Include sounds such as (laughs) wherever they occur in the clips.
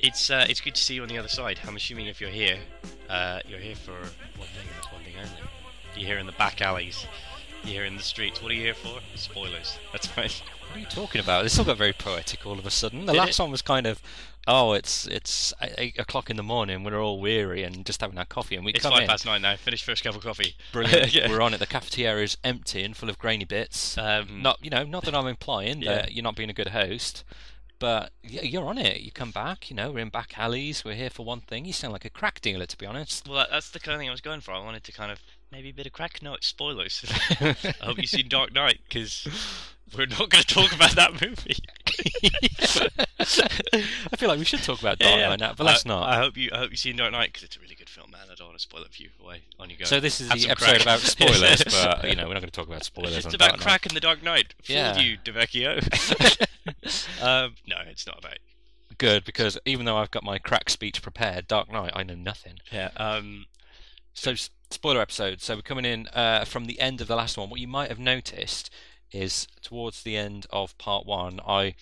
It's uh, it's good to see you on the other side. I'm assuming if you're here, uh, you're here for one thing. That's one thing only. You're here in the back alleys. You're here in the streets. What are you here for? Spoilers. That's fine. What are you talking about? This all got very poetic all of a sudden. The Did last it? one was kind of, oh, it's it's eight o'clock in the morning. We're all weary and just having our coffee, and we It's come five in. past nine now. Finished first cup of coffee. (laughs) Brilliant. (laughs) Yeah. We're on it. The cafeteria is empty and full of grainy bits. Um, Not, you know, not that I'm implying Yeah. that you're not being a good host, but you're on it. You come back. You know, we're in back alleys. We're here for one thing. You sound like a crack dealer, to be honest. Well, that's the kind of thing I was going for. I wanted to kind of maybe a bit of crack. No, it's spoilers. (laughs) I hope you've seen Dark Knight because we're not going to talk about that movie. (laughs) I feel like we should talk about Dark Knight now, but let's I, not. I hope you I hope you've seen Dark Knight because it's a really good film, man. I don't want to spoil it for you. Away on you go. so this is Have the episode crack. about spoilers, (laughs) but you know we're not going to talk about spoilers. it's on about Dark Knight. crack in the Dark Knight. Fooled Yeah. you, DeVecchio. (laughs) um, no, it's not about. Good because even though I've got my crack speech prepared, Dark Knight, I know nothing. Yeah. Um, So spoiler episode. So we're coming in uh, from the end of the last one. What you might have noticed is towards the end of part one, I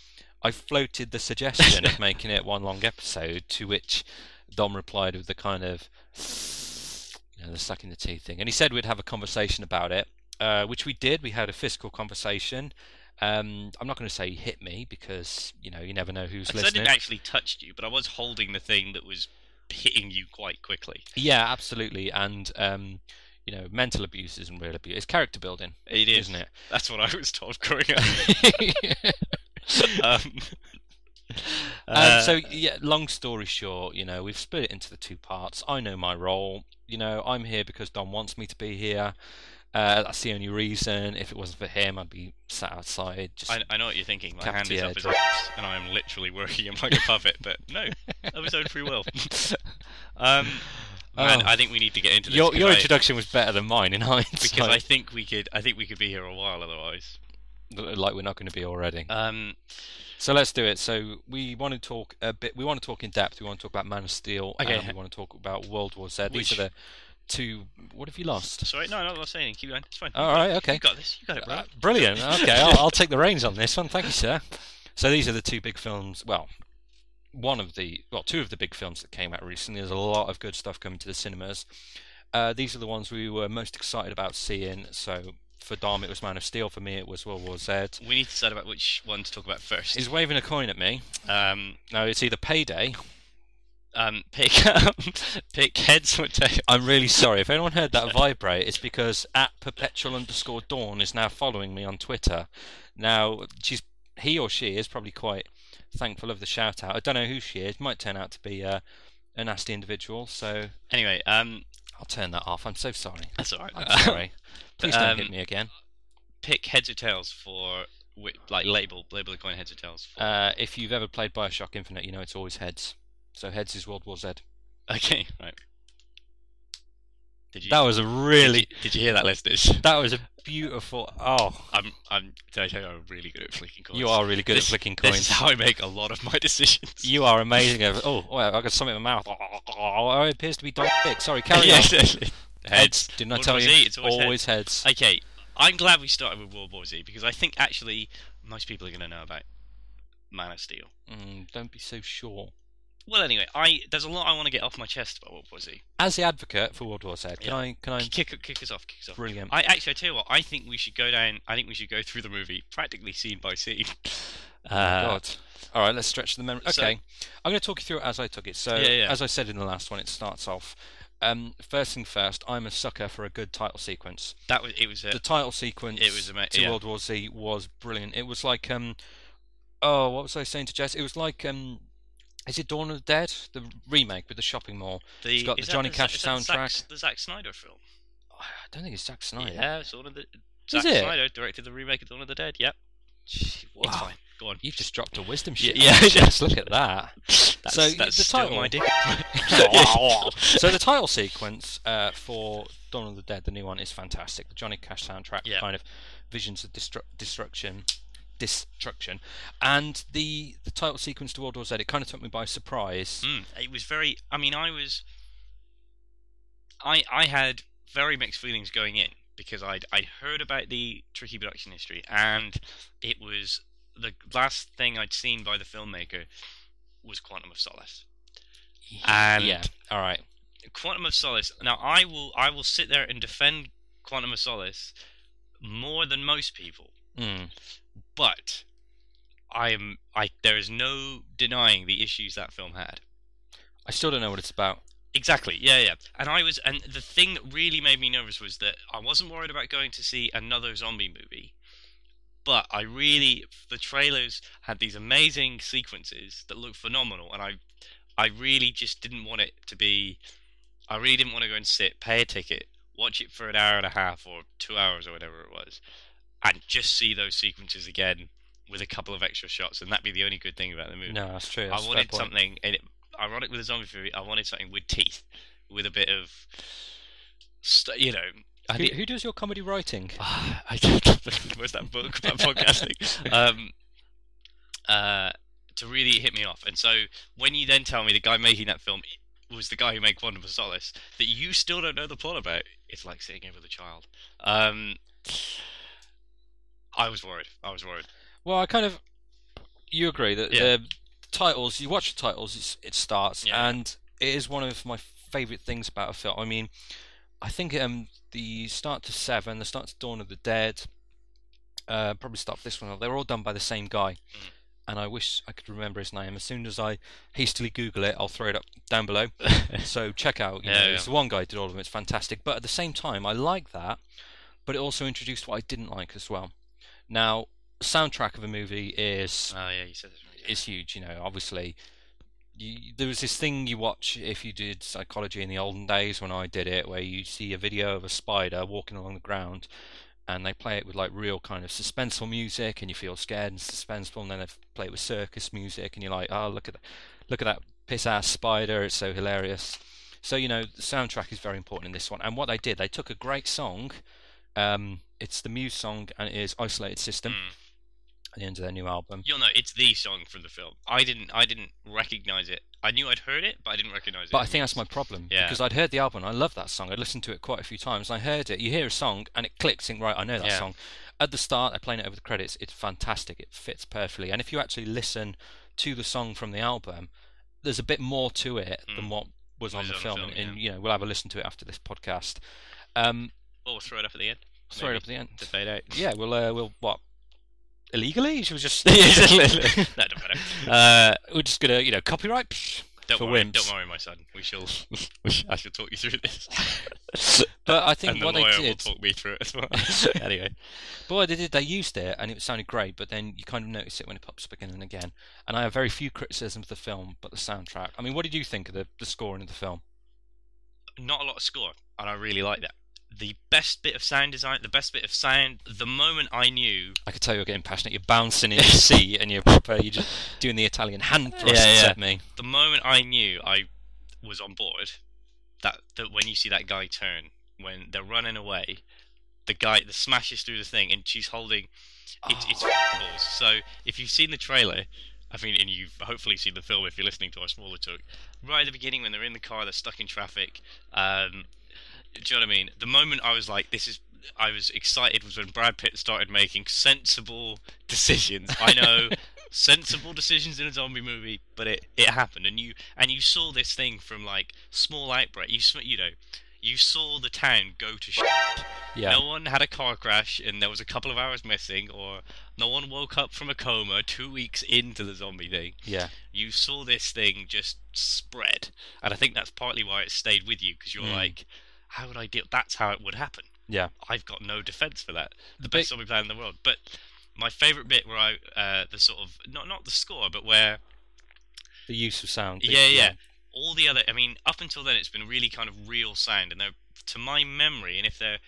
I floated the suggestion of (laughs) making it one long episode, to which Dom replied with the kind of you know the sucking the teeth thing, and he said we'd have a conversation about it, uh, which we did. We had a physical conversation. Um, I'm not going to say he hit me because you know you never know who's 'cause I didn't actually touch you, but I was holding the thing that was hitting you quite quickly. Yeah, absolutely. And um, you know, mental abuse isn't real abuse; it's character building, It is, isn't it? That's what I was told growing up. (laughs) um, Um, uh, so yeah, long story short, you know, we've split it into the two parts. I know my role. You know, I'm here because Dom wants me to be here. Uh, that's the only reason. If it wasn't for him, I'd be sat outside. Just I, I know what you're thinking. My hand is up his edge. ass, and I am literally working him like a puppet. But no, of his own free will. um, man, Oh. I think we need to get into this your your I- introduction was better than mine in hindsight. because I think we could. I think we could be here a while otherwise. like we're not going to be already. Um, So let's do it. So we want to talk a bit. We want to talk in depth. We want to talk about Man of Steel. Okay. And we want to talk about World War Z. These are the two. What have you lost? sorry, no, I'm not saying. anything. Keep going. It's fine. All right. Okay. You got this. You got it, bro. Uh, brilliant. Okay, I'll, I'll take the reins on this one. Thank you, sir. So these are the two big films. Well, one of the well, two of the big films that came out recently. There's a lot of good stuff coming to the cinemas. Uh, these are the ones we were most excited about seeing. So for Dom, it was Man of Steel. For me, it was World War Z. we need to decide about which one to talk about first. He's waving a coin at me. Um, No, it's either Payday. um, pick (laughs) pick heads or tails. I'm really sorry. If anyone heard that (laughs) vibrate, it's because at perpetual underscore dawn is now following me on Twitter. Now she's he or she is probably quite thankful of the shout out. I don't know who she is. Might turn out to be uh, a nasty individual. So Anyway, um, I'll turn that off. I'm so sorry. that's alright. I'm sorry. (laughs) Please don't Um, hit me again. pick heads or tails for like label label the coin heads or tails. For, Uh, if you've ever played Bioshock Infinite, you know it's always heads. So heads is World War Z. okay, right. Did you? That was a really. Did you, did you hear that, listeners? That was a beautiful. Oh, I'm. I'm. Did I tell you I'm really good at flicking coins? you are really good This- at flicking coins. This is how I make a lot of my (laughs) decisions. You are amazing. at- Oh, well, I got something in my mouth. Oh, it appears to be Don Dick. Sorry, carry Yeah, on. (laughs) exactly. Heads. Didn't I World tell you? Z, it's always heads. Okay, I'm glad we started with World War Z because I think actually most people are going to know about Man of Steel. Mm, don't be so sure. Well, anyway, I there's a lot I want to get off my chest about World War Z. As the advocate for World War Z, can Yeah. I? Can I? Kick, kick us off. Kick us off. Brilliant. I actually, I tell you what, I think we should go down. I think we should go through the movie practically scene by scene. (laughs) (laughs) Uh, God. All right, let's stretch the memory. so- Okay, I'm going to talk you through it as I took it. So, Yeah, yeah. as I said in the last one, it starts off. Um, first thing first, I'm a sucker for a good title sequence. That was it. Was a, The title sequence It was ama- to yeah. World War Z was brilliant. It was like um, oh, what was I saying to Jess? It was like um, is it Dawn of the Dead, the remake with the shopping mall? the, it's got the Johnny the, Cash is that the Zack- soundtrack. the Zack Snyder film. I don't think it's Zack Snyder. Yeah, it's one of the. Is Zack it? Snyder directed the remake of Dawn of the Dead. Yep. Gee, It's wow. fine. Go on. You've just dropped a wisdom Yeah, shit. yeah. (laughs) Just look at that. That's, so that's the title. my dick. (laughs) so the title sequence uh, for Dawn of the Dead, the new one, is fantastic. The Johnny Cash soundtrack, Yeah. kind of visions of destru- destruction, destruction, and the the title sequence to World War Z. It kind of took me by surprise. Mm, it was very. I mean, I was. I I had very mixed feelings going in because I'd I'd heard about the tricky production history, and it was the last thing I'd seen by the filmmaker was Quantum of Solace. And yeah, all right. Quantum of Solace. Now I will I will sit there and defend Quantum of Solace more than most people, Mm. But I am I there is no denying the issues that film had. I still don't know what it's about. Exactly. Yeah, yeah. And I was, and the thing that really made me nervous was that I wasn't worried about going to see another zombie movie, but I really, the trailers had these amazing sequences that looked phenomenal, and I, I really just didn't want it to be. I really didn't want to go and sit, pay a ticket, watch it for an hour and a half or two hours or whatever it was, and just see those sequences again with a couple of extra shots, and that'd be the only good thing about the movie. No, that's true. That's I wanted something, and it, ironic with a zombie movie, I wanted something with teeth, with a bit of, st- you know. Who, need, who does your comedy writing? Ah, (sighs) I. Where's (laughs) that book about podcasting? (laughs) Um, uh, to really hit me off, and so when you then tell me the guy making that film was the guy who made Quantum of Solace, that you still don't know the plot about, it's like sitting here with a child. Um, I was worried. I was worried. Well, I kind of. You agree that Yeah. the titles, you watch the titles, it's, it starts, Yeah. and it is one of my favourite things about a film. I mean, I think um, the start to Seven, the start to Dawn of the Dead, uh, probably start this one, they're all done by the same guy. Mm. And I wish I could remember his name. As soon as I hastily Google it, I'll throw it up down below. (laughs) So check out. You Yeah, know, yeah. it's the one guy who did all of them. It's fantastic. But at the same time, I like that. But it also introduced what I didn't like as well. Now, soundtrack of a movie is Oh yeah, you said this. Is huge. You know, obviously, you, there was this thing you watch if you did psychology in the olden days when I did it, where you see a video of a spider walking along the ground, and they play it with like real kind of suspenseful music, and you feel scared and suspenseful, and then they play it with circus music, and you're like, oh look at that, look at that piss ass spider, it's so hilarious. So you know, the soundtrack is very important in this one. And what they did, they took a great song. Um, it's the Muse song, and it is "Isolated System" Mm. at the end of their new album. You'll know it's the song from the film. I didn't. I didn't recognize it. I knew I'd heard it, but I didn't recognize it. But I think that's my problem Yeah. because I'd heard the album. I love that song. I'd listened to it quite a few times. I heard it. You hear a song and it clicks. Think right, I know that Yeah. song. At the start, they're playing it over the credits. It's fantastic. It fits perfectly. And if you actually listen to the song from the album, there's a bit more to it than Mm. what was on Was the on the film. film, and yeah. you know, we'll have a listen to it after this podcast. Um, we'll throw it up at the end. Throw it up at the end. to fade out. Yeah, we'll uh, we'll what illegally? She was just (laughs) (laughs) no, don't matter. uh, we're just gonna you know copyright. Psh, Don't for worry, wimps. don't worry, my son. We shall. (laughs) we I shall talk you through this. But I think and the what lawyer they will did. talk me through it as well. anyway, But what they did, they used it and it sounded great, but then you kind of notice it when it pops up again and again. And I have very few criticisms of the film, but the soundtrack. I mean, what did you think of the, the scoring of the film? not a lot of score, and I really like that. The best bit of sound design, the best bit of sound. The moment I knew, I could tell you're getting passionate. You're bouncing in your (laughs) seat and you're proper. You're just doing the Italian hand thrusts Yeah, yeah. at me. the moment I knew I was on board, that that when you see that guy turn, when they're running away, the guy the smashes through the thing, and she's holding. It's it's Oh. balls. So if you've seen the trailer, I mean, and you've hopefully seen the film if you're listening to our smaller talk, right at the beginning when they're in the car, they're stuck in traffic. Um, do you know what I mean? The moment I was like, this is. I was excited was when Brad Pitt started making sensible (laughs) decisions. I know (laughs) sensible decisions in a zombie movie, but it, it happened, and you and you saw this thing from like small outbreak. You you know, you saw the town go to shit. Yeah. No one had a car crash, and there was a couple of hours missing, or no one woke up from a coma two weeks into the zombie thing. Yeah. You saw this thing just spread, and I think that's partly why it stayed with you because you're Mm. like, how would I deal? That's how it would happen. Yeah. I've got no defense for that. The best zombie plan in the world. But my favorite bit where I uh, the sort of not not the score, but where The use of sound. yeah yeah all the other. I mean, up until then, it's been really kind of real sound, and they're to my memory, and if they're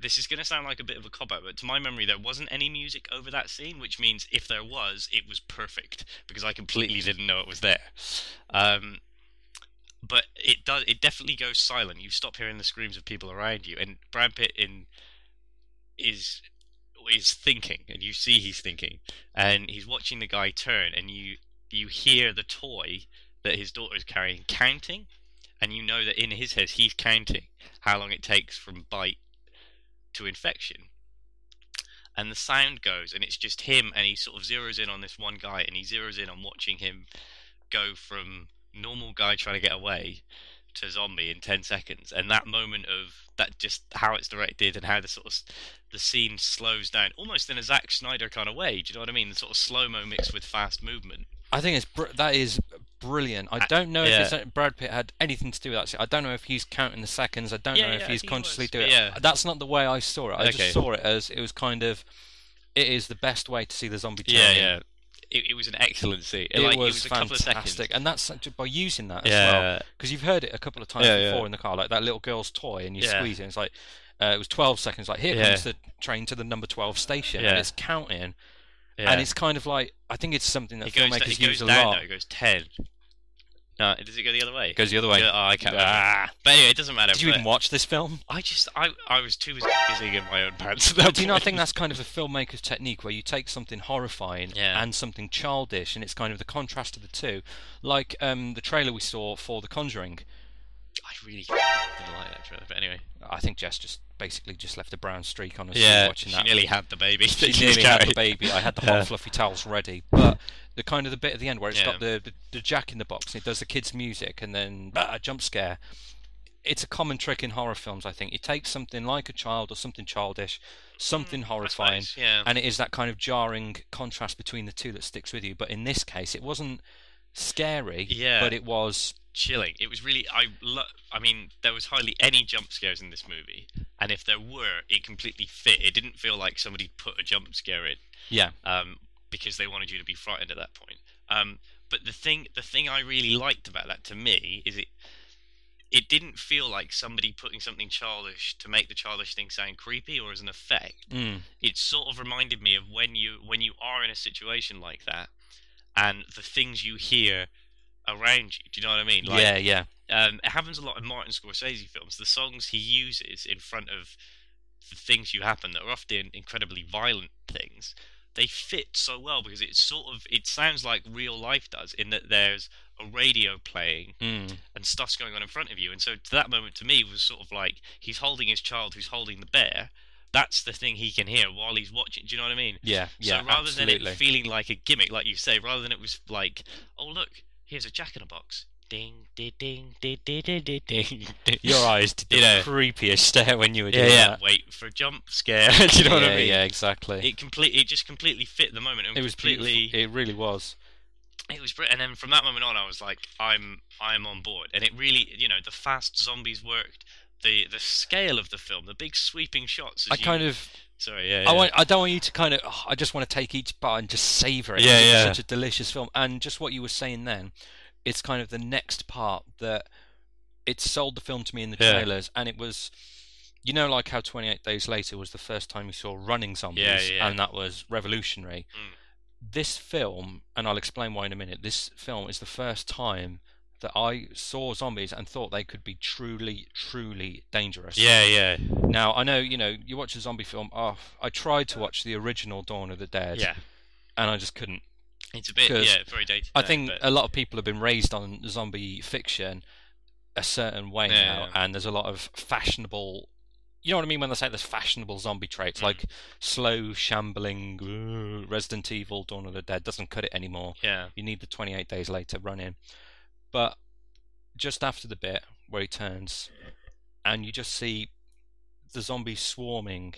this is going to sound like a bit of a cop out, but to my memory, there wasn't any music over that scene, which means if there was, it was perfect because I completely didn't know it was there. Um, but it does. It definitely goes silent. You stop hearing the screams of people around you, and Brad Pitt in is is thinking, and you see he's thinking, and he's watching the guy turn, and you you hear the toy that his daughter is carrying counting, and you know that in his head he's counting how long it takes from bite to infection. And the sound goes, and it's just him, and he sort of zeroes in on this one guy, and he zeroes in on watching him go from normal guy trying to get away to zombie in 10 seconds and that moment of that just how it's directed and how the sort of the scene slows down almost in a Zack Snyder kind of way do you know what I mean the sort of slow mo mixed with fast movement I think it's br- that is brilliant. I don't know yeah. if it's, Brad Pitt had anything to do with that. I don't know if he's counting the seconds. I don't Yeah, know yeah, if he's he consciously was, doing it. That's not the way I saw it. I Okay. just saw it as it was kind of. It is the best way to see the zombie. yeah yeah it, it was an excellent scene It, like, was, it was a couple of seconds fantastic, and that's by using that as well. yeah Because you've heard it a couple of times Yeah, yeah. before in the car, like that little girl's toy, and you Yeah. squeeze it. And it's like uh, it was 12 seconds. Like here Yeah. comes the train to the number 12 station, Yeah. and it's counting, yeah and it's kind of like I think it's something that it filmmakers it use a lot. though it goes 10 no does it go the other way It goes the other way. Yeah, oh, I can't. Ah. but anyway it doesn't matter Did you but even watch this film? I just I, I was too busy in my own pants at But do you not think that's kind of a filmmaker's technique where you take something horrifying Yeah. and something childish, and it's kind of the contrast of the two, like um, the trailer we saw for The Conjuring. I really didn't like that trailer but anyway I think Jess just basically just left a brown streak on her Yeah, watching she that. nearly had the baby. (laughs) She nearly had the baby. I had the (laughs) Yeah. hot fluffy towels ready, but the kind of the bit at the end where it's Yeah. got the, the the jack in the box and it does the kids' music and then ah, a jump scare. It's a common trick in horror films. I think you take something like a child or something childish, something I horrifying, yeah. and it is that kind of jarring contrast between the two that sticks with you. But in this case, it wasn't scary, Yeah. but it was chilling. It was really I lo- I mean there was hardly any jump scares in this movie, and if there were, it completely fit. It didn't feel like somebody put a jump scare in yeah, um, because they wanted you to be frightened at that point. Um, but the thing the thing I really liked about that to me is it it didn't feel like somebody putting something childish to make the childish thing sound creepy or as an effect. mm, it sort of reminded me of when you when you are in a situation like that and the things you hear around you do you know what i mean like yeah, yeah, um, it happens a lot in martin scorsese films the songs he uses in front of the things you happen that are often incredibly violent things they fit so well because it's sort of it sounds like real life does in that there's a radio playing mm, and stuff's going on in front of you. And so to that moment to me was sort of like he's holding his child who's holding the bear. That's the thing he can hear while he's watching. Do you know what I mean? yeah, yeah. so rather absolutely. than it feeling like a gimmick, like you say, rather than it was like, oh look, here's a jack in a box. Ding, ding, ding, ding, ding, ding, ding, ding. Your eyes did the You know. creepiest stare when you were doing yeah. that. Wait for a jump scare. (laughs) Do you know what yeah, I mean? Yeah, exactly. It completely, it just completely fit the moment. It, It was completely. beautiful. It really was. it was brilliant. And then from that moment on, I was like, I'm I'm on board. And it really, you know, the fast zombies worked. The the scale of the film, the big sweeping shots. I kind of, sorry, yeah, yeah. I want, I don't want you to kind of, oh, I just want to take each bite and just savor it. Yeah, because yeah. It's such a delicious film, and just what you were saying then, it's kind of the next part that it sold the film to me in the Yeah. trailers, and it was. You know, like how 28 Days Later was the first time you saw running zombies, Yeah, yeah. and that was revolutionary. Mm. This film, and I'll explain why in a minute, this film is the first time that I saw zombies and thought they could be truly, truly dangerous. yeah, yeah, Now I know you know you watch a zombie film. Oh, I tried to watch the original Dawn of the Dead, yeah. and I just couldn't. It's a bit yeah, very dated. I think but- a lot of people have been raised on zombie fiction a certain way Yeah, now, yeah. and there's a lot of fashionable. You know what I mean when they say there's fashionable zombie traits, Mm. like slow, shambling, Resident Evil, Dawn of the Dead doesn't cut it anymore. yeah, You need the 28 days later run in. But just after the bit where he turns, and you just see the zombies swarming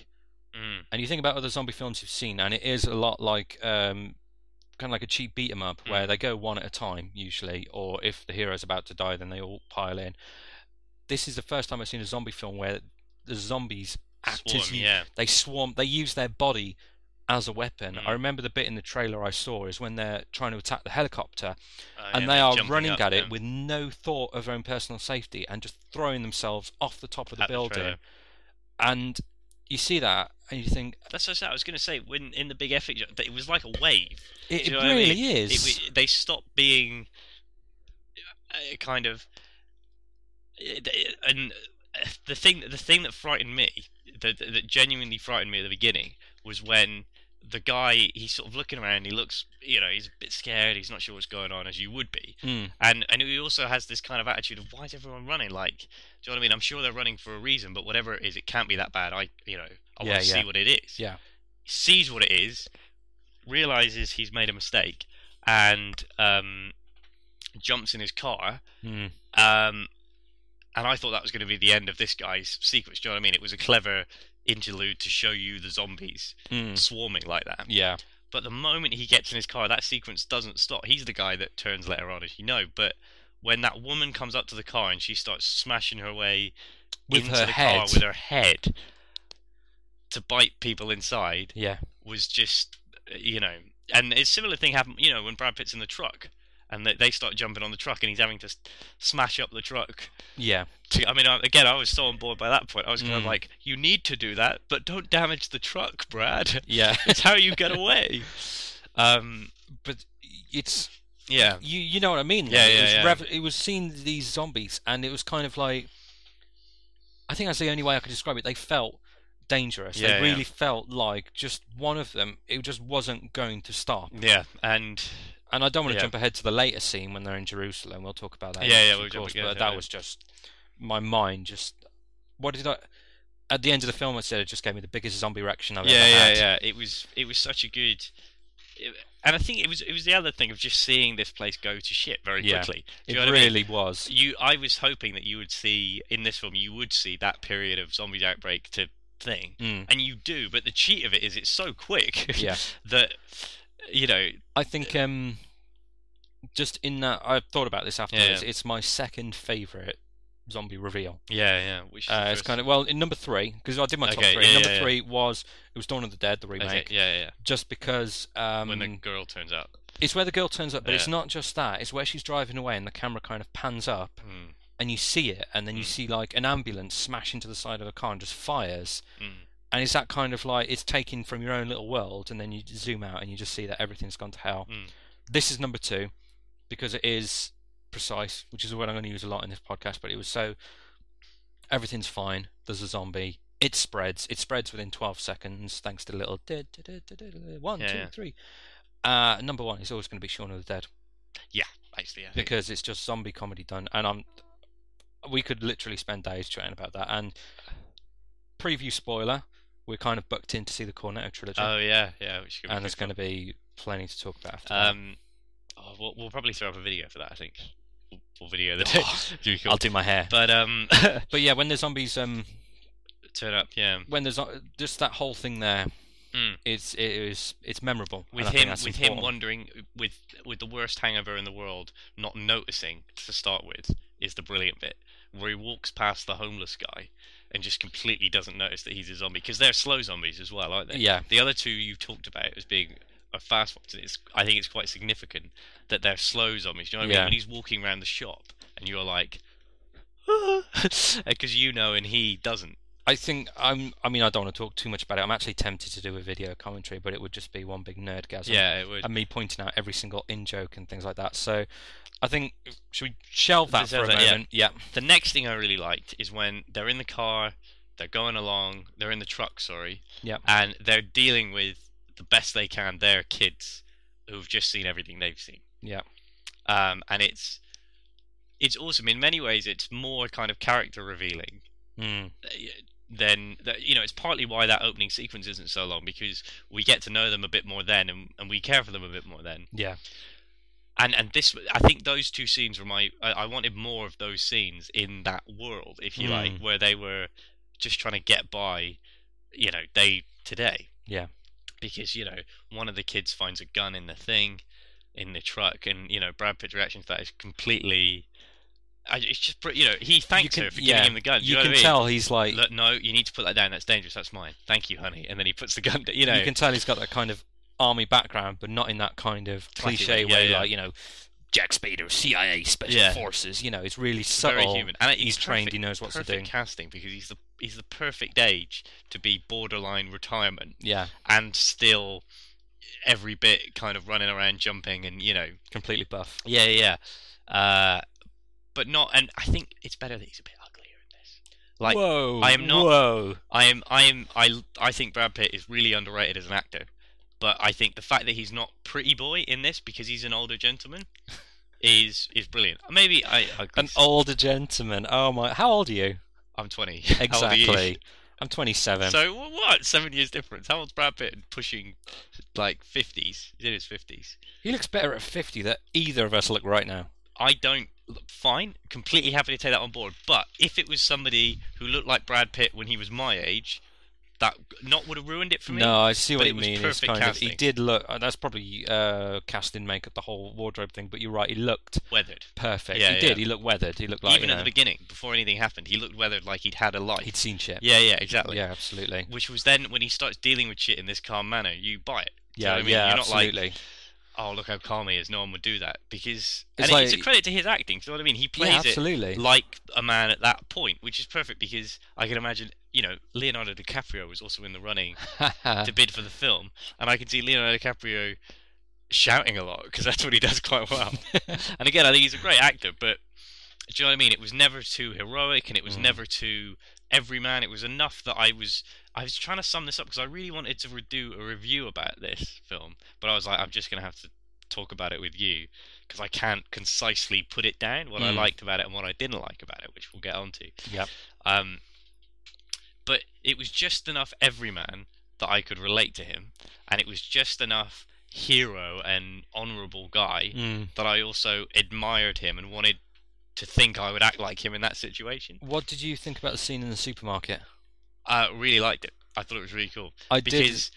mm, and you think about other zombie films you've seen, and it is a lot like um, kind of like a cheap beat 'em up, where Mm. they go one at a time usually, or if the hero's about to die, then they all pile in. This is the first time I've seen a zombie film where the zombies act swarm, as you, yeah, they swarm, they use their body as a weapon. Mm. I remember the bit in the trailer I saw is when they're trying to attack the helicopter, Uh, and yeah, they they're running up, at it yeah, with no thought of their own personal safety and just throwing themselves off the top of the at building. trailer. and you see that, and you think That's what I was going to say when in the big epic, it was like a wave. it, it what I really mean? is. It, wa- they stopped being uh, kind of, uh, and uh, the thing the thing that frightened me, that that genuinely frightened me at the beginning, was when the guy he's sort of looking around. He looks, you know, he's a bit scared. He's not sure what's going on, as you would be. Mm. And and he also has this kind of attitude of why is everyone running? Like, do you know what I mean? I'm sure they're running for a reason, but whatever it is, it can't be that bad. I, you know, I Yeah, want to yeah. see what it is. Yeah. He sees what it is, realizes he's made a mistake, and um, jumps in his car. Mm. Um, and I thought that was going to be the end of this guy's sequence. Do you know what I mean? It was a clever interlude to show you the zombies Mm. swarming like that. Yeah. But the moment he gets in his car, that sequence doesn't stop. He's the guy that turns later on, as you know. But when that woman comes up to the car and she starts smashing her way With into her the head. car with her head to bite people inside Yeah. was just, you know, and a similar thing happened, you know, when Brad Pitt's in the truck and they, they start jumping on the truck and he's having to smash up the truck. Yeah. To, I mean, again, I was so on board by that point. I was kind of Mm. like, you need to do that, but don't damage the truck, Brad. Yeah. (laughs) it's how you get (laughs) away. Um, but it's yeah. you you know what I mean? Yeah, though? yeah, it was yeah. rev- it was seeing these zombies, and it was kind of like I think that's the only way I could describe it. They felt dangerous. Yeah, they yeah. really felt like just one of them. It just wasn't going to stop. Yeah, and And I don't want to Yeah. jump ahead to the later scene when they're in Jerusalem. We'll talk about that. Yeah, yeah, we'll jump course, again But that was just my mind. Just what did I? At the end of the film, I said it just gave me the biggest zombie reaction I've yeah, ever yeah, had. yeah. It was it was such a good, it- and I think it was it was the other thing of just seeing this place go to shit very Yeah, quickly. It what I mean? really was. You, I was hoping that you would see in this film, you would see that period of zombies outbreak to thing, Mm. and you do. But the cheat of it is it's so quick Yeah. (laughs) that you know. I think um, just in that I've thought about this afterwards. yeah. It's my second favorite zombie reveal. Yeah, yeah. Which Uh, it's kind of well in number three because I did my top three. yeah, number yeah, three was it was Dawn of the Dead, the remake. okay, yeah, yeah. Just because um, When the girl turns out. it's where the girl turns up, but it's not just that. It's where she's driving away and the camera kind of pans up Mm, and you see it, and then you Mm. see like an ambulance smash into the side of a car and just fires. mm. And it's that kind of like it's taken from your own little world, and then you zoom out and you just see that everything's gone to hell. Mm. This is number two because it is precise, which is a word I'm going to use a lot in this podcast. But it was so everything's fine. There's a zombie. It spreads. It spreads within 12 seconds thanks to the little one, Yeah, two, yeah. three. Uh, number one is always going to be Shaun of the Dead Yeah, Basically, because it's just zombie comedy done, and I'm. We could literally spend days chatting about that. And preview spoiler, we're kind of booked in to see the Cornetto trilogy, Oh yeah, yeah. Which could be and there's going to be plenty to talk about after that. Um, oh, we'll, we'll probably throw up a video for that. I think we'll, we'll video the (laughs) (laughs) day. I'll do my hair. But um, (laughs) But yeah, when the zombies, um, turn up, yeah. when there's just that whole thing there, Mm. it's it is it's memorable. With him, with important. him wondering, with with the worst hangover in the world, not noticing to start with, is the brilliant bit where he walks past the homeless guy and just completely doesn't notice that he's a zombie because they're slow zombies as well, aren't they? Yeah, The other two you've talked about as being a fast ones. It's, I think it's quite significant that they're slow zombies. Do you know what I mean? When he's walking around the shop and you're like, (laughs) because you know and he doesn't. I think I'm. I mean, I don't want to talk too much about it. I'm actually tempted to do a video commentary, but it would just be one big nerd nerdgasm. Yeah, it would. and me pointing out every single in joke and things like that. So, I think should we shelve that for a that, yeah. moment? Yeah. The next thing I really liked is when they're in the car, they're going along, they're in the truck, sorry. Yep. And they're dealing with the best they can their kids who've just seen everything they've seen. Yeah. Um, and it's it's awesome. In many ways, it's more kind of character revealing Mm. Then that you know it's partly why that opening sequence isn't so long because we get to know them a bit more then and, and we care for them a bit more then Yeah. and and this i think those two scenes were my i, I wanted more of those scenes in that world if you like Mm. where they were just trying to get by you know day to day Yeah. because you know one of the kids finds a gun in the thing in the truck and you know brad pitt's reaction to that is completely I, it's just you know he thanks can- her for yeah, giving him the gun Do You, know can I mean? tell he's like. Look, no, you need to put that down. That's dangerous. That's mine. Thank you, honey. And then he puts the gun down. You know, you can tell he's got that kind of army background, but not in that kind of cliche way, yeah, way, yeah. like you know, Jack Spader, CIA Special. Forces. You know, it's really subtle. very human. And he's it's trained. He knows what to perfect do. casting because he's the he's the perfect age to be borderline retirement Yeah, and still every bit kind of running around, jumping, and you know, completely buff. yeah, yeah. yeah. Uh, but not. And I think it's better that he's a bit uglier in this. Like whoa! I am not- Whoa! I am, I am, I, I think Brad Pitt is really underrated as an actor. But I think the fact that he's not pretty boy in this because he's an older gentleman is is brilliant. Maybe I, I An older gentleman. Oh my! How old are you? I'm 20. (laughs) How old are you? Exactly. I'm 27. So what? Seven years difference. How old's Brad Pitt? Pushing like 50s. He's in his 50s. he looks better at 50 than either of us look right now. I don't. Fine, completely happy to take that on board. But if it was somebody who looked like Brad Pitt when he was my age, that not would have ruined it for me. No, I see what it you was mean. It's kind of he did look. Uh, that's probably uh, casting makeup, the whole wardrobe thing. But you're right. He looked Weathered. perfect. Yeah, he did. yeah. He looked weathered. He looked like Even at know, the beginning, before anything happened, he looked weathered like he'd had a life. he'd seen shit. Yeah, yeah, exactly. Yeah, absolutely. Which was then when he starts dealing with shit in this calm manner, you buy it. Do you know Yeah, what I mean? yeah, You're not like, absolutely. Oh look how calm he is. No one would do that because It's and it's a credit to his acting. Do you know what I mean? He plays yeah, it like a man at that point, which is perfect because I can imagine, you know, Leonardo DiCaprio was also in the running (laughs) to bid for the film, and I can see Leonardo DiCaprio shouting a lot because that's what he does quite well. (laughs) and again, I think he's a great actor, but do you know what I mean? It was never too heroic, and it was Mm. never too everyman. It was enough that I was I was trying to sum this up because I really wanted to do a review about this film, but I was like, I'm just gonna have to talk about it with you because I can't concisely put it down what I Mm. liked about it and what I didn't like about it, which we'll get onto. Yep. Um, but it was just enough everyman that I could relate to him, and it was just enough hero and honourable guy Mm. that I also admired him and wanted to think I would act like him in that situation. What did you think about the scene in the supermarket? I really liked it. I thought it was really cool I did.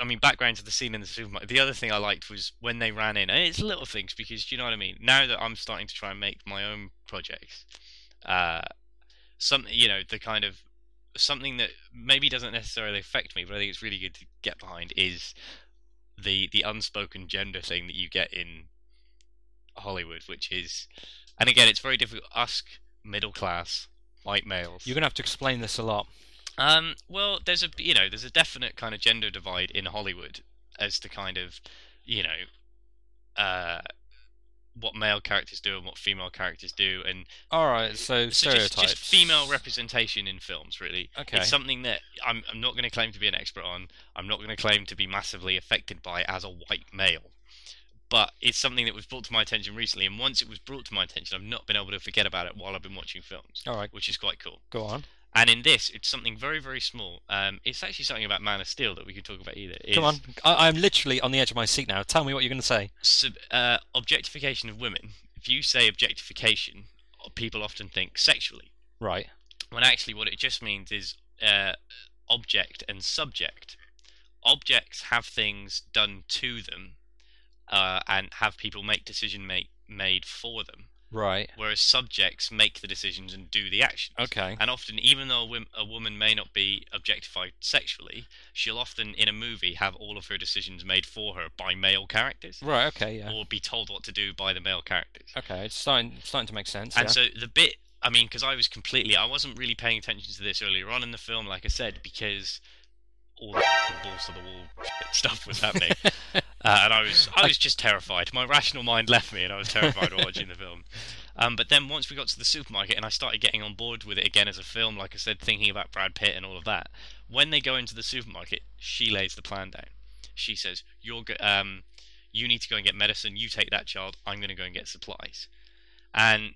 I mean, background to the scene in the supermarket. The other thing I liked was when they ran in, and it's little things because do you know what I mean. Now that I'm starting to try and make my own projects, uh, something you know, the kind of something that maybe doesn't necessarily affect me, but I think it's really good to get behind is the the unspoken gender thing that you get in Hollywood, which is, and again, it's very difficult. Us middle class white males. You're gonna have to explain this a lot. Um, well, there's a you know there's a definite kind of gender divide in Hollywood as to kind of you know uh, what male characters do and what female characters do, and All right. So so just, stereotypes. just female representation in films. Really, Okay. it's something that I'm I'm not going to claim to be an expert on. I'm not going to claim to be massively affected by as a white male. But it's something that was brought to my attention recently, and once it was brought to my attention, I've not been able to forget about it while I've been watching films, All right. which is quite cool. Go on. And in this, it's something very, very small. Um, it's actually something about Man of Steel that we could talk about either. Come on. I, I'm literally on the edge of my seat now. Tell me what you're gonna say. Sub, uh, objectification of women. If you say objectification, people often think sexually. Right. When actually, what it just means is uh, object and subject. Objects have things done to them, uh, and have people make decision make, made for them. Right. Whereas subjects make the decisions and do the actions. Okay. And often, even though a, wom- a woman may not be objectified sexually, she'll often, in a movie, have all of her decisions made for her by male characters, Right. Okay. Yeah. or be told what to do by the male characters. Okay. It's starting starting to make sense. And yeah. so the bit, I mean, because I was completely, I wasn't really paying attention to this earlier on in the film, like I said, because all the, the balls to the wall (laughs) stuff was happening, (laughs) uh, and I was, I was just terrified. My rational mind left me, and I was terrified while watching the film. Um, but then once we got to the supermarket, and I started getting on board with it again as a film, like I said, thinking about Brad Pitt and all of that. When they go into the supermarket, she lays the plan down. She says, "You're, go- um, you need to go and get medicine. You take that child. I'm going to go and get supplies." And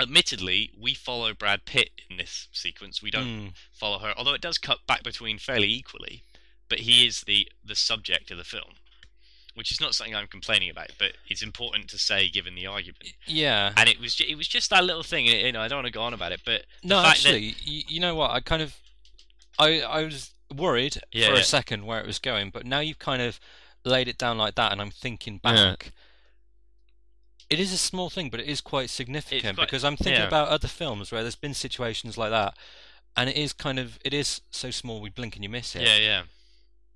admittedly, we follow Brad Pitt in this sequence. We don't Mm, follow her, although it does cut back between fairly equally. But he is the the subject of the film, which is not something I'm complaining about, but it's important to say given the argument. yeah. And it was ju- it was just that little thing. You know, I don't want to go on about it, but No, fact that- actually, you, you know what? I kind of, I I was worried Yeah, for yeah. a second where it was going, but now you've kind of laid it down like that, and I'm thinking Yeah. back. It is a small thing, but it is quite significant quite- because I'm thinking yeah. about other films where there's been situations like that, and it is kind of it is so small we blink and you miss it. yeah, yeah,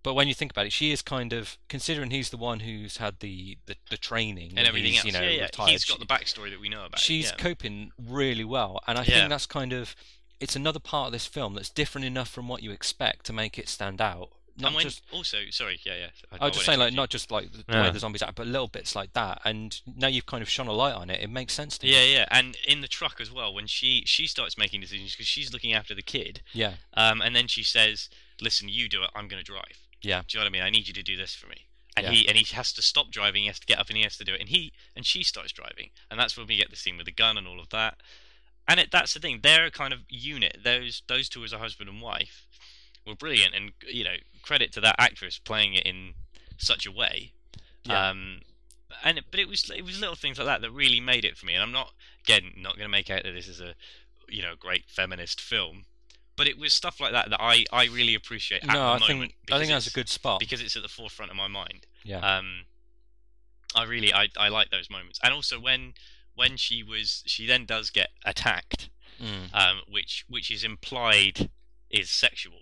But when you think about it, she is kind of considering he's the one who's had the the, the training and everything he's, else. You know, yeah, yeah. retired. He's got She- the backstory that we know about. she's yeah. coping really well and i Yeah. think that's kind of it's another part of this film that's different enough from what you expect to make it stand out not and when, just also, sorry, yeah, yeah. I, i I was just saying like you. not just like the Yeah. way the zombies act but little bits like that and now you've kind of shone a light on it it makes sense to Yeah, yeah, and in the truck as well. When she she starts making decisions because she's looking after the kid, yeah um, and then she says, "Listen, you do it. I'm going to drive." Yeah. Do you know what I mean? I need you to do this for me. And Yeah. he and he has to stop driving. He has to get up and he has to do it. And he and she starts driving, and that's when we get the scene with the gun and all of that. And it, that's the thing. They're a kind of unit. Those those two as a husband and wife were brilliant, and you know credit to that actress playing it in such a way. Yeah. Um, and but it was it was little things like that that really made it for me. And I'm not again not going to make out that this is a you know great feminist film, but it was stuff like that that I I really appreciate. At no, the I moment think I think that's a good spot. because it's at the forefront of my mind. Yeah. Um, I really I I like those moments, and also when when she was she then does get attacked, Mm. um, which which is implied is sexual,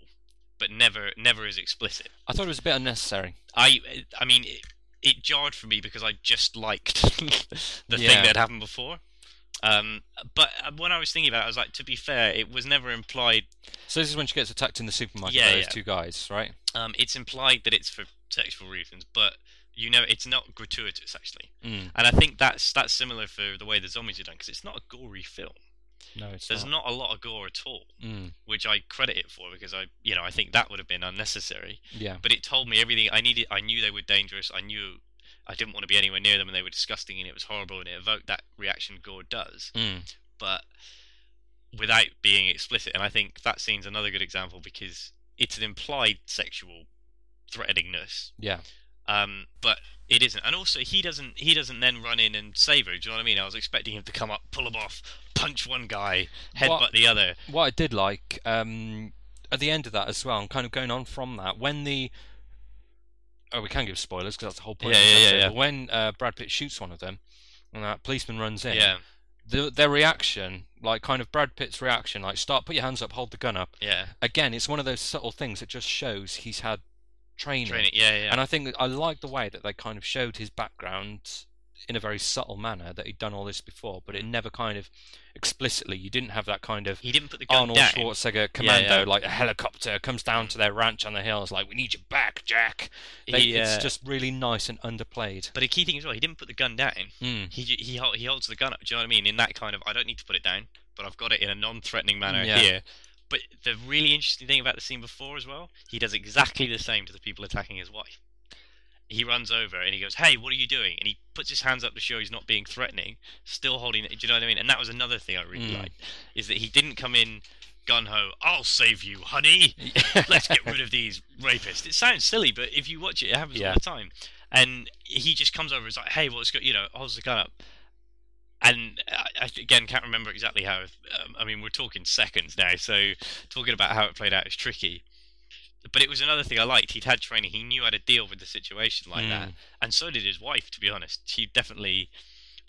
but never never is explicit. I thought it was a bit unnecessary. I I mean it, it jarred for me because I just liked (laughs) the Yeah. thing that happened before. Um, but uh, when I was thinking about it, I was like, to be fair, it was never implied. So this is when she gets attacked in the supermarket Yeah, by those yeah. two guys, right? Um, it's implied that it's for sexual reasons, but you know, it's not gratuitous actually. Mm. And I think that's that's similar for the way the zombies are done because it's not a gory film. No, it's There's not. not a lot of gore at all, Mm. which I credit it for because I, you know, I think that would have been unnecessary. Yeah. But it told me everything I needed. I knew they were dangerous. I knew I didn't want to be anywhere near them, and they were disgusting, and it was horrible, and it evoked that reaction gore does, Mm. but without being explicit. And I think that scene's another good example because it's an implied sexual threateningness, Yeah. um, but it isn't. And also, he doesn't. He doesn't then run in and save her. Do you know what I mean? I was expecting him to come up, pull him off, punch one guy, headbutt What- the other. What I did like um, at the end of that as well, and kind of going on from that, when the oh, we can give spoilers because that's the whole point. Yeah, of this yeah, yeah, yeah. but when uh, Brad Pitt shoots one of them, and that policeman runs in, Yeah, the, their reaction, like kind of Brad Pitt's reaction, like start, put your hands up, hold the gun up. yeah. Again, it's one of those subtle things that just shows he's had training. Training. Yeah, yeah. And I think I like the way that they kind of showed his background in a very subtle manner that he'd done all this before, but it never kind of explicitly. You didn't have that kind of he didn't put the gun Arnold down. Schwarzenegger commando, yeah. like a helicopter comes down to their ranch on the hills, like we need you back, Jack. They, He, it's uh, just really nice and underplayed. But a key thing as well, he didn't put the gun down. Mm. He he he holds the gun up. Do you know what I mean? In that kind of, I don't need to put it down, but I've got it in a non-threatening manner Yeah. here. But the really interesting thing about the scene before as well, he does exactly the same to the people attacking his wife. He runs over and he goes, "Hey, what are you doing?" And he puts his hands up to show he's not being threatening, still holding it. Do you know what I mean? And that was another thing I really Mm. liked, is that he didn't come in gun ho. I'll save you, honey. (laughs) Let's get rid of these rapists. It sounds silly, but if you watch it, it happens Yeah. all the time. And he just comes over and is like, "Hey, what's go?" You know, holds the gun up. And I, I again can't remember exactly how. Um, I mean, we're talking seconds now, so talking about how it played out is tricky. But it was another thing I liked. He'd had training. He knew how to deal with the situation like that, Mm. and so did his wife. To be honest, she definitely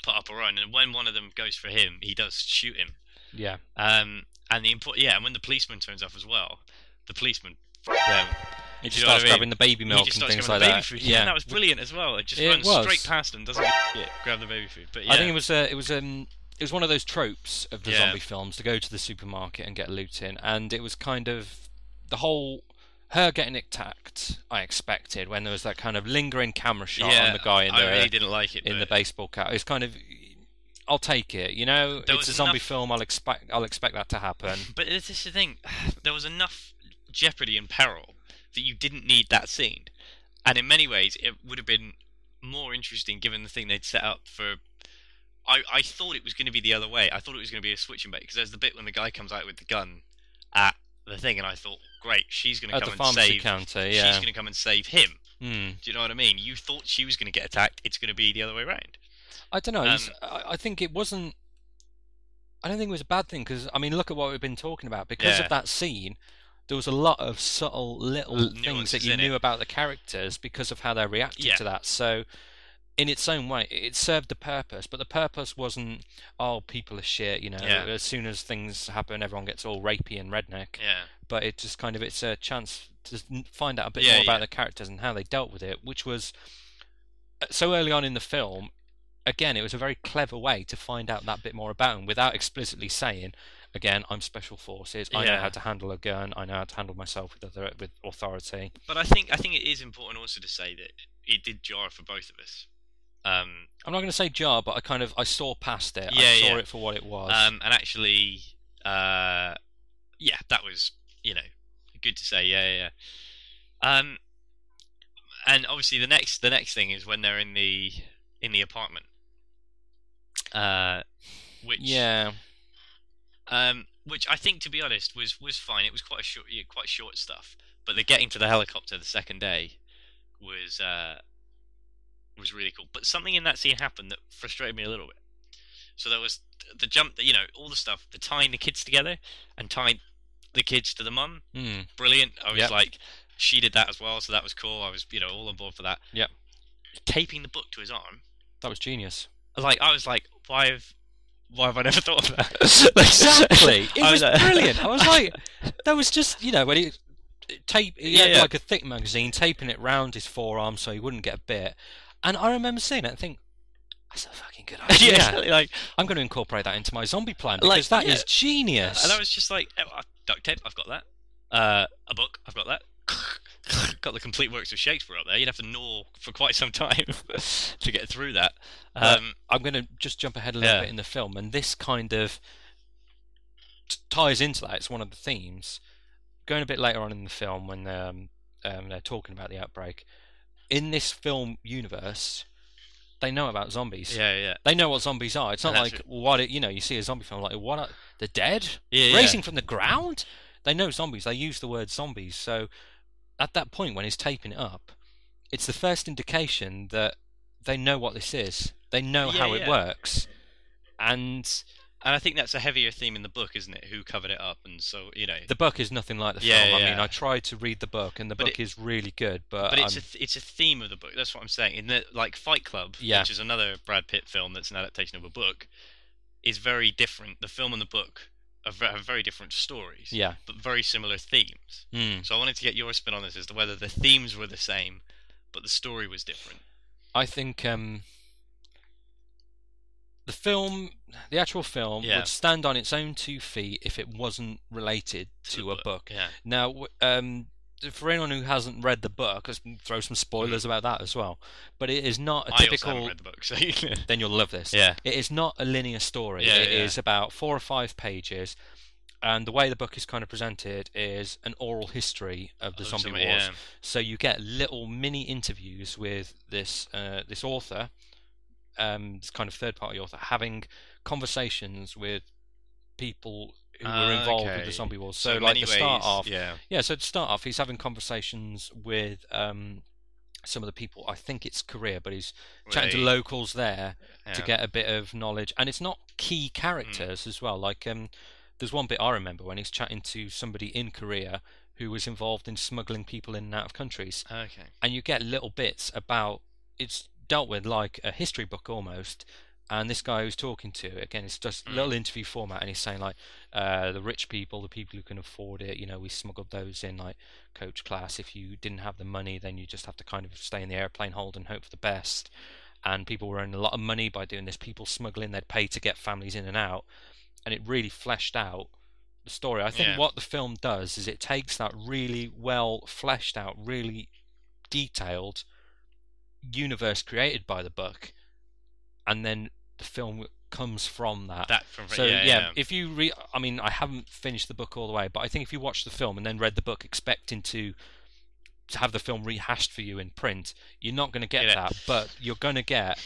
put up her own. And when one of them goes for him, he does shoot him. Yeah. Um, and the import, yeah, and when the policeman turns up as well, the policeman, um, He just you know what starts I mean? grabbing the baby milk and things like the baby that. food. Yeah, that was brilliant as well. It just It runs was. straight past him, doesn't a grab the baby food. But yeah, I think it was uh, it was um it was one of those tropes of the Yeah. zombie films to go to the supermarket and get loot in, and it was kind of the whole her getting attacked. I expected when there was that kind of lingering camera shot yeah, on the guy in I the really didn't like it. in the baseball cap. It's kind of I'll take it. You know, There it's a zombie enough- film. I'll expect I'll expect that to happen. (laughs) But this is the thing. (sighs) There was enough jeopardy and peril that you didn't need that scene, and in many ways, it would have been more interesting given the thing they'd set up for. I, I thought it was going to be the other way. I thought it was going to be a switching bait because there's the bit when the guy comes out with the gun at the thing, and I thought, great, she's going to come and save. counter, She's going to come and save him. Hmm. Do you know what I mean? You thought she was going to get attacked. It's going to be the other way around. I don't know. Um, I, think it wasn't. I don't think it was a bad thing because I mean, look at what we've been talking about. Because Yeah. of that scene, there was a lot of subtle little things that you knew it. about the characters because of how they reacted Yeah. to that. So, in its own way, it served the purpose. But the purpose wasn't, oh, people are shit. You know, Yeah. as soon as things happen, everyone gets all rapey and redneck. Yeah. But it just kind of it's a chance to find out a bit Yeah, more about yeah. the characters and how they dealt with it, which was uh, so early on in the film again, it was a very clever way to find out that bit more about him without explicitly saying, again, I'm special forces. I know how to handle a gun. I know how to handle myself with other, with authority. But I think I think it is important also to say that it did jar for both of us. Um, I'm not going to say jar, but I kind of I saw past it. I saw yeah. it for what it was. um, and actually, uh, yeah, that was you know good to say. Yeah, yeah. yeah. Um, and obviously the next the next thing is when they're in the in the apartment. Uh, which Yeah. um, which I think, to be honest, was was fine. It was quite a short, yeah, quite short stuff. But the getting to the helicopter the second day was uh, was really cool. But something in that scene happened that frustrated me a little bit. So there was the jump, you know, all the stuff, the tying the kids together and tying the kids to the mum, Mm. brilliant. I was Yep. like, she did that as well, so that was cool. I was, you know, all on board for that. Yep. Taping the book to his arm, That was genius. like I was like, why have, why have I never (laughs) thought of that? (laughs) Exactly. (laughs) It was brilliant. I was like, that was just you know when he tape he Yeah, had yeah. like a thick magazine taping it round his forearm so he wouldn't get a bit. And I remember seeing it and think. That's a fucking good (laughs) idea. yeah, (laughs) like I'm going to incorporate that into my zombie plan Like, because that is yeah. genius. And I was just like, oh, uh, duct tape, I've got that. Uh, a book, I've got that. (laughs) got the complete works of Shakespeare up there. You'd have to gnaw for quite some time to get through that. Um, I'm going to just jump ahead a little Yeah. bit in the film, and this kind of t- ties into that. It's one of the themes. Going a bit later on in the film, when um, um, they're talking about the outbreak, in this film universe, they know about zombies. yeah, yeah, They know what zombies are. It's not that's like what it, you know. You see a zombie film like what are the dead yeah, yeah. raising from the ground. They know zombies. They use the word zombies. So at that point, when he's taping it up, it's the first indication that they know what this is. They know Yeah, how it works, and And I think that's a heavier theme in the book, isn't it? Who covered it up, and so you know. the book is nothing like the Yeah, film. I mean. I tried to read the book, and the But book it- is really good. But, but it's I'm- a th- it's a theme of the book. That's what I'm saying. In the like Fight Club, Yeah. which is another Brad Pitt film that's an adaptation of a book, is very different. The film and the book are have very different stories, yeah. but very similar themes. Mm. So I wanted to get your spin on this as to whether the themes were the same, but the story was different. I think um, the film, the actual film, Yeah. would stand on its own two feet if it wasn't related to, the a book. Yeah. Now, um, for anyone who hasn't read the book, let's throw some spoilers about that as well. But it is not a Mm. I typical. haven't read the book, so (laughs) Then you'll love this. yeah. It is not a linear story. Yeah, It yeah. is about four or five pages, and the way the book is kind of presented is an oral history of the zombie zombie- wars. yeah. So you get little mini interviews with this uh, this author, um, this kind of third party author, having conversations with people who were Ah, involved with the zombie wars. So So, like the start ways, off, yeah. yeah. So to start off, he's having conversations with um, some of the people. I think it's Korea, but he's chatting to locals there to yeah. Mm. get a bit of knowledge, and it's not key characters as well. Like um, there's one bit I remember when he's chatting to somebody in Korea who was involved in smuggling people in and out of countries, Okay. and you get little bits about it's dealt with like a history book almost. And this guy who's talking to again, it's just Mm. little interview format, and he's saying like, uh, the rich people, the people who can afford it, you know, we smuggled those in like coach class. If you didn't have the money, then you just have to kind of stay in the airplane hold and hope for the best. And people were earning a lot of money by doing this. People smuggling, they'd pay to get families in and out, and it really fleshed out the story. I think Yeah. what the film does is it takes that really well fleshed out, really detailed universe created by the book, and then the film comes from that. That from So yeah, yeah, yeah. if you re, I mean, I haven't finished the book all the way, but I think if you watch the film and then read the book expecting to to have the film rehashed for you in print, you're not going to get Yeah. that. But you're going to get.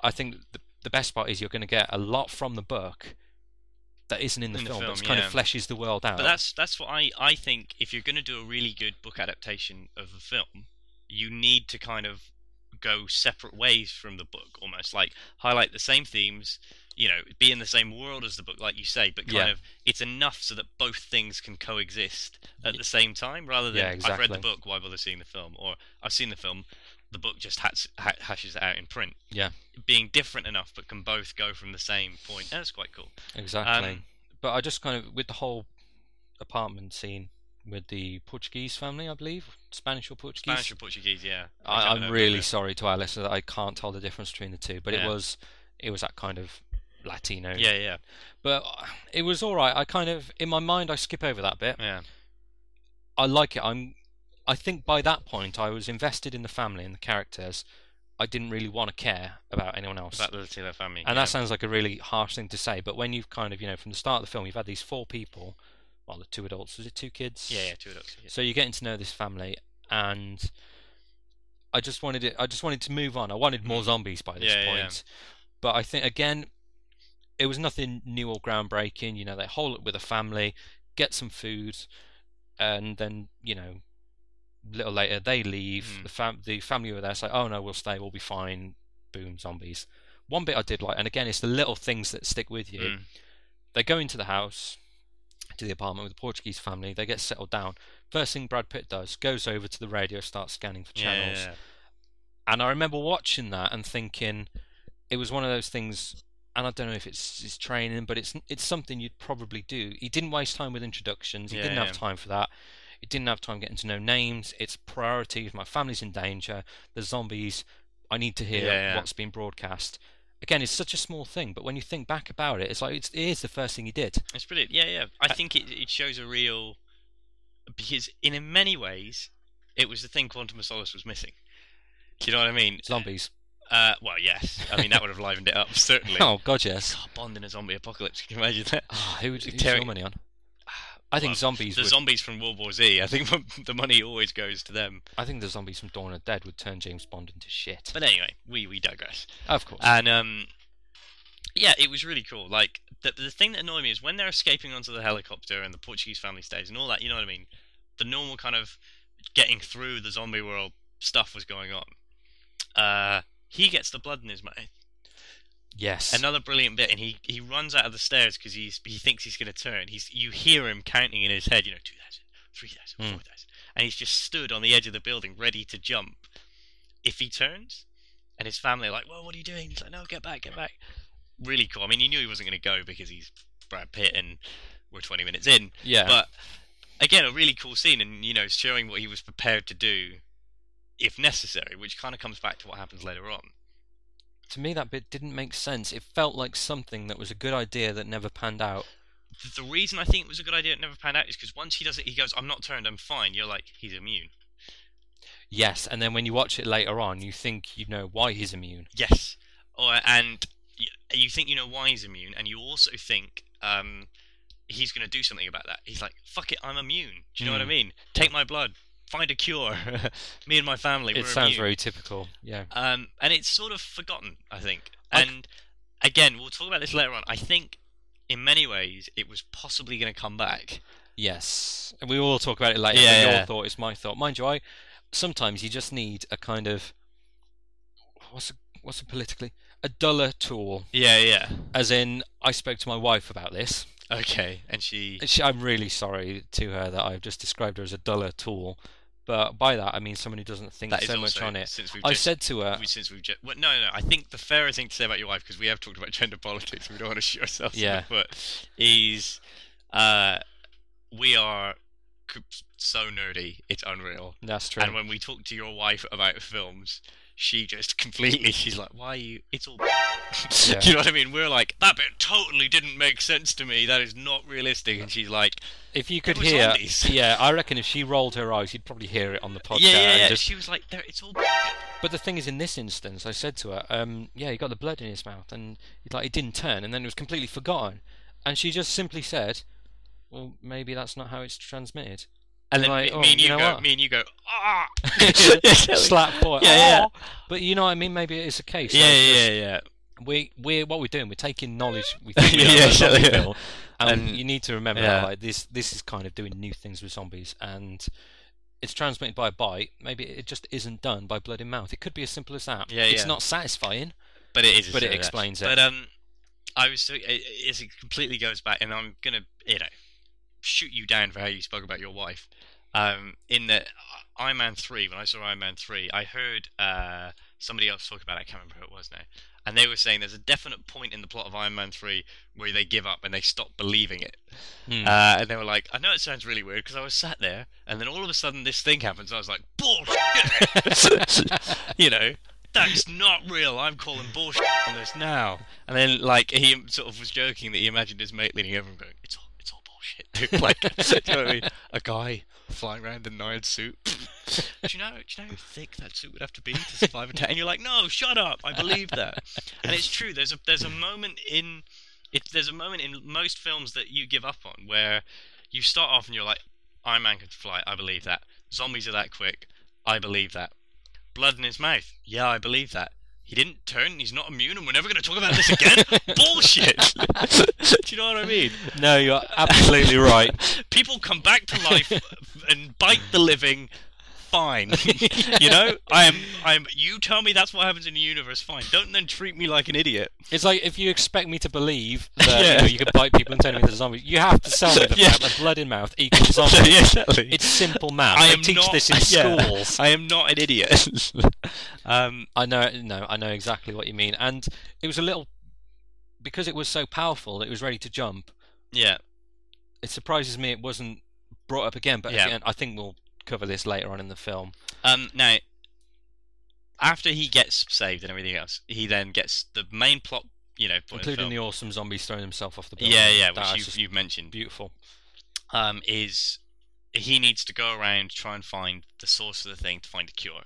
I think the the best part is you're going to get a lot from the book that isn't in the In the film. film, that kind of fleshes the world out. But that's that's what I I think. If you're going to do a really good book adaptation of a film, you need to kind of go separate ways from the book, almost like highlight the same themes. You know, be in the same world as the book, like you say, but kind Yeah. of it's enough so that both things can coexist at the same time, rather than Yeah, I've read the book, why bother seeing the film, or I've seen the film, the book just has, ha- hashes it out in print. Yeah. being different enough, but can both go from the same point. That's quite cool. exactly. Um, but I just kind of with the whole apartment scene with the Portuguese family, I believe, Spanish or Portuguese. Spanish or Portuguese, yeah. I I'm really sorry to our listener that I can't tell the difference between the two, but Yeah. it was it was that kind of Latino. Yeah, yeah, But it was all right. I kind of in my mind I skip over that bit. yeah. I like it. I'm. I think by that point I was invested in the family and the characters. I didn't really want to care about anyone else. About the Latino family. and yeah. that sounds like a really harsh thing to say, but when you've kind of, you know, from the start of the film, you've had these four people, well, the two adults, was it two kids? Yeah, yeah, two adults. Yeah. So you're getting to know this family, and I just wanted it. I just wanted to move on. I wanted more zombies by this Yeah, yeah, point. But I think again, it was nothing new or groundbreaking. You know, they hole up with a family, get some food, and then you know, a little later they leave. Mm. The fam the family were there. Say, oh no, we'll stay. We'll be fine. Boom, zombies. One bit I did like, and again, it's the little things that stick with you. Mm. They go into the house, to the apartment with the Portuguese family. They get settled down. First thing Brad Pitt does, goes over to the radio, starts scanning for Yeah, channels. yeah, yeah. And I remember watching that and thinking, it was one of those things. And I don't know if it's his training, but it's it's something you'd probably do. He didn't waste time with introductions. He Yeah, didn't yeah. have time for that. He didn't have time getting to know names. It's priorities. My family's in danger. The zombies. I need to hear Yeah, yeah. what's being broadcast. Again, it's such a small thing, but when you think back about it, it's like it's, it is the first thing he did. It's brilliant. Yeah, yeah. I think it it shows a real because in many ways it was the thing Quantum of Solace was missing. Do you know what I mean? Zombies. Uh, well, yes. I mean that would have livened it up certainly. (laughs) Oh God, yes. God, Bond in a zombie apocalypse. Can you imagine that? Ah, who would who's Terry- your money on? I think Well, zombies. The Would, zombies from World War Z. I think (laughs) the money always goes to them. I think the zombies from Dawn of the Dead would turn James Bond into shit. But anyway, we we digress. of course. And um, yeah, it was really cool. Like the the thing that annoyed me is when they're escaping onto the helicopter and the Portuguese family stays and all that. You know what I mean? The normal kind of getting through the zombie world stuff was going on. Uh, he gets the blood in his mouth. Yes. Another brilliant bit, and he, he runs out of the stairs because he's he thinks he's going to turn. He's you hear him counting in his head, you know, 2,000, 3,000, Hmm. 4,000. and he's just stood on the edge of the building, ready to jump if he turns. And his family are like, "Well, what are you doing?" He's like, "No, get back, get back." Really cool. I mean, he knew he wasn't going to go because he's Brad Pitt, and we're 20 minutes in. yeah. But again, a really cool scene, and you know, showing what he was prepared to do if necessary, which kind of comes back to what happens later on. To me, that bit didn't make sense. It felt like something that was a good idea that never panned out. the reason I think it was a good idea it never panned out is because once he does it, he goes, "I'm not turned, I'm fine." You're like, he's immune. Yes, and then when you watch it later on, you think you know why he's immune. Yes, or and you think you know why he's immune, and you also think um, he's going to do something about that. He's like, "Fuck it, I'm immune." Do you know what I Mm. mean? Take my blood, find a cure. (laughs) Me and my family. It sounds immune. very typical. Yeah. Um, and it's sort of forgotten, I think. I- And again, we'll talk about this later on. I think, in many ways, it was possibly going to come back. Yes, and we will talk about it later. Yeah. Your thought is my thought. Mind you, I sometimes you just need a kind of what's a, what's a politically a duller tool. Yeah, yeah. As in, I spoke to my wife about this. Okay, and she. She, I'm really sorry to her that I've just described her as a duller tool, but by that I mean someone who doesn't think That so much on it. Since we've I just, said to her, we, since we've just, well, no, no. I think the fairer thing to say about your wife, because we have talked about gender politics, we don't want to shoot ourselves Yeah. in the foot, is uh, we are so nerdy, it's unreal. "That's true." And when we talk to your wife about films, she just (laughs) completely, she's like, "Why are you? It's all." Yeah. Do (laughs) you know what I mean? We're like, that bit totally didn't make sense to me. That is not realistic. And she's like, If you could hear, zombies. (laughs) yeah, I reckon if she rolled her eyes, you'd probably hear it on the podcast. yeah, yeah, yeah. just- She was like, it's all. But the thing is, in this instance, I said to her, um, "Yeah, he got the blood in his mouth, and like he didn't turn, and then it was completely forgotten." And she just simply said, "Well, maybe that's not how it's transmitted." And then Like, me, oh, and you, you know go, what? me and you go, (laughs) ah. Slap for (laughs) Yeah, yeah. But you know what I mean? Maybe it is a case. Yeah, It's yeah, yeah. We we what we're doing, we're taking knowledge we (laughs) think we Yeah, know yeah, about zombie exactly, film, and, And- you need to remember yeah. that, like this this is kind of doing new things with zombies, and it's transmitted by a bite. Maybe it just isn't done by blood in mouth. It could be as simple as that. Yeah, it's yeah. not satisfying. But it is. But it explains it. But um, I was it, it completely goes back, and I'm gonna you know shoot you down for how you spoke about your wife. Um, in the Iron Man three, when I saw Iron Man three, I heard uh somebody else talk about it. I can't remember who it was now. And they were saying there's a definite point in the plot of Iron Man 3 where they give up and they stop believing it. Hmm. Uh, and they were like, I know it sounds really weird because I was sat there and then all of a sudden this thing happens. I was like, bullshit! (laughs) you know, that's not real. I'm calling bullshit on this now. And then, like, he sort of was joking that he imagined his mate leaning over and going, it's all, (laughs) dude. Like, (laughs) you know what I mean? A guy flying around in an iron suit. (laughs) do you know? Do you know how thick that suit would have to be to survive attack? And you're like, no, shut up. I believe that. And it's true. There's a there's a moment in it. There's a moment in most films that you give up on where you start off and you're like, Iron Man can fly. I believe that. Zombies are that quick. I believe that. blood in his mouth. Yeah, I believe that. He didn't turn. He's not immune, and we're never going to talk about this again. (laughs) Bullshit. (laughs) Do you know what I mean? No, you're absolutely right. (laughs) People come back to life and bite the living. Fine, (laughs) you know. I am. I am. You tell me that's what happens in the universe. Fine. Don't then treat me like an idiot. It's like if you expect me to believe that (laughs) Yeah. you, know, you can bite people and turn them into zombies, you have to sell me the (laughs) Yeah. fact that blood in mouth equals zombies. Yeah, exactly. It's simple math. I am teach not, this in yeah, schools. I am not an idiot. um, I know, no, I know exactly what you mean, and it was a little because it was so powerful. It was ready to jump. yeah. It surprises me it wasn't brought up again, but Yeah. again, I think we'll cover this later on in the film. Um, now, after he gets saved and everything else, he then gets the main plot. You know, including film. the awesome zombies throwing himself off the building. yeah, yeah, That which you've, you've mentioned. beautiful. um, is he needs to go around try and find the source of the thing to find a cure.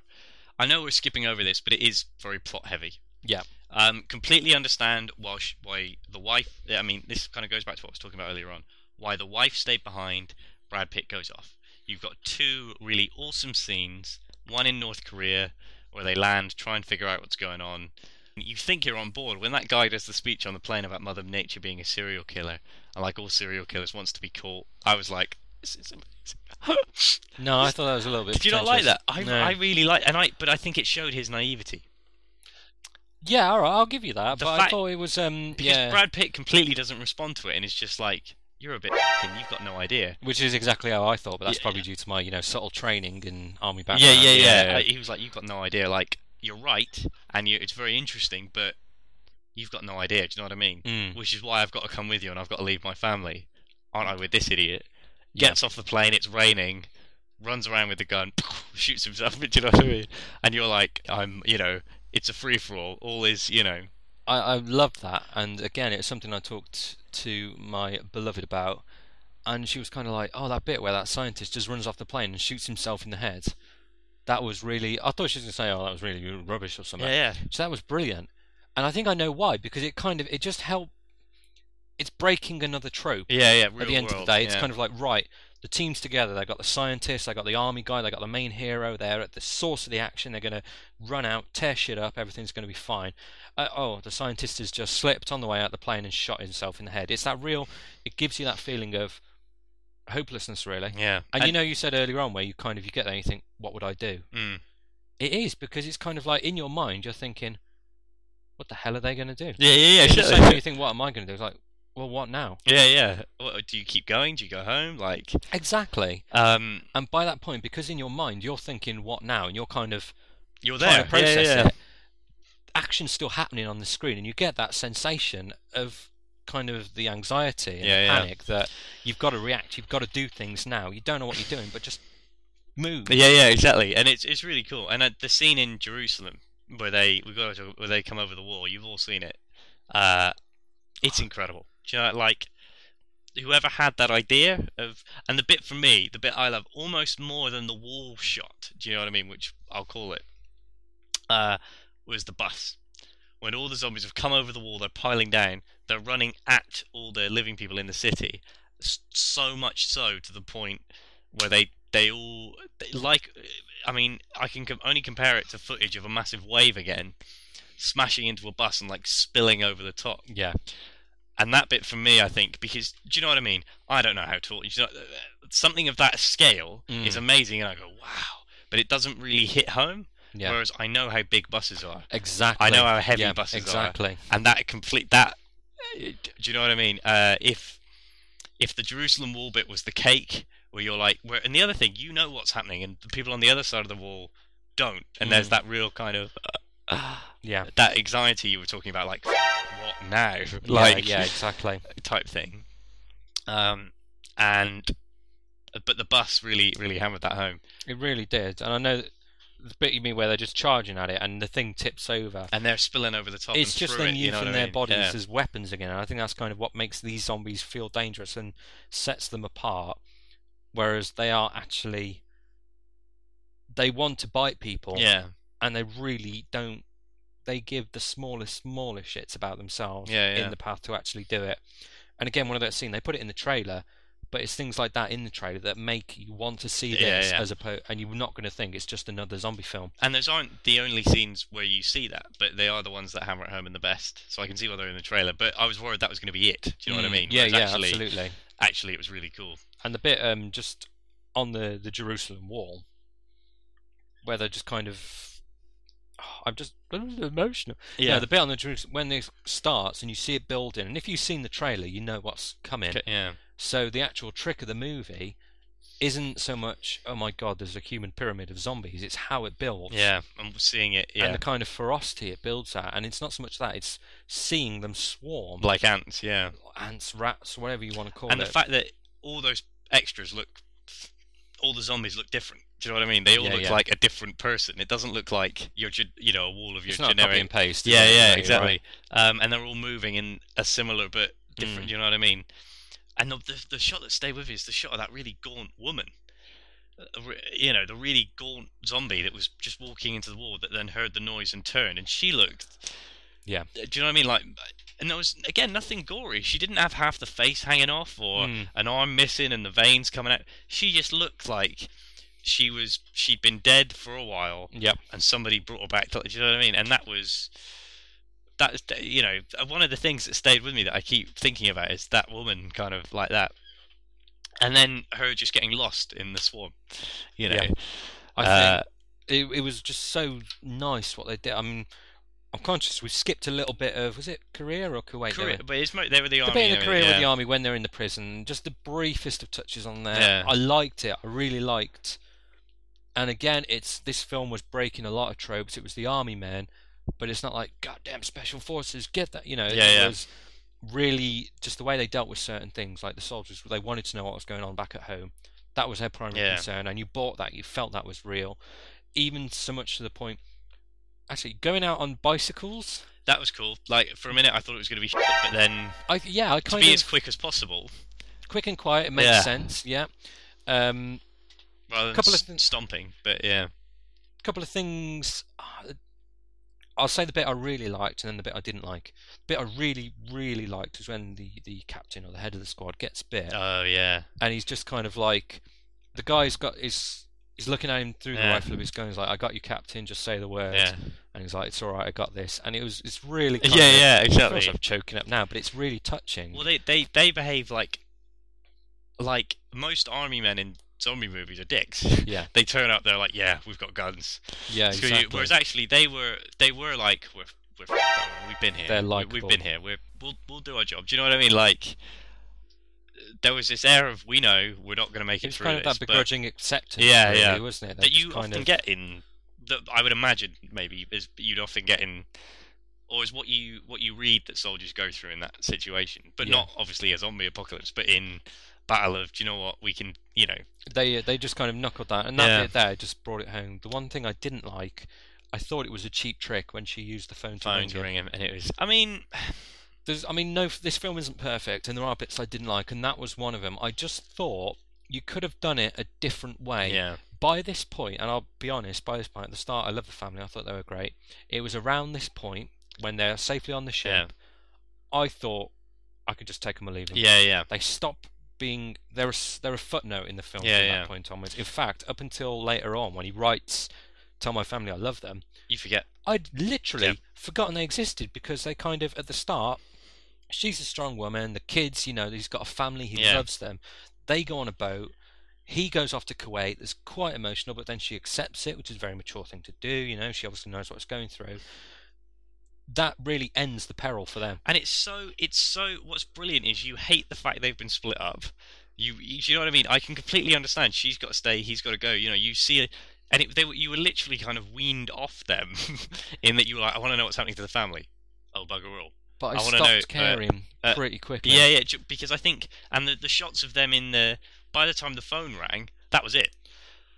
I know we're skipping over this, but it is very plot heavy. Yeah. Um, completely understand why sh- why the wife. I mean, this kind of goes back to what I was talking about earlier on. Why the wife stayed behind. Brad Pitt goes off. You've got two really awesome scenes. One in North Korea where they land, try and figure out what's going on. You think you're on board when that guy does the speech on the plane about Mother Nature being a serial killer, and like all serial killers wants to be caught. I was like, this is amazing. (laughs) No, I thought that was a little bit. Did you not like that? I, No. I really like, and I but I think it showed his naivety Yeah, all right, I'll give you that. The but I thought it was um because yeah, Brad Pitt completely doesn't respond to it, and it's just like you're a bit, fucking, you've got no idea. which is exactly how I thought, but that's Yeah. probably due to my you know subtle training in army Yeah, background. yeah, yeah. Uh, he was like, you've got no idea. Like you're right, and you, it's very interesting, but you've got no idea. Do you know what I mean? Mm. Which is why I've got to come with you, and I've got to leave my family, aren't I? With this idiot, Yeah. gets off the plane. It's raining. Runs around with the gun, (laughs) shoots himself. (laughs) Do you know what I mean? And you're like, I'm, you know, it's a free for all. All is, you know, I, I loved that, and again, it's something I talked to my beloved about, and she was kind of like, "Oh, that bit where that scientist just runs off the plane and shoots himself in the head, that was really." I thought she was gonna say, "Oh, that was really rubbish" or something. yeah, yeah. So that was brilliant, and I think I know why because it kind of it just helped. It's breaking another trope. Yeah, yeah. At the end of the day, it's kind of like right. The team's together. They've got the scientist. they've got the army guy. they've got the main hero. They're at the source of the action. They're going to run out, tear shit up. Everything's going to be fine. Uh, oh, the scientist has just slipped on the way out the plane and shot himself in the head. It's that real. It gives you that feeling of hopelessness, really. yeah. And, you know, you said earlier on where you kind of you get there and you think, what would I do? mm, It is because it's kind of like in your mind you're thinking, what the hell are they going to do? yeah, yeah, yeah. In the same way you think, what am I going to do? It's like, well, what now? Yeah, yeah. Do you keep going? Do you go home? Like, Exactly. um, And by that point, because in your mind you're thinking, what now? And you're kind of you're there. process yeah, yeah. it. Action's still happening on the screen, and you get that sensation of kind of the anxiety and Yeah, the panic that you've got to react, you've got to do things now. You don't know what you're doing, but just move. Yeah, yeah, exactly. And it's it's really cool. And uh, the scene in Jerusalem where they we got to, where they come over the wall, you've all seen it. Uh, it's incredible. Do you know, like whoever had that idea of, and the bit for me, the bit I love almost more than the wall shot. Do you know what I mean? Which I'll call it. Uh, was the bus when all the zombies have come over the wall, they're piling down, they're running at all the living people in the city. So much so to the point where they they all they, like. I mean, I can com- only compare it to footage of a massive wave again, smashing into a bus and like spilling over the top. Yeah. And that bit for me, I think, because do you know what I mean? I don't know how to. You know, something of that scale Mm. is amazing, and I go, wow. But it doesn't really hit home. Yeah. Whereas I know how big buses are, exactly. I know how heavy yeah, buses are. exactly. and that complete that. Do you know what I mean? Uh, if if the Jerusalem wall bit was the cake, where you're like, where, and the other thing, you know what's happening, and the people on the other side of the wall don't, and there's Mm. that real kind of uh, Yeah. that anxiety you were talking about, like what now, (laughs) like yeah, exactly. type thing. Um, and but the bus really really hammered that home, It really did. And I know the bit you mean where they're just charging at it and the thing tips over. and they're spilling over the top. It's and just them it, you know using I their mean? bodies Yeah. as weapons again. And I think that's kind of what makes these zombies feel dangerous and sets them apart. Whereas they are actually. They want to bite people. Yeah, And they really don't. They give the smallest, smallest shits about themselves Yeah, yeah. in the path to actually do it. And again, one of those scenes, they put it in the trailer. But it's things like that in the trailer that make you want to see this yeah. as opposed, and you're not going to think it's just another zombie film. And those aren't the only scenes where you see that, but they are the ones that hammer it home in the best. So I can see why they're in the trailer. But I was worried that was going to be it. Do you know what I Mm, mean? Yeah, yeah, actually, absolutely. Actually, it was really cool. And the bit um just on the the Jerusalem wall, where they're just kind of, (sighs) I'm just emotional. Yeah. No, the bit on the when this starts and you see it building, and if you've seen the trailer, you know what's coming. Okay, yeah. So the actual trick of the movie isn't so much, oh my god, there's a human pyramid of zombies. It's how it builds. Yeah. I'm seeing it. Yeah. And the kind of ferocity it builds at, and it's not so much that; it's seeing them swarm, like ants. Yeah. ants, rats, whatever you want to call and it. the fact that all those extras look, all the zombies look different. Do you know what I mean? They all Yeah, look yeah. like a different person. It doesn't look like your, you know, a wall of your it's not a copy generic. and paste. Yeah, yeah, exactly. right. Um, and they're all moving in a similar but different. Mm. You know what I mean? And the, the the shot that stayed with me is the shot of that really gaunt woman. Uh, You know, the really gaunt zombie that was just walking into the wall that then heard the noise and turned, and she looked. Yeah. Do you know what I mean? Like, and there was again nothing gory. She didn't have half the face hanging off or Mm. an arm missing and the veins coming out. She just looked like she was she'd been dead for a while Yep. and somebody brought her back to do you know what I mean? And that was that's you know one of the things that stayed with me that I keep thinking about is that woman kind of like that, and then her just getting lost in the swarm, you know. Yeah. I Uh, think it, it was just so nice what they did. I mean, I'm conscious we skipped a little bit of was it Korea or Kuwait? Korea, but it's mo- they were the army. in you the know, Korea with the army when they're in the prison, just the briefest of touches on there. Yeah. I liked it. I really liked. And again, it's this film was breaking a lot of tropes. It was the army men, but it's not like goddamn special forces. Get that, you know. Yeah, it yeah. was really just the way they dealt with certain things. Like the soldiers, they wanted to know what was going on back at home. That was their primary Yeah. concern, and you bought that. You felt that was real, even so much to the point. Actually, going out on bicycles. That was cool. Like for a minute, I thought it was going to be, shit, but then I yeah, I to kind be of as quick as possible, quick and quiet. It makes Yeah. sense. Yeah. Um, rather Couple of thing- stomping. But yeah, A couple of things. uh, I'll say the bit I really liked, and then the bit I didn't like. The bit I really, really liked was when the, the captain or the head of the squad gets bit, oh yeah, and he's just kind of like, the guy's got is he's looking at him through the Yeah. rifle of his gun. He's like, "I got you, captain. Just say the word." yeah, And he's like, "It's all right. I got this." And it was it's really yeah, of, yeah, exactly. myself choking up now, but it's really touching. Well, they they they behave like like most army men in zombie movies are dicks. yeah, (laughs) they turn up, they're like, yeah, we've got guns. yeah, Screw you. exactly. Whereas actually, they were they were like, we're, we're we've been here. They're like. We've been here. We're we'll we'll do our job. Do you know what I mean? Like. There was this air of we know we're not going to make it it through kind of this, that begrudging acceptance, Yeah, really, yeah. wasn't it? They that you kind often of, get in. That I would imagine maybe is you'd often get in, or is what you what you read that soldiers go through in that situation, but Yeah. not obviously a zombie apocalypse, but in battle of do you know what we can you know they uh, they just kind of knuckled that, and that Yeah. bit there just brought it home. The one thing I didn't like, I thought it was a cheap trick when she used the phone to phone ring to him. ring him, and it was I mean (sighs) There's, I mean, no, this film isn't perfect, and there are bits I didn't like, and that was one of them. I just thought you could have done it a different way. yeah By this point, and I'll be honest, by this point at the start, I love the family. I thought they were great. It was around this point when they're safely on the ship. Yeah. I thought I could just take them or leave them. yeah yeah They stop being they're a, they're a footnote in the film Yeah, from yeah. that point onwards. In fact, up until later on when he writes "Tell my family I love them," you forget I'd literally Yeah. forgotten they existed because they kind of at the start. She's a strong woman. The kids, you know, he's got a family. He loves them. They go on a boat. He goes off to Kuwait. It's quite emotional, but then she accepts it, which is a very mature thing to do. You know, she obviously knows what's going through. That really ends the peril for them. and it's so it's so what's brilliant is you hate the fact they've been split up you, you you know what I mean I can completely understand she's got to stay he's got to go you know you see it and it, they were you were literally kind of weaned off them (laughs) in that you were like I want to know what's happening to the family oh bugger all But I, I stopped know, uh, caring uh, pretty quickly. Yeah, yeah, because I think, and the, the shots of them in the, by the time the phone rang, that was it.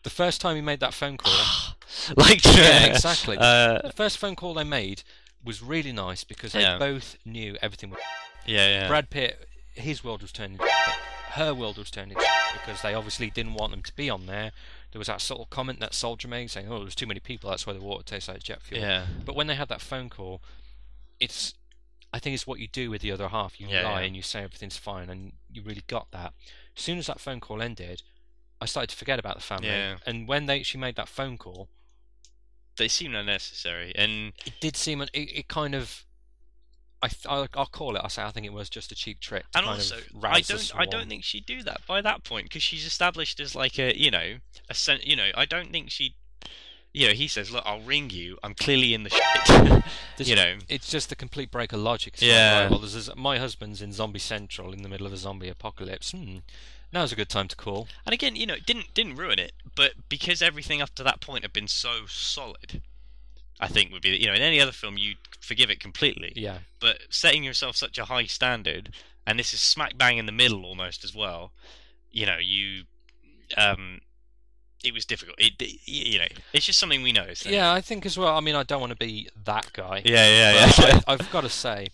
The first time he made that phone call, (sighs) like, (laughs) Yeah, exactly. Uh, the first phone call they made was really nice because they Yeah. both knew everything was yeah, yeah. Brad Pitt, his world was turning, to shit. her world was turning to shit because they obviously didn't want them to be on there. There was that subtle comment that soldier made saying, "Oh, there's too many people. That's why the water tastes like jet fuel." yeah, But when they had that phone call, it's, I think it's what you do with the other half. You Yeah, lie yeah. and you say everything's fine, and you really got that. As soon as that phone call ended, I started to forget about the family. Yeah. And when they she made that phone call, They seem unnecessary, and it did seem it, it kind of. I th- I'll, I'll call it. I say I think it was just a cheap trick. And also I don't I don't think she'd do that by that point because she's established as like a you know a sen- you know I don't think she. You know, he says, "Look, I'll ring you. I'm clearly in the shit." (laughs) You know, it's just a complete break of logic. It's like, Yeah. right, well, this, my husband's in Zombie Central in the middle of a zombie apocalypse. Hmm. Now's a good time to call. And again, you know, it didn't didn't ruin it, but because everything up to that point had been so solid, I think would be you know in any other film you'd forgive it completely. Yeah. But setting yourself such a high standard, and this is smack bang in the middle almost as well, you know, you um, it was difficult. It, you know, it's just something we know. Isn't? Yeah, I think as well. I mean, I don't want to be that guy. yeah, yeah, yeah. I, I've got (laughs) to say,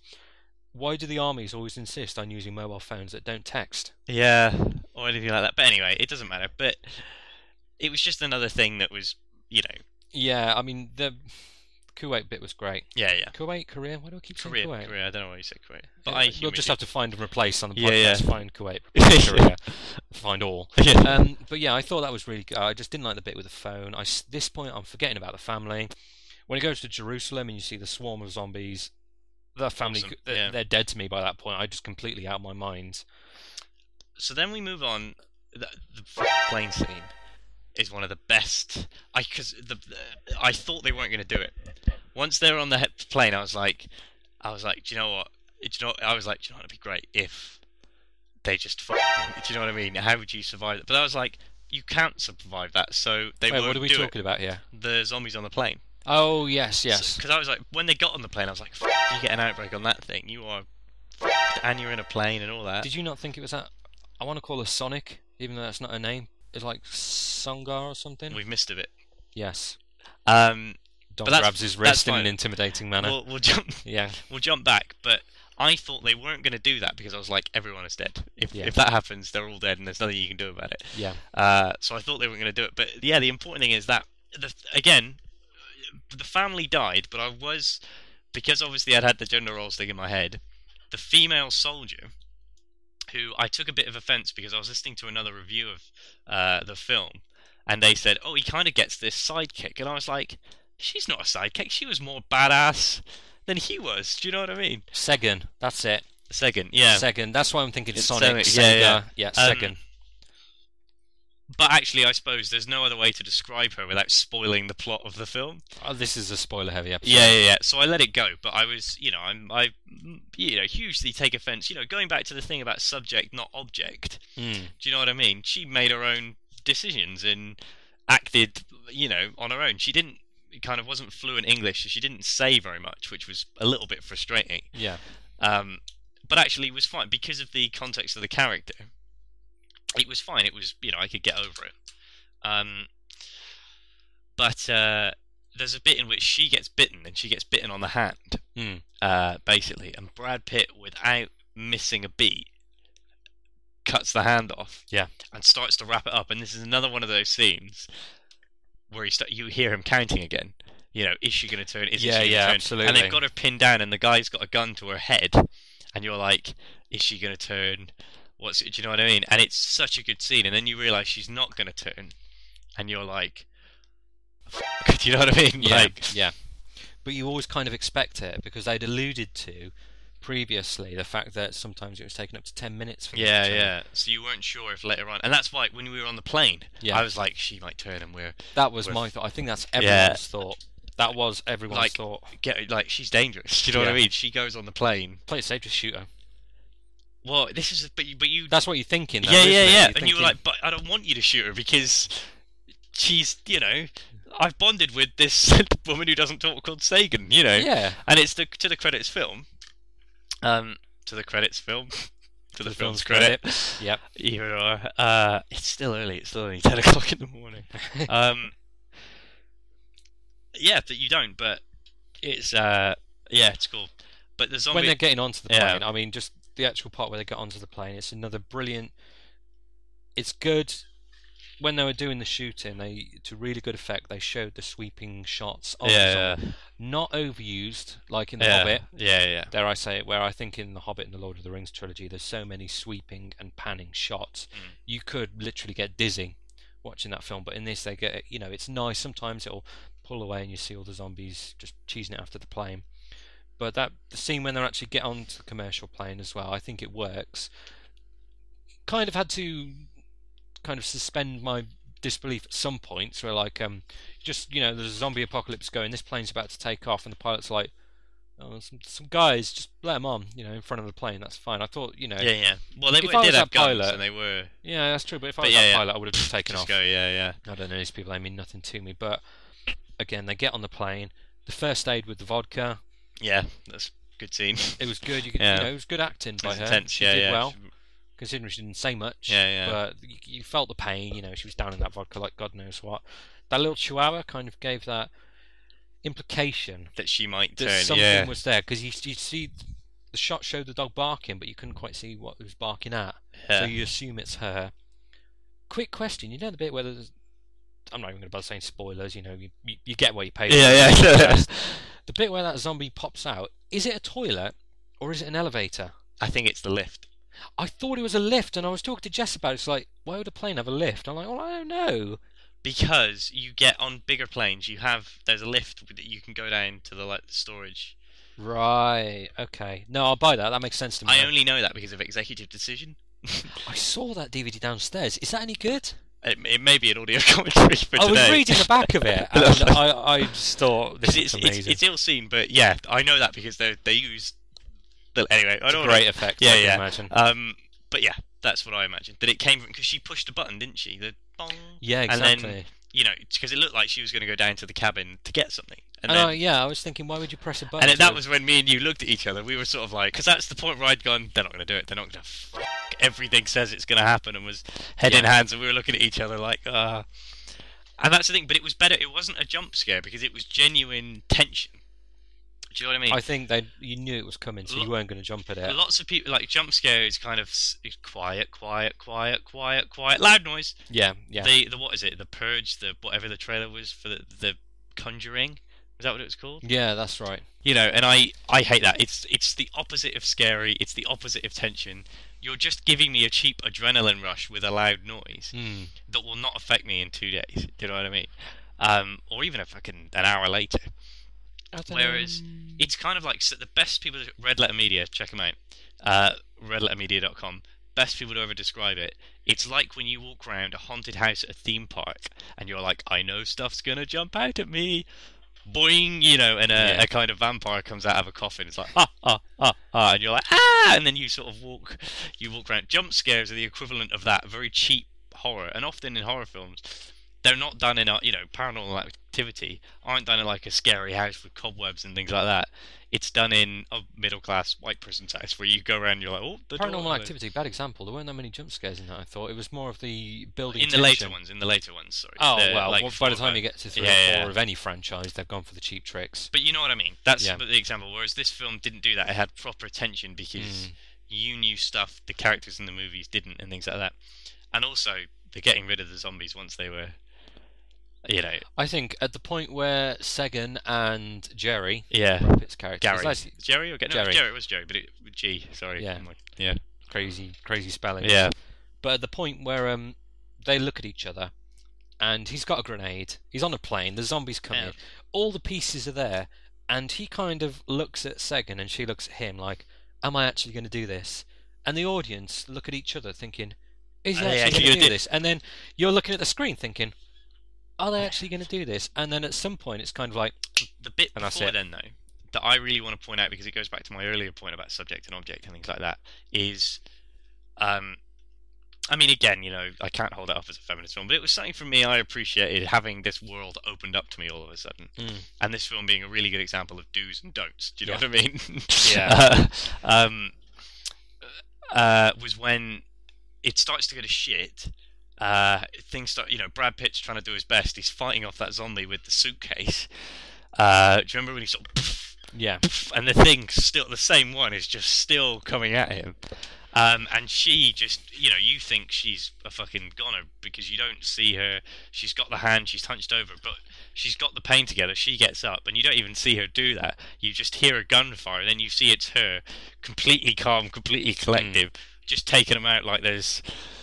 why do the armies always insist on using mobile phones that don't text? yeah, or anything like that. But anyway, it doesn't matter. But it was just another thing that was, you know, Yeah, I mean the Kuwait bit was great. yeah, yeah. Kuwait, Korea. Why do I keep saying Kuwait? Korea. I don't know why you said Kuwait. but Yeah, I. we'll just have to find and replace on the podcast. yeah. yeah. Find Kuwait, (laughs) replace Korea, find all. (laughs) Yeah. Um, but yeah, I thought that was really good. I just didn't like the bit with the phone. I this point, I'm forgetting about the family. When it goes to Jerusalem and you see the swarm of zombies, the family, Awesome, they're, yeah. they're dead to me by that point. I just completely out of my mind. So then we move on. The, the plane scene is one of the best. I because the, the I thought they weren't going to do it. Once they were on the he- plane, I was like, I was like, do you know what? Do you know? I was like, do you know what? It'd be great if they just. F- do you know what I mean? How would you survive it? But I was like, you can't survive that. So they Wait, what are we talking about here? The zombies on the plane. Oh yes, yes. Because I was like, when they got on the plane, I was like, F- you get an outbreak on that thing, you are. And you're in a plane and all that. Did you not think it was that? I want to call her Sonic, even though that's not her name. It's like Songar or something. We've missed a bit. Yes. Um, Dom grabs his wrist in an intimidating manner. we'll, we'll jump. (laughs) yeah. (laughs) We'll jump back, but I thought they weren't going to do that because I was like, everyone is dead. If Yeah. if that happens, they're all dead, and there's nothing you can do about it. Yeah. Uh, so I thought they weren't going to do it. But yeah, the important thing is that the, again, the family died, but I was because obviously I'd had the gender roles thing in my head. The female soldier, who I took a bit of offence because I was listening to another review of uh, the film, and they said, "Oh, he kind of gets this sidekick," and I was like, "She's not a sidekick. She was more badass than he was." Do you know what I mean? Segen. That's it. Second, yeah. Segen. That's why I'm thinking It's Sonic. Sonic, yeah, Sega. yeah. Yeah. Um, Segen. But actually, I suppose there's no other way to describe her without spoiling the plot of the film. Oh, this is a spoiler-heavy episode. Yeah, yeah, yeah. So I let it go, but I was, you know, I'm, I, you know, hugely take offence. You know, going back to the thing about subject, not object. Mm. Do you know what I mean? She made her own decisions and acted, you know, on her own. She didn't kind of wasn't fluent English, so she didn't say very much, which was a little bit frustrating. Yeah. Um, but actually, it was fine because of the context of the character. It was fine. It was, you know, I could get over it. Um, but uh, there's a bit in which she gets bitten, and she gets bitten on the hand, Hmm. uh, basically. And Brad Pitt, without missing a beat, cuts the hand off. Yeah. And starts to wrap it up. And this is another one of those scenes where you start, you hear him counting again. You know, is she going to turn? Is Yeah, she yeah, turn? absolutely. And they've got her pinned down, and the guy's got a gun to her head, and you're like, is she going to turn? What's do you know what I mean? And it's such a good scene, and then you realise she's not going to turn, and you're like, (laughs) do you know what I mean? Yeah. Like, yeah. But you always kind of expect it because they'd alluded to previously the fact that sometimes it was taking up to ten minutes for yeah, to yeah. So you weren't sure if later on, and that's why when we were on the plane, Yeah. I was like, she might turn, and we're That was with- my thought. I think that's everyone's thought. That was everyone's Like- thought. get like she's dangerous. (laughs) Do you know what I mean? She goes on the plane. Play it safe, just shoot her. Well, this is but you, but you That's what you're thinking. Though, yeah, yeah, yeah. You're and you were like, but I don't want you to shoot her because she's, you know, I've bonded with this (laughs) woman who doesn't talk called Sagan, you know. yeah, And it's the to the credits film. Um, to the credits film. (laughs) to the, the film's, film's credit. Yep. (laughs) Here we are. Uh, it's still early. It's still only ten o'clock in the morning. um, yeah, that you don't, but it's uh, yeah, it's cool. But the zombie. when they're getting onto the Yeah. I mean, just the actual part where they get onto the plane, it's another brilliant. It's good. when they were doing the shooting, they to really good effect. They showed the sweeping shots of Yeah, the zombie. not overused like in the yeah, Hobbit. yeah, yeah. Dare I say it? Where I think in the Hobbit and the Lord of the Rings trilogy, there's so many sweeping and panning shots, Mm. you could literally get dizzy watching that film. But in this, they get you know it's nice. Sometimes it'll pull away and you see all the zombies just cheesing it after the plane. But that the scene when they actually get onto the commercial plane as well, I think it works. Kind of had to kind of suspend my disbelief at some points where like um just you know there's a zombie apocalypse going this plane's about to take off and the pilot's like oh some, some guys just let them on you know in front of the plane that's fine i thought you know Yeah, yeah. Well, they If were- I did have that guns, pilot- and they were yeah that's true but if i was yeah, that yeah. pilot i would have just taken just off go. Yeah, yeah. i don't know these people they mean nothing to me but again they get on the plane the first aid with the vodka Yeah, that's a good scene. it was good you, could, Yeah. you know it was good acting by her intense. she yeah, did yeah. well considering she didn't say much. Yeah, yeah. But you, you felt the pain. You know, she was down in that vodka like God knows what. That little chihuahua kind of gave that implication That she might that turn. something yeah. was there because you you see the shot showed the dog barking, but you couldn't quite see what it was barking at. yeah. So you assume it's her. Quick question: You know the bit where there's I'm not even going to bother saying spoilers. You know, you, you, you get what you pay. for. yeah, yeah. (laughs) The bit where that zombie pops out is it a toilet or is it an elevator? I think it's the lift. I thought it was a lift, and I was talking to Jess about it. It's like, why would a plane have a lift? I'm like, well, I don't know. because you get on bigger planes you have there's a lift that you can go down to the like the storage Right. Okay. No, I'll buy that. That makes sense to me. i only know that because of executive decision (laughs) I saw that DVD downstairs. Is that any good? It, it may be an audio (laughs) commentary for I was reading the back of it, (laughs) and I, I just thought this is amazing. it's, it's ill seen but yeah i know that because they they use the, anyway It's a don't great know effect. Yeah, I yeah. Imagine. um but yeah that's what i imagined that it came from because she pushed a button didn't she the bong yeah, and then- you know because it looked like she was going to go down to the cabin to get something and And then I- yeah, I was thinking, why would you press a button? And that was when me and you looked at each other. We were sort of like, because that's the point where I'd gone, they're not going to do it. They're not going to. Everything says it's going to happen, and was head in hands, and we were looking at each other like, ah. And that's the thing, but it was better. It wasn't a jump scare because it was genuine tension. Do you know what I mean? I think they you knew it was coming, so you weren't going to jump at it. Lots of people like jump scare is kind of quiet, quiet, quiet, quiet, quiet, loud noise. Yeah, yeah. The the what is it? The purge, the whatever the trailer was for the the Conjuring. Is that what it was called? Yeah, that's right. you know and i i hate that it's it's the opposite of scary it's the opposite of tension you're just giving me a cheap adrenaline rush with a loud noise Hmm. that will not affect me in two days. Do you know what i mean? Um or even a fucking an hour later. Whereas know. it's kind of like so the best people red letter media check them out. Uh redlettermedia.com best people to ever describe it. It's like when you walk around a haunted house at a theme park and you're like i know stuff's gonna jump out at me boing you know and a, Yeah. a kind of vampire comes out of a coffin. It's like ah ah ah ah and you're like ah and then you sort of walk you walk around. Jump scares are the equivalent of that. Very cheap horror and often in horror films they're not done in a you know paranormal activity aren't done in like a scary house with cobwebs and things like that it's done in a middle class white person's house where you go around and you're like oh the door- Paranormal Activity, bad example. There weren't that many jump scares in that. I thought it was more of the building. in the later ones in the later ones sorry Oh The, well, like, well, by the time you get to three Yeah, or four yeah. of any franchise, they've gone for the cheap tricks. but you know what I mean that's Yeah. the example whereas this film didn't do that it had proper tension because Mm. you knew stuff the characters in the movies didn't and things like that and also they're getting rid of the zombies once they were you know I think at the point where Segen and Gerry, yeah Brad Pitt's character, Gary it's like Jerry or no, Jerry. Jerry it was Jerry but it G sorry Yeah. Like, yeah crazy, crazy spelling. yeah But at the point where um they look at each other, and he's got a grenade, he's on a plane, the zombies coming, Yeah. all the pieces are there, and he kind of looks at Segen and she looks at him like, "Am I actually going to do this?" And the audience look at each other thinking, "Is he Are actually actually going to do do- this?" And then you're looking at the screen thinking, "Are they actually going to do this?" And then at some point it's kind of like, the bit And before then though that I really want to point out because it goes back to my earlier point about subject and object and things like that is um I mean again you know I can't hold it up as a feminist film but it was something for me I appreciated having this world opened up to me all of a sudden Mm. and this film being a really good example of do's and don'ts do you know Yeah. what I mean Yeah. (laughs) uh, um uh was when it starts to go to shit uh, things start, you know, Brad Pitt's trying to do his best. He's fighting off that zombie with the suitcase. Uh, do you remember when he sort of, "Yeah, and the thing still, the same one is just still coming at him. Um, and she just, you know, you think she's a fucking goner because you don't see her. She's got the hand, she's hunched over, but she's got the pain together. She gets up, and you don't even see her do that. You just hear a gunfire, and then you see it's her, completely calm, completely collective, just taking them out like there's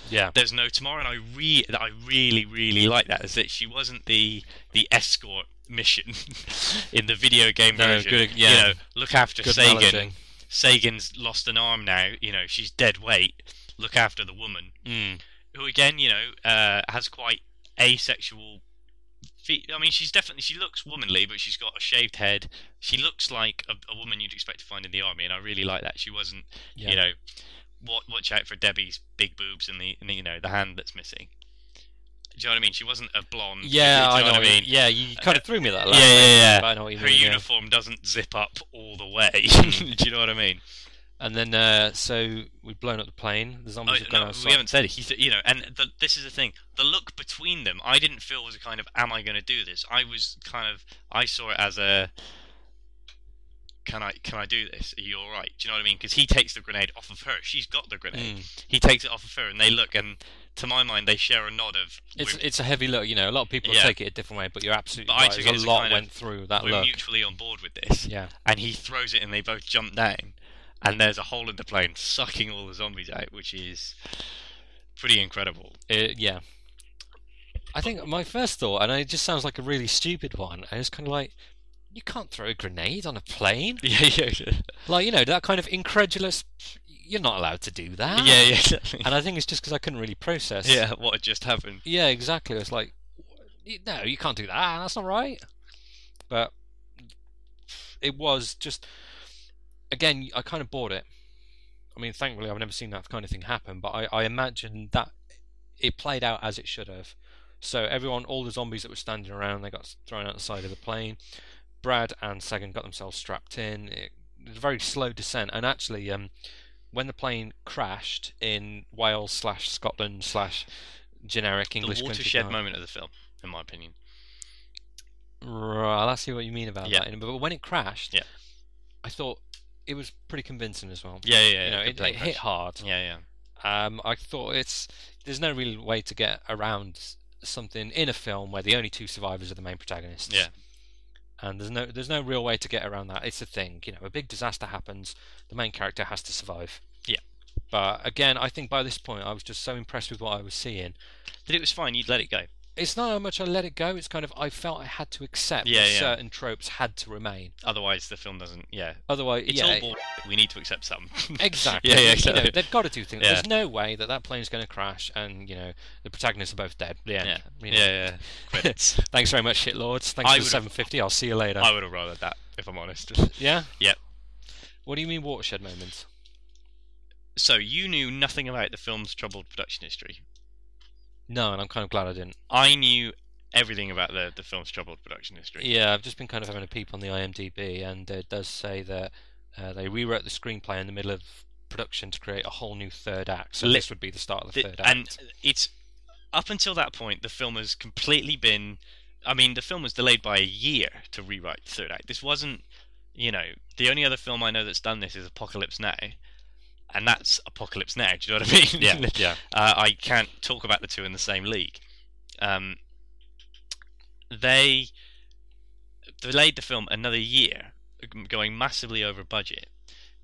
Yeah. there's no tomorrow. And I re I really really like that is that she wasn't the the escort mission (laughs) in the video game No, version. good- You know, look after Good Sagan. analogy. Sagan's lost an arm now. You know, she's dead weight. Look after the woman, Mm. who again, you know, uh, has quite asexual. Fe- I mean, she's definitely she looks womanly, but she's got a shaved head. She looks like a, a woman you'd expect to find in the army, and I really like that. She wasn't, Yeah. you know, watch, out for Debbie's big boobs and the, and the you know the hand that's missing. Do you know what I mean? She wasn't a blonde. Yeah, do I you know. know what I mean? Yeah, you kind of threw me that. Yeah, last yeah, bit, yeah. But I know what you Her mean. yeah. uniform doesn't zip up all the way. (laughs) (laughs) do you know what I mean? And then, uh, so we've blown up the plane. The Oh, zombies have gone no, outside. we haven't said it. He you know, and the, this is the thing. The look between them, I didn't feel was a kind of, "Am I going to do this?" I was kind of, I saw it as a, "Can I, can I do this? Are you all right?" Do you know what I mean? Because he takes the grenade off of her. She's got the grenade. Mm. He takes it off of her, and they look, and to my mind, they share a nod of, It's it's a heavy look. You know, a lot of people Yeah. take it a different way, but you're absolutely But I right. took it a lot kind of- went through that we're look. mutually on board with this." Yeah. And he throws it, and they both jump down, and there's a hole in the plane sucking all the zombies out, which is pretty incredible. It, yeah. I think my first thought, and it just sounds like a really stupid one, and it's kind of like, you can't throw a grenade on a plane. (laughs) Yeah, yeah, yeah. Like, you know, that kind of incredulous, you're not allowed to do that. Yeah, yeah, exactly. And I think it's just because I couldn't really process. Yeah, what had just happened. Yeah, exactly. It's like, no, you can't do that. That's not right. But it was just, again, I kind of bought it. I mean, thankfully, I've never seen that kind of thing happen, but I, I imagine that it played out as it should have. So everyone, all the zombies that were standing around, they got thrown out the side of the plane. Brad and Segen got themselves strapped in. It, was a very slow descent, and actually, um, when the plane crashed in Wales slash Scotland slash generic English the watershed town- moment of the film, in my opinion. Right, I'll ask you what you mean about Yeah. that. But when it crashed, Yeah. I thought it was pretty convincing as well. Yeah, yeah, yeah. you know, it, it hit hard. Yeah, yeah. Um, I thought it's there's no real way to get around something in a film where the only two survivors are the main protagonists. Yeah. And there's no there's no real way to get around that. It's a thing, you know. A big disaster happens, the main character has to survive. Yeah. But again, I think by this point I was just so impressed with what I was seeing. That it was fine. You'd let it go. It's not how much I let it go. It's kind of I felt I had to accept Yeah, that yeah. certain tropes had to remain. Otherwise, the film doesn't. Yeah, Otherwise, it's yeah, all bull. We need to accept some. (laughs) Exactly. Yeah, yeah, You know, they've got to do things. Yeah. There's no way that that plane's going to crash and you know the protagonists are both dead. Yeah. Yeah, You know. yeah, yeah. Credits. (laughs) Thanks very much, shit lords. Thanks I for the 750. I'll see you later. I would have rather that, if I'm honest. Yeah. Yep. What do you mean watershed moments? So you knew nothing about the film's troubled production history. No, and I'm kind of glad I didn't. I knew everything about the the film's troubled production history. Yeah, I've just been kind of having a peep on the IMDb, and it does say that uh, they rewrote the screenplay in the middle of production to create a whole new third act. So Li- this would be the start of the The- third and it's up until that point, the film has completely been. I mean, the film was delayed by a year to rewrite the third act. This wasn't, you know, the only other film I know that's done this is Apocalypse Now, and that's Apocalypse Now. Do you know what I (laughs) mean? Yeah, yeah. Uh, I can't talk about the two in the same league. Um, they delayed the film another year, going massively over budget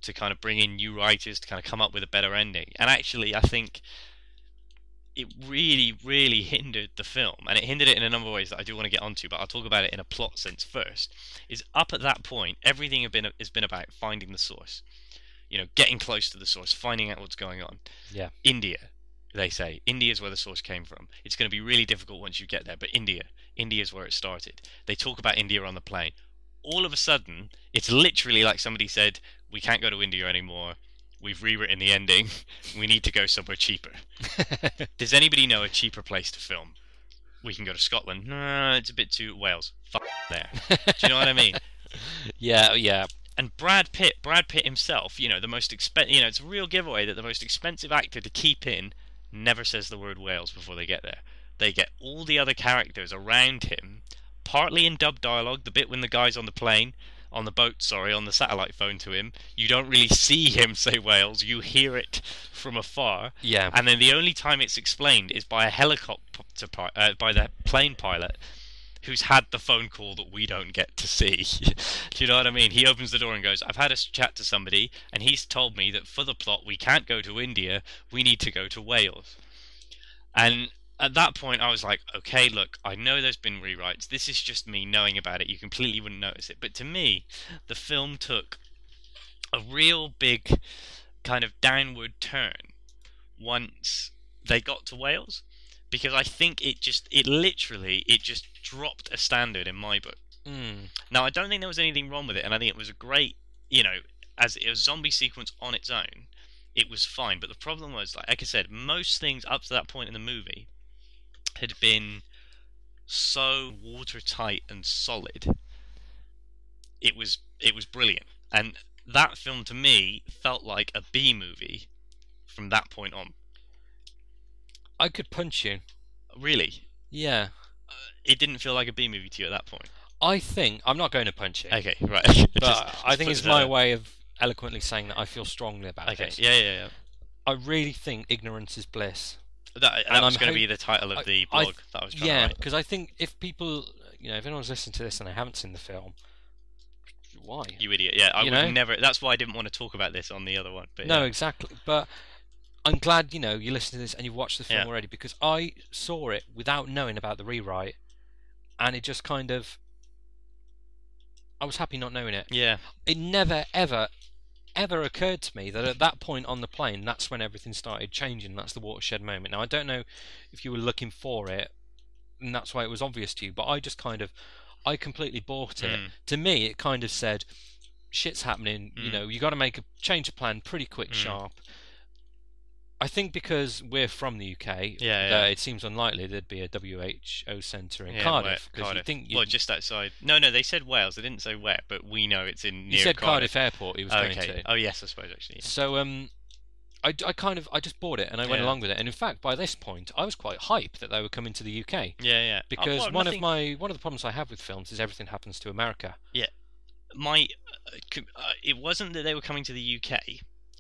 to kind of bring in new writers to kind of come up with a better ending. And actually, I think it really, really hindered the film, and it hindered it in a number of ways that I do want to get onto. But I'll talk about it in a plot sense first. Is up at that point, everything had been has been about finding the source. You know, getting close to the source, finding out what's going on. Yeah. India, they say. India is where the source came from. It's going to be really difficult once you get there, but India, India is where it started. They talk about India on the plane. All of a sudden, it's literally like somebody said, "We can't go to India anymore. We've rewritten the ending. (laughs) We need to go somewhere cheaper." (laughs) Does anybody know a cheaper place to film? We can go to Scotland. No, it's a bit too Wales. Fuck there. Do you know what I mean? (laughs) yeah, yeah. And Brad Pitt, Brad Pitt himself, you know, the most expen- you know, it's a real giveaway that the most expensive actor to keep in never says the word Wales before they get there. They get all the other characters around him, partly in dub dialogue, the bit when the guy's on the plane on the boat, sorry, on the satellite phone to him. You don't really see him (laughs) say Wales. You hear it from afar. Yeah. And then the only time it's explained is by a helicopter, pi- uh, by the plane pilot, who's had the phone call that we don't get to see. (laughs) Do you know what I mean? He opens the door and goes, "I've had a chat to somebody, and he's told me that for the plot we can't go to India. We need to go to Wales." And at that point, I was like, "Okay, look, I know there's been rewrites. This is just me knowing about it. You completely wouldn't notice it." But to me, the film took a real big kind of downward turn once they got to Wales because I think it just it literally it just dropped a standard in my book. Mm. Now I don't think there was anything wrong with it, and I think it was a great, you know, as a zombie sequence on its own, it was fine. But the problem was, like, like I said, most things up to that point in the movie had been so watertight and solid. It was it was brilliant, and that film to me felt like a B movie from that point on. I could punch you. Really, Yeah. Uh, it didn't feel like a B movie to you at that point. I think I'm not going to punch you, Okay, right. but (laughs) Just- I think it's it my out way of eloquently saying that I feel strongly about. Okay, this. yeah, yeah, yeah. I really think ignorance is bliss. That, that was going to be the title of I- the I blog that I was trying Yeah, because I think if people, you know, if anyone's listening to this and they haven't seen the film, why? You idiot. Yeah, I You would know? never. That's why I didn't want to talk about this on the other one. But no, yeah. exactly. But I'm glad you know you listened to this and you've watched the film Yeah. already because I saw it without knowing about the rewrite, and it just kind of. I was happy not knowing it. Yeah, It never ever, ever occurred to me that at that point on the plane, that's when everything started changing. That's the watershed moment. Now I don't know if you were looking for it, and that's why it was obvious to you. But I just kind of, I completely bought it. Mm. To me, it kind of said, "Shit's happening. You Mm. know, you got to make a change of plan pretty quick, Mm. sharp." I think because we're from the UK, Yeah, yeah. it seems unlikely there'd be a WHO centre in yeah, Cardiff. where- 'cause you think you, well, just outside. No, no, they said Wales. They didn't say where, but we know it's in near you said Cardiff. Cardiff Airport. He was Oh, going okay. to. Oh yes, I suppose actually. So um, I, I kind of I just bought it and I went Yeah. along with it. And in fact, by this point, I was quite hyped that they were coming to the UK Yeah, yeah. Oh, because well, one nothing- of my one of the problems I have with films is everything happens to America. Yeah, my uh, uh, it wasn't that they were coming to the UK.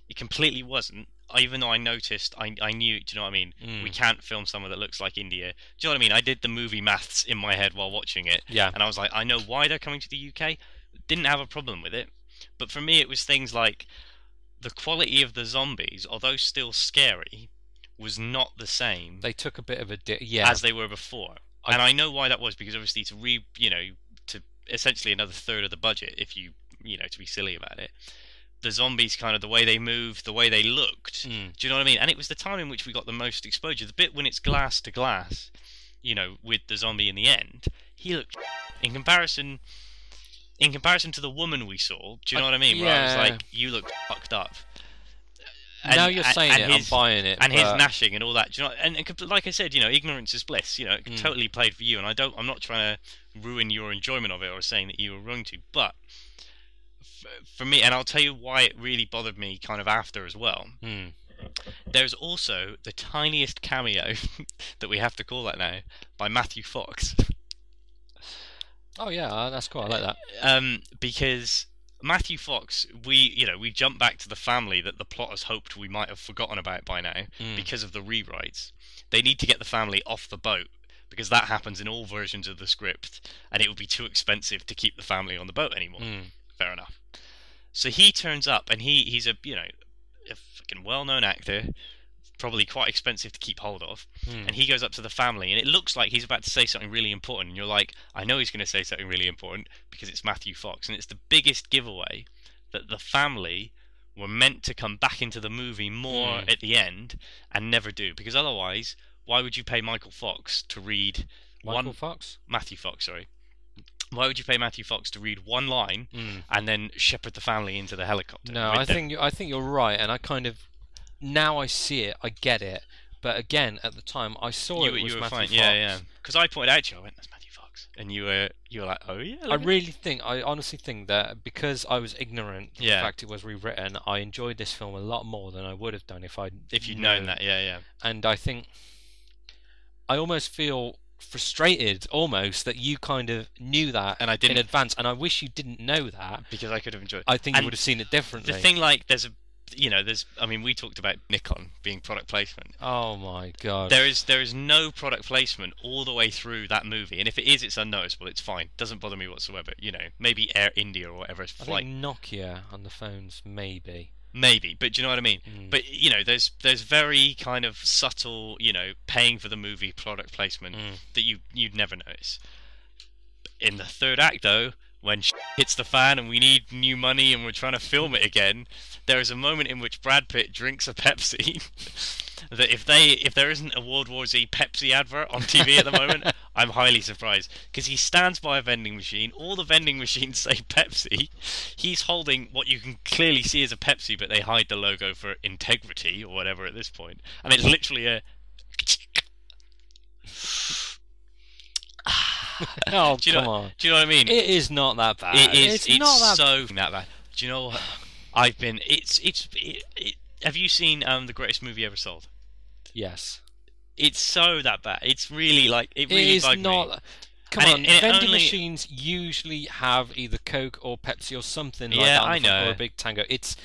It completely wasn't. Even though I noticed, I I knew. Do you know what I mean? Mm. We can't film somewhere that looks like India. Do you know what I mean? I did the movie maths in my head while watching it, Yeah, and I was like, I know why they're coming to the UK. Didn't have a problem with it, but for me, it was things like the quality of the zombies, although still scary, was not the same they took a bit of a di- yeah. as they were before. I- and I know why that was because obviously to re you know to essentially another third of the budget if you you know to be silly about it. The zombies kind of the way they moved, the way they looked. Mm. Do you know what I mean? And it was the time in which we got the most exposure. The bit when it's glass to glass, you know, with the zombie in the end, he looked in comparison in comparison to the woman we saw. Do you know I- what I mean? Where I was like, you look fucked up. now you're and- saying and it, his- I'm buying it. and his gnashing and all that. Do you know? And, and like I said, you know, ignorance is bliss. You know, it Mm. totally played for you. And I don't. I'm not trying to ruin your enjoyment of it or saying that you were wrong to. But for me, and I'll tell you why it really bothered me, kind of after as well. Mm. There's also the tiniest cameo (laughs) that we have to call that now by Matthew Fox. Oh yeah, uh, that's cool. I like that. um, because Matthew Fox, we you know we jump back to the family that the plotters hoped we might have forgotten about by now Mm. because of the rewrites. They need to get the family off the boat because that happens in all versions of the script, and it would be too expensive to keep the family on the boat anymore. Mm. Fair enough. So he turns up, and he he's a you know a fucking well-known actor, probably quite expensive to keep hold of Mm. and he goes up to the family and it looks like he's about to say something really important and you're like i know he's going to say something really important because it's matthew fox and it's the biggest giveaway that the family were meant to come back into the movie more Mm. at the end and never do because otherwise why would you pay michael fox to read Michael one Fox. matthew fox sorry why would you pay matthew fox to read one line Mm. and then shepherd the family into the helicopter No, I them? think you- I think you're right, and I kind of now I see it, I get it. But again, at the time, I saw you, it was you were Matthew fine Fox. yeah yeah because i pointed out to you i went that's matthew fox and you were you were like oh yeah I really think, I honestly think that because I was ignorant of Yeah. the fact it was rewritten, I enjoyed this film a lot more than I would have done if I if you'd known that, yeah, yeah. And I think I almost feel frustrated almost that you kind of knew that And I didn't. advance, and I wish you didn't know that. because I could have enjoyed. it. I think you would have seen it differently. the thing, like, there's a, you know, there's. I mean, we talked about Nikon being product placement. oh my god! There is there is no product placement all the way through that movie, and if it is, it's unnoticeable. It's fine. Doesn't bother me whatsoever. You know, maybe Air India or whatever I flight, think Nokia on the phones, maybe. Maybe. But do you know what I mean? Mm. But you know, there's there's very kind of subtle, you know, paying for the movie product placement Mm. that you you'd never notice. In the third act, though, when sh- hits the fan and we need new money and we're trying to film it again, there is a moment in which Brad Pitt drinks a Pepsi. (laughs) that if they if there isn't a World War Z Pepsi advert on TV at the moment, (laughs) I'm highly surprised because he stands by a vending machine. All the vending machines (laughs) say Pepsi. He's holding what you can clearly see as a Pepsi, but they hide the logo for integrity or whatever at this point. point, and it's literally a. (sighs) Oh (laughs) Do you come know? on! Do you know what I mean? It is not that bad. It is. It's, It's, not that. so that bad. Do you know what? I've been. It's. It's. It, it, have you seen um the greatest movie ever sold? yes, It's so that bad. It's really like it it really is bugged not. me. Come And on, and it vending only- machines usually have either Coke or Pepsi or something like Yeah, that, I know. or a big Tango. It's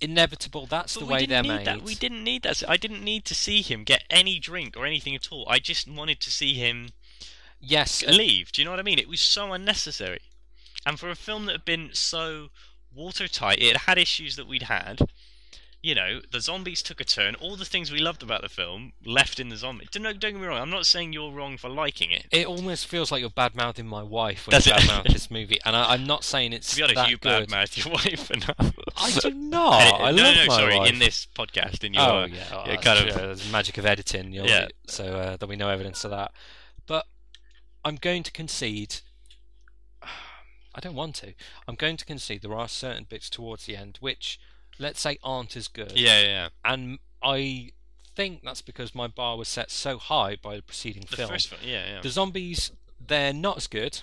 inevitable. That's But the we way didn't they're need made. that. We didn't need that. I didn't need to see him get any drink or anything at all. I just wanted to see him Yes, leave. Do you know what I mean? It was so unnecessary. And for a film that had been so watertight, it had issues that we'd had. You know, the zombies took a turn. All the things we loved about the film left in the zombie. Don't, don't get me wrong. I'm not saying you're wrong for liking it. it almost feels like you're bad mouthing my wife when Does you bad mouth this movie, and I, I'm not saying it's To be honest, that you good. badmouthed your (laughs) wife enough. I do not. I no, love no, my sorry. wife. In this podcast, in your oh yeah, oh, yeah, kind true. of There's the magic of editing. You'll, Yeah. So uh, there'll be no evidence of that. But I'm going to concede. (sighs) I don't want to. I'm going to concede there are certain bits towards the end which, let's say, aren't as good. yeah, yeah. And I think that's because my bar was set so high by the preceding The film. first film, yeah, yeah. The zombies, they're not as good,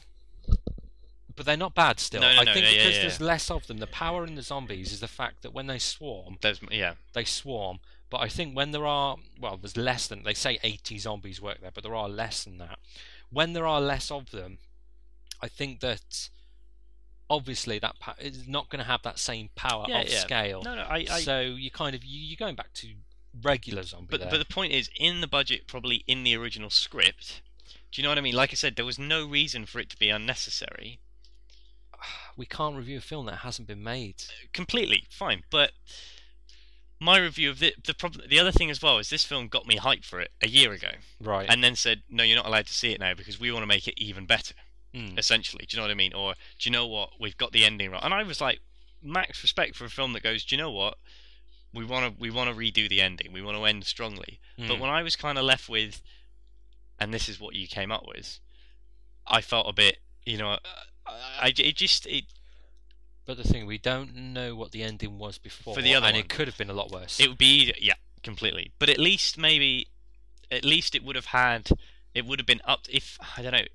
but they're not bad still. No, no, I no, think yeah, yeah, because yeah. there's less of them, the power in the zombies is the fact that when they swarm, There's, yeah, they swarm. But I think when there are, well, there's less than, they say 80 zombies work there, but there are less than that. When there are less of them, I think that obviously that pa- is not going to have that same power Yeah, of yeah. scale. no, no. I, I so you kind of, you, you're going back to regular zombie But there. but the point is, in the budget, probably in the original script. Do you know what I mean? Like I said, there was no reason for it to be unnecessary. (sighs) we can't review a film that hasn't been made. Completely fine, but my review of the the problem, the other thing as well is this film got me hyped for it a year ago, Right. and then said, no, you're not allowed to see it now because we want to make it even better. Mm. Essentially, do you know what I mean? Or do you know what? We've got the ending right, and I was like, max respect for a film that goes, do you know what? We want to we want to redo the ending. We want to end strongly. But Mm. when I was kind of left with, and this is what you came up with, I felt a bit, you know, I, I it just it But the thing, we don't know what the ending was before, For the other and one. it could have been a lot worse. it would be yeah completely. But at least maybe, at least it would have had, it would have been up if I don't know.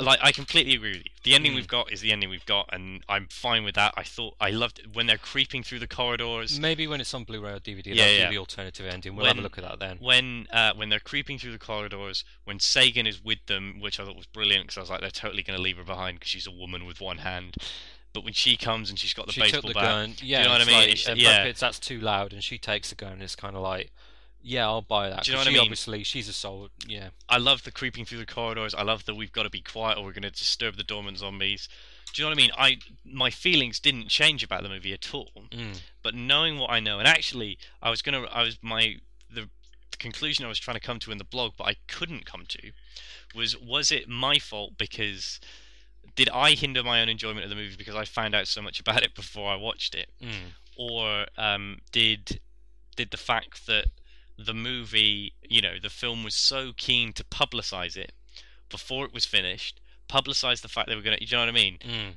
Like I completely agree with you. The ending Mm. we've got is the ending we've got, and I'm fine with that. I thought I loved it when they're creeping through the corridors. Maybe when it's on Blu-ray or DVD, Yeah, they'll yeah. do the alternative ending. We'll have a look at that then. when uh, when they're creeping through the corridors, when Segen is with them, which I thought was brilliant because I was like, they're totally going to leave her behind because she's a woman with one hand. But when she comes and she's got the she baseball the bat, gun. Yeah, know what I mean? Like, It's- Brad yeah. Pitt's, that's too loud, and she takes the gun. and It's kind of like, yeah, I'll buy that. Do you know what I mean? Obviously, she's a soul. Yeah. I love the creeping through the corridors. I love that we've got to be quiet or we're going to disturb the dormant zombies. Do you know what I mean? I my feelings didn't change about the movie at all. Mm. But knowing what I know, and actually, I was gonna, I was my the, the conclusion I was trying to come to in the blog, but I couldn't come to, was was it my fault because did I hinder my own enjoyment of the movie because I found out so much about it before I watched it, Mm. or um, did did the fact that the movie, you know, the film was so keen to publicize it before it was finished, publicize the fact they were gonna, you know what I mean? Mm.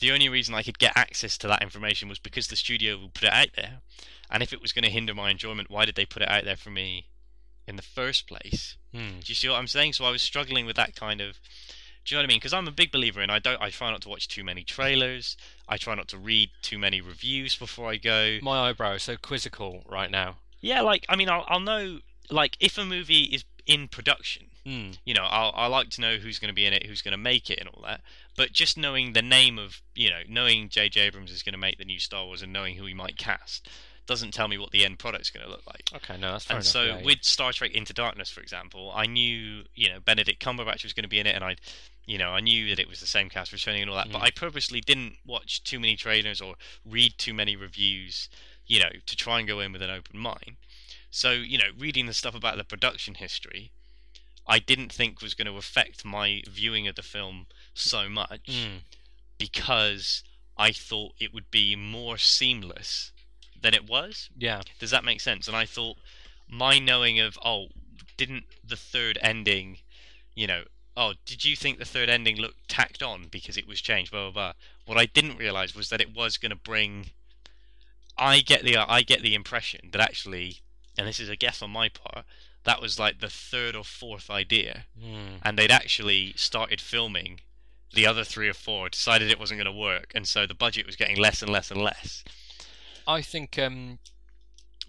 the only reason I could get access to that information was because the studio would put it out there. And if it was going to hinder my enjoyment, why did they put it out there for me in the first place? Mm. Do you see what I'm saying? So I was struggling with that kind of. Do you know what I mean? Because I'm a big believer in I don't. I try not to watch too many trailers. I try not to read too many reviews before I go. My eyebrow is so quizzical right now. Yeah, like I mean, I'll, I'll know like if a movie is in production. Mm. You know, I'll, I like to know who's going to be in it, who's going to make it, and all that. But just knowing the name of, you know, knowing J.J. Abrams is going to make the new Star Wars and knowing who he might cast doesn't tell me what the end product's going to look like. Okay, no, that's fair and enough. so yeah, yeah. with Star Trek Into Darkness, for example, I knew you know Benedict Cumberbatch was going to be in it, and I, you know, I knew that it was the same cast returning and all that. But Mm. I purposely didn't watch too many trailers or read too many reviews, you know, to try and go in with an open mind. So you know, reading the stuff about the production history, I didn't think was going to affect my viewing of the film so much Mm. because I thought it would be more seamless than it was. yeah, Does that make sense? And I thought my knowing of oh, didn't the third ending, you know, oh, did you think the third ending looked tacked on because it was changed? Blah blah blah. What I didn't realize was that it was going to bring. I get the I get the impression that actually, and this is a guess on my part, that was like the third or fourth idea, mm. and they'd actually started filming the other three or four, decided it wasn't going to work, and so the budget was getting less and less and less. I think um,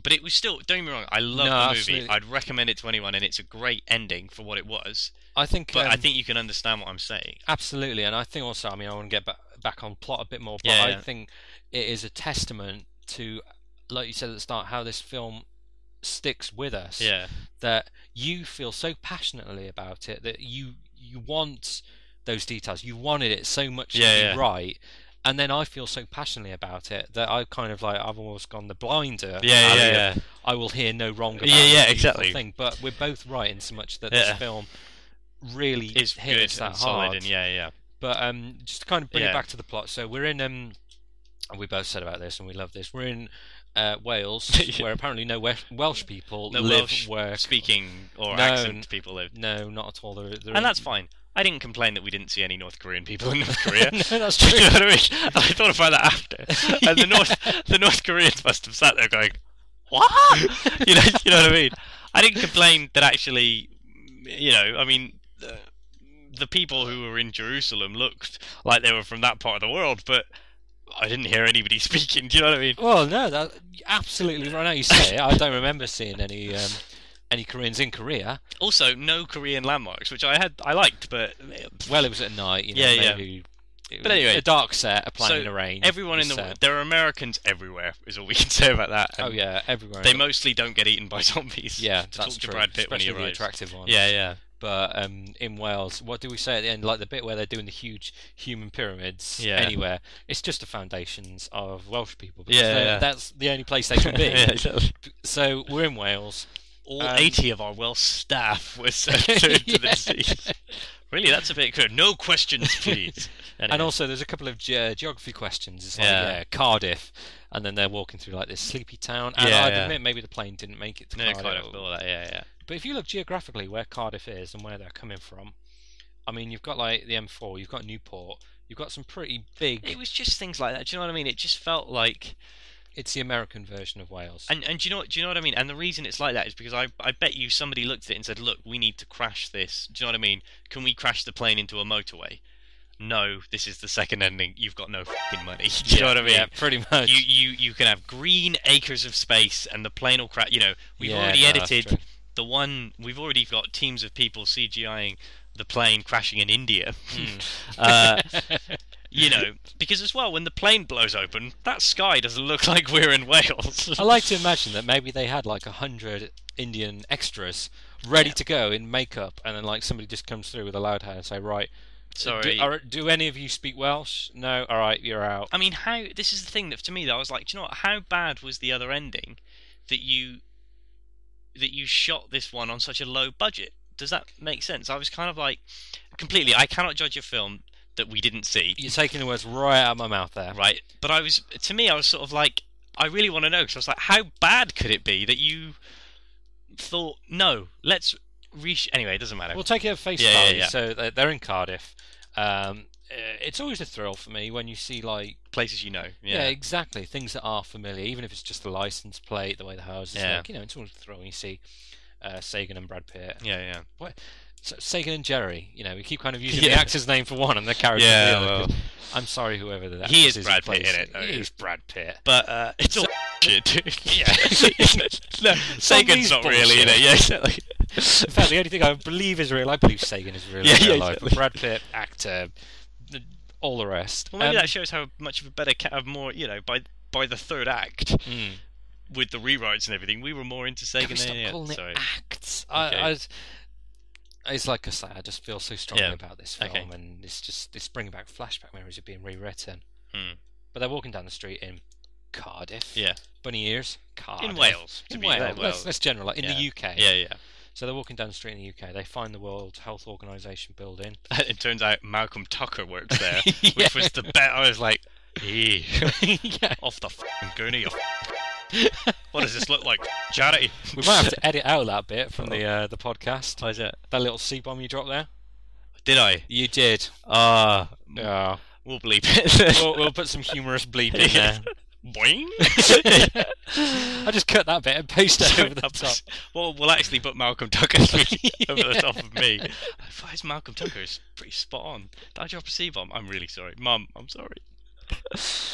But it was still. Don't get me wrong. I love No, the movie. absolutely. I'd recommend it to anyone, and it's a great ending for what it was. I think But I um, think you can understand what I'm saying. Absolutely, and I think also, I mean, I want to get back, back on plot a bit more, but Yeah, I think it is a testament to, like you said at the start, how this film sticks with us. Yeah, That you feel so passionately about it that you you want those details. You wanted it so much Yeah, to yeah. be right. And then I feel so passionately about it that I kind of like I've almost gone the blinder. yeah, yeah, yeah. I will hear no wrong about Yeah, yeah, exactly. thing. But we're both right in so much that Yeah. this film really It's hit good that and solid, hard. and yeah, yeah. But um, just to kind of bring Yeah. it back to the plot. So we're in um, and we both said about this, and we love this. We're in uh, Wales, (laughs) Yeah. where apparently no Welsh, Welsh people No live, Welsh work. speaking or No, accent people live, No, not at all. They're, they're and that's fine. I didn't complain that we didn't see any North Korean people in North (laughs) Korea. no, that's (laughs) true. you know what I mean? I thought about that after, and the North the North Koreans must have sat there going, "What?" you know, you know what I mean? I didn't complain that actually, you know, I mean, the people who were in Jerusalem looked like they were from that part of the world, but I didn't hear anybody (laughs) speaking. Do you know what I mean? Well, no, that absolutely right now you say it. I don't remember seeing any um, any Koreans in Korea. Also, no Korean landmarks, which I had I liked, but Well, it was at night. You know, Yeah, yeah. it But was anyway, a dark set, a plane so in the rain. everyone in the set. there are Americans everywhere is all we can (laughs) say about that. Oh yeah, everywhere. They mostly don't get eaten by (laughs) zombies. yeah, that's true. Brad Pitt when Especially he the attractive ones. Yeah, yeah. But um, in Wales, what do we say at the end? Like the bit where they're doing the huge human pyramids Yeah. anywhere. It's just the foundations of Welsh people. because Yeah, yeah. That's the only place they can be. (laughs) Yeah, exactly. So we're in Wales. All Um, 80 of our Welsh staff were sent to, (laughs) to the Yeah. sea. Really, that's a bit good. No questions, (laughs) please. And also, there's a couple of ge- geography questions. It's like, Yeah. yeah. Cardiff. And then they're walking through like this sleepy town. And Yeah, I'd yeah. admit maybe the plane didn't make it to no, Cardiff. of all that. Yeah, yeah. But if you look geographically where Cardiff is and where they're coming from, I mean, you've got like the M4, you've got Newport, you've got some pretty big. It was just things like that. Do you know what I mean? It just felt like, It's the American version of Wales. and and do you know what? Do you know what I mean? And the reason it's like that is because I I bet you somebody looked at it and said, look, we need to crash this. Do you know what I mean? Can we crash the plane into a motorway? No, this is the second ending. You've got no fucking money. (laughs) Do you know what I mean? Yeah, pretty much. you you you can have green acres of space and the plane will crash. You know, we've Yeah, already no, edited. The one. We've already got teams of people CGIing the plane crashing in India. Hmm. (laughs) uh, you (laughs) know, because as well, when the plane blows open, that sky doesn't look like we're in Wales. I like to (laughs) imagine that maybe they had like a hundred Indian extras ready Yeah. to go in makeup, and then like somebody just comes through with a loud hand and say, "Right, Sorry. do, are, do any of you speak Welsh? No, all right, you're out." I mean, how? This is the thing that to me, that I was like, do you know what? How bad was the other ending that you that you shot this one on such a low budget? Does that make sense? I was kind of like, completely. I cannot judge a film that we didn't see, You're taking the words right out of my mouth there. right? But I was, to me, I was sort of like, I really want to know because I was like, how bad could it be that you thought, no, let's reach. Anyway, it doesn't matter. We'll take it at face Yeah, yeah, value. yeah. So they're, they're in Cardiff. Um, uh, it's always a thrill for me when you see like Places you know. yeah. Yeah. exactly things that are familiar, even if it's just the license plate, the way the houses Yeah. look. You know, it's always a thrill when you see uh, Segen and Brad Pitt. Yeah, yeah. So, Segen and Gerry. You know, we keep kind of using Yeah. the actor's name for one and the character Yeah, for the other. well. I'm sorry, whoever the He is Brad Pitt in it, though. He is Brad Pitt. But uh, it's all (laughs) shit, dude. Yeah. (laughs) no, Segen's not really in it. Yeah, exactly. In fact, the only thing I believe is real, I believe Segen is real (laughs) Yeah, in real yeah, life. exactly. Brad Pitt, actor, all the rest. Well, maybe Um, that shows how much of a better, ca- more, you know, by by the third act mm. with the rewrites and everything, we were more into Can Segen we than stop calling sorry. it acts? I, Okay. I, it's like I say, I just feel so strongly Yeah. about this film, Okay. and it's just it's bringing back flashback memories of being rewritten. Hmm. But they're walking down the street in Cardiff. Yeah, Bunny ears. Cardiff. in Wales. To In be Wales. fair, Let's, let's generalise. In Yeah. the UK. Yeah, yeah. So they're walking down the street in the UK. They find the World Health Organization building. (laughs) it turns out Malcolm Tucker works there, Yeah. (laughs) which was the bet. I was like, "Eh, (laughs) yeah. off the f***ing f- what does this look like? Charity. We might have to edit out that bit from the uh, the podcast. Is it? That little C bomb you dropped there. Did I? You did. Ah, Yeah. we'll bleep it. we'll, we'll put some humorous bleep in there. Boing. (laughs) I just cut that bit and paste it over the top. Well, we'll actually put Malcolm Tucker's (laughs) over the top of me. Why is Malcolm Tucker is pretty spot on? Did I drop a C bomb? I'm really sorry, Mum. I'm sorry.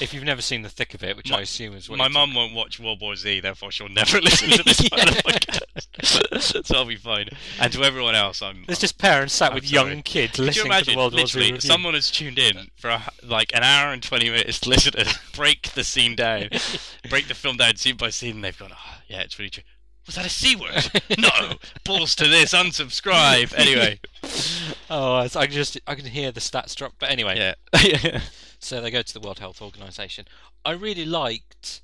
If you've never seen the thick of it, which My- I assume is what My mum won't watch World War Z, therefore she'll never (laughs) listen to this part of the podcast. (laughs) so I'll be fine. And to everyone else, I'm. There's I'm- just parents sat I'm with sorry. young kids Could listening to imagine, the World War Z someone has tuned in for a, like an hour and 20 minutes to listen to (laughs) break the scene down, break the film down scene by scene, and they've gone, oh, yeah, it's really true. Was that a C word? (laughs) no! Balls to this, unsubscribe! Anyway. (laughs) Oh, I can just I can hear the stats drop. But anyway, Yeah. (laughs) so they go to the World Health Organization. I really liked,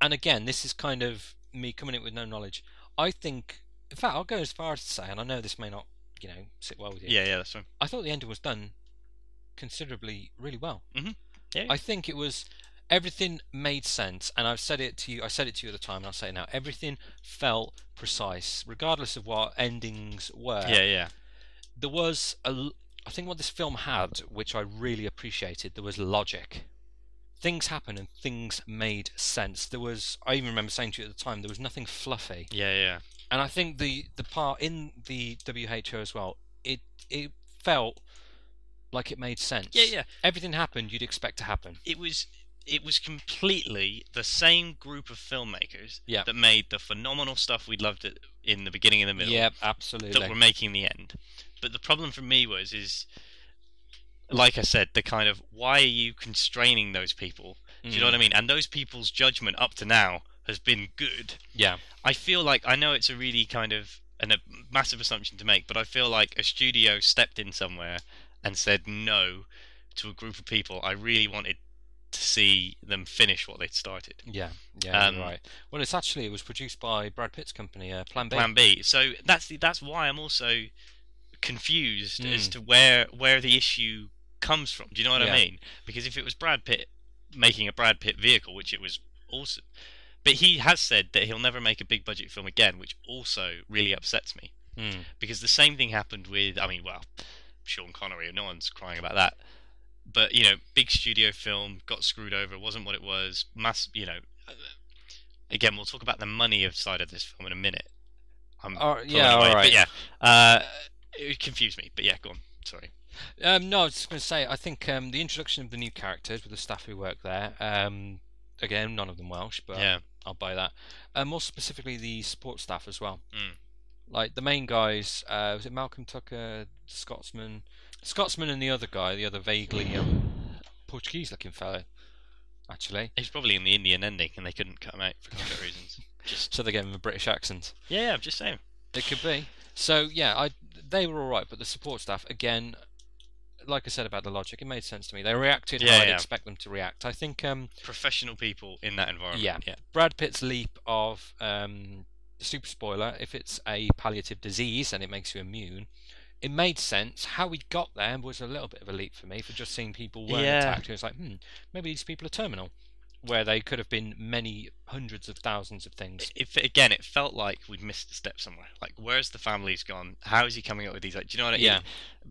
and again, this is kind of me coming in with no knowledge. I think, in fact, I'll go as far as to say, and I know this may not, you know, sit well with you. yeah, yeah, that's fine. I thought the ending was done considerably really well. Mhm. Yeah. I think it was everything made sense, and I've said it to you. I said it to you at the time, and I'll say it now. Everything felt precise, regardless of what endings were. Yeah, yeah. There was a. I think what this film had, which I really appreciated, there was logic. Things happened and things made sense. There was. I even remember saying to you at the time, there was nothing fluffy. Yeah, yeah. And I think the the part in the WHO as well, it it felt like it made sense. Yeah, yeah. Everything happened you'd expect to happen. It was it was completely the same group of filmmakers Yeah. that made the phenomenal stuff we loved it in the beginning and the middle. Yeah, absolutely. that were making the end. But the problem for me was is like I said, the kind of why are you constraining those people? Do you know Mm. what I mean? And those people's judgment up to now has been good. Yeah. I feel like I know it's a really kind of an, a massive assumption to make, but I feel like a studio stepped in somewhere and said no to a group of people. I really wanted to see them finish what they'd started. Yeah, yeah, Um, right. Well, it's actually it was produced by Brad Pitt's company, uh, Plan B. Plan B. So that's the, that's why I'm also confused as Mm. to where where the issue comes from. Do you know what Yeah. I mean? Because if it was Brad Pitt making a Brad Pitt vehicle, which it was also, but he has said that he'll never make a big budget film again, which also really upsets me. Mm. Because the same thing happened with, I mean, well, Sean Connery, no one's crying about that. But you know, big studio film got screwed over. wasn't what it was. Mass, you know. uh, Again, we'll talk about the money of side of this film in a minute. I'm Oh, yeah, away, alright. But yeah, uh, it confused me. But yeah, go on. Sorry. Um, no, I was just going to say, I think um, the introduction of the new characters with the staff who work there, um, again, none of them Welsh, but Yeah. I'll buy that. Uh, more specifically, the support staff as well. Mm. Like the main guys, uh, was it Malcolm Tucker, the Scotsman, Scotsman, and the other guy, the other vaguely um, Portuguese-looking fellow, actually. He's probably in the Indian ending, and they couldn't cut him out for contract reasons. (laughs) Just So they gave him a British accent. yeah, yeah, I'm just saying. It could be. So yeah, I they were all right, but the support staff again, like I said about the logic, it made sense to me. They reacted Yeah, how I'd yeah. expect them to react. I think um, Professional people in that environment. Yeah. yeah, Brad Pitt's leap of um, super spoiler, if it's a palliative disease and it makes you immune, it made sense. How we got there was a little bit of a leap for me for just seeing people weren't Yeah. attacked. It was like, hmm, maybe these people are terminal, where they could have been many hundreds of thousands of things. If again, it felt like we'd missed a step somewhere. Like, where's the family's gone? How is he coming up with these? Like, do you know what I mean? Yeah.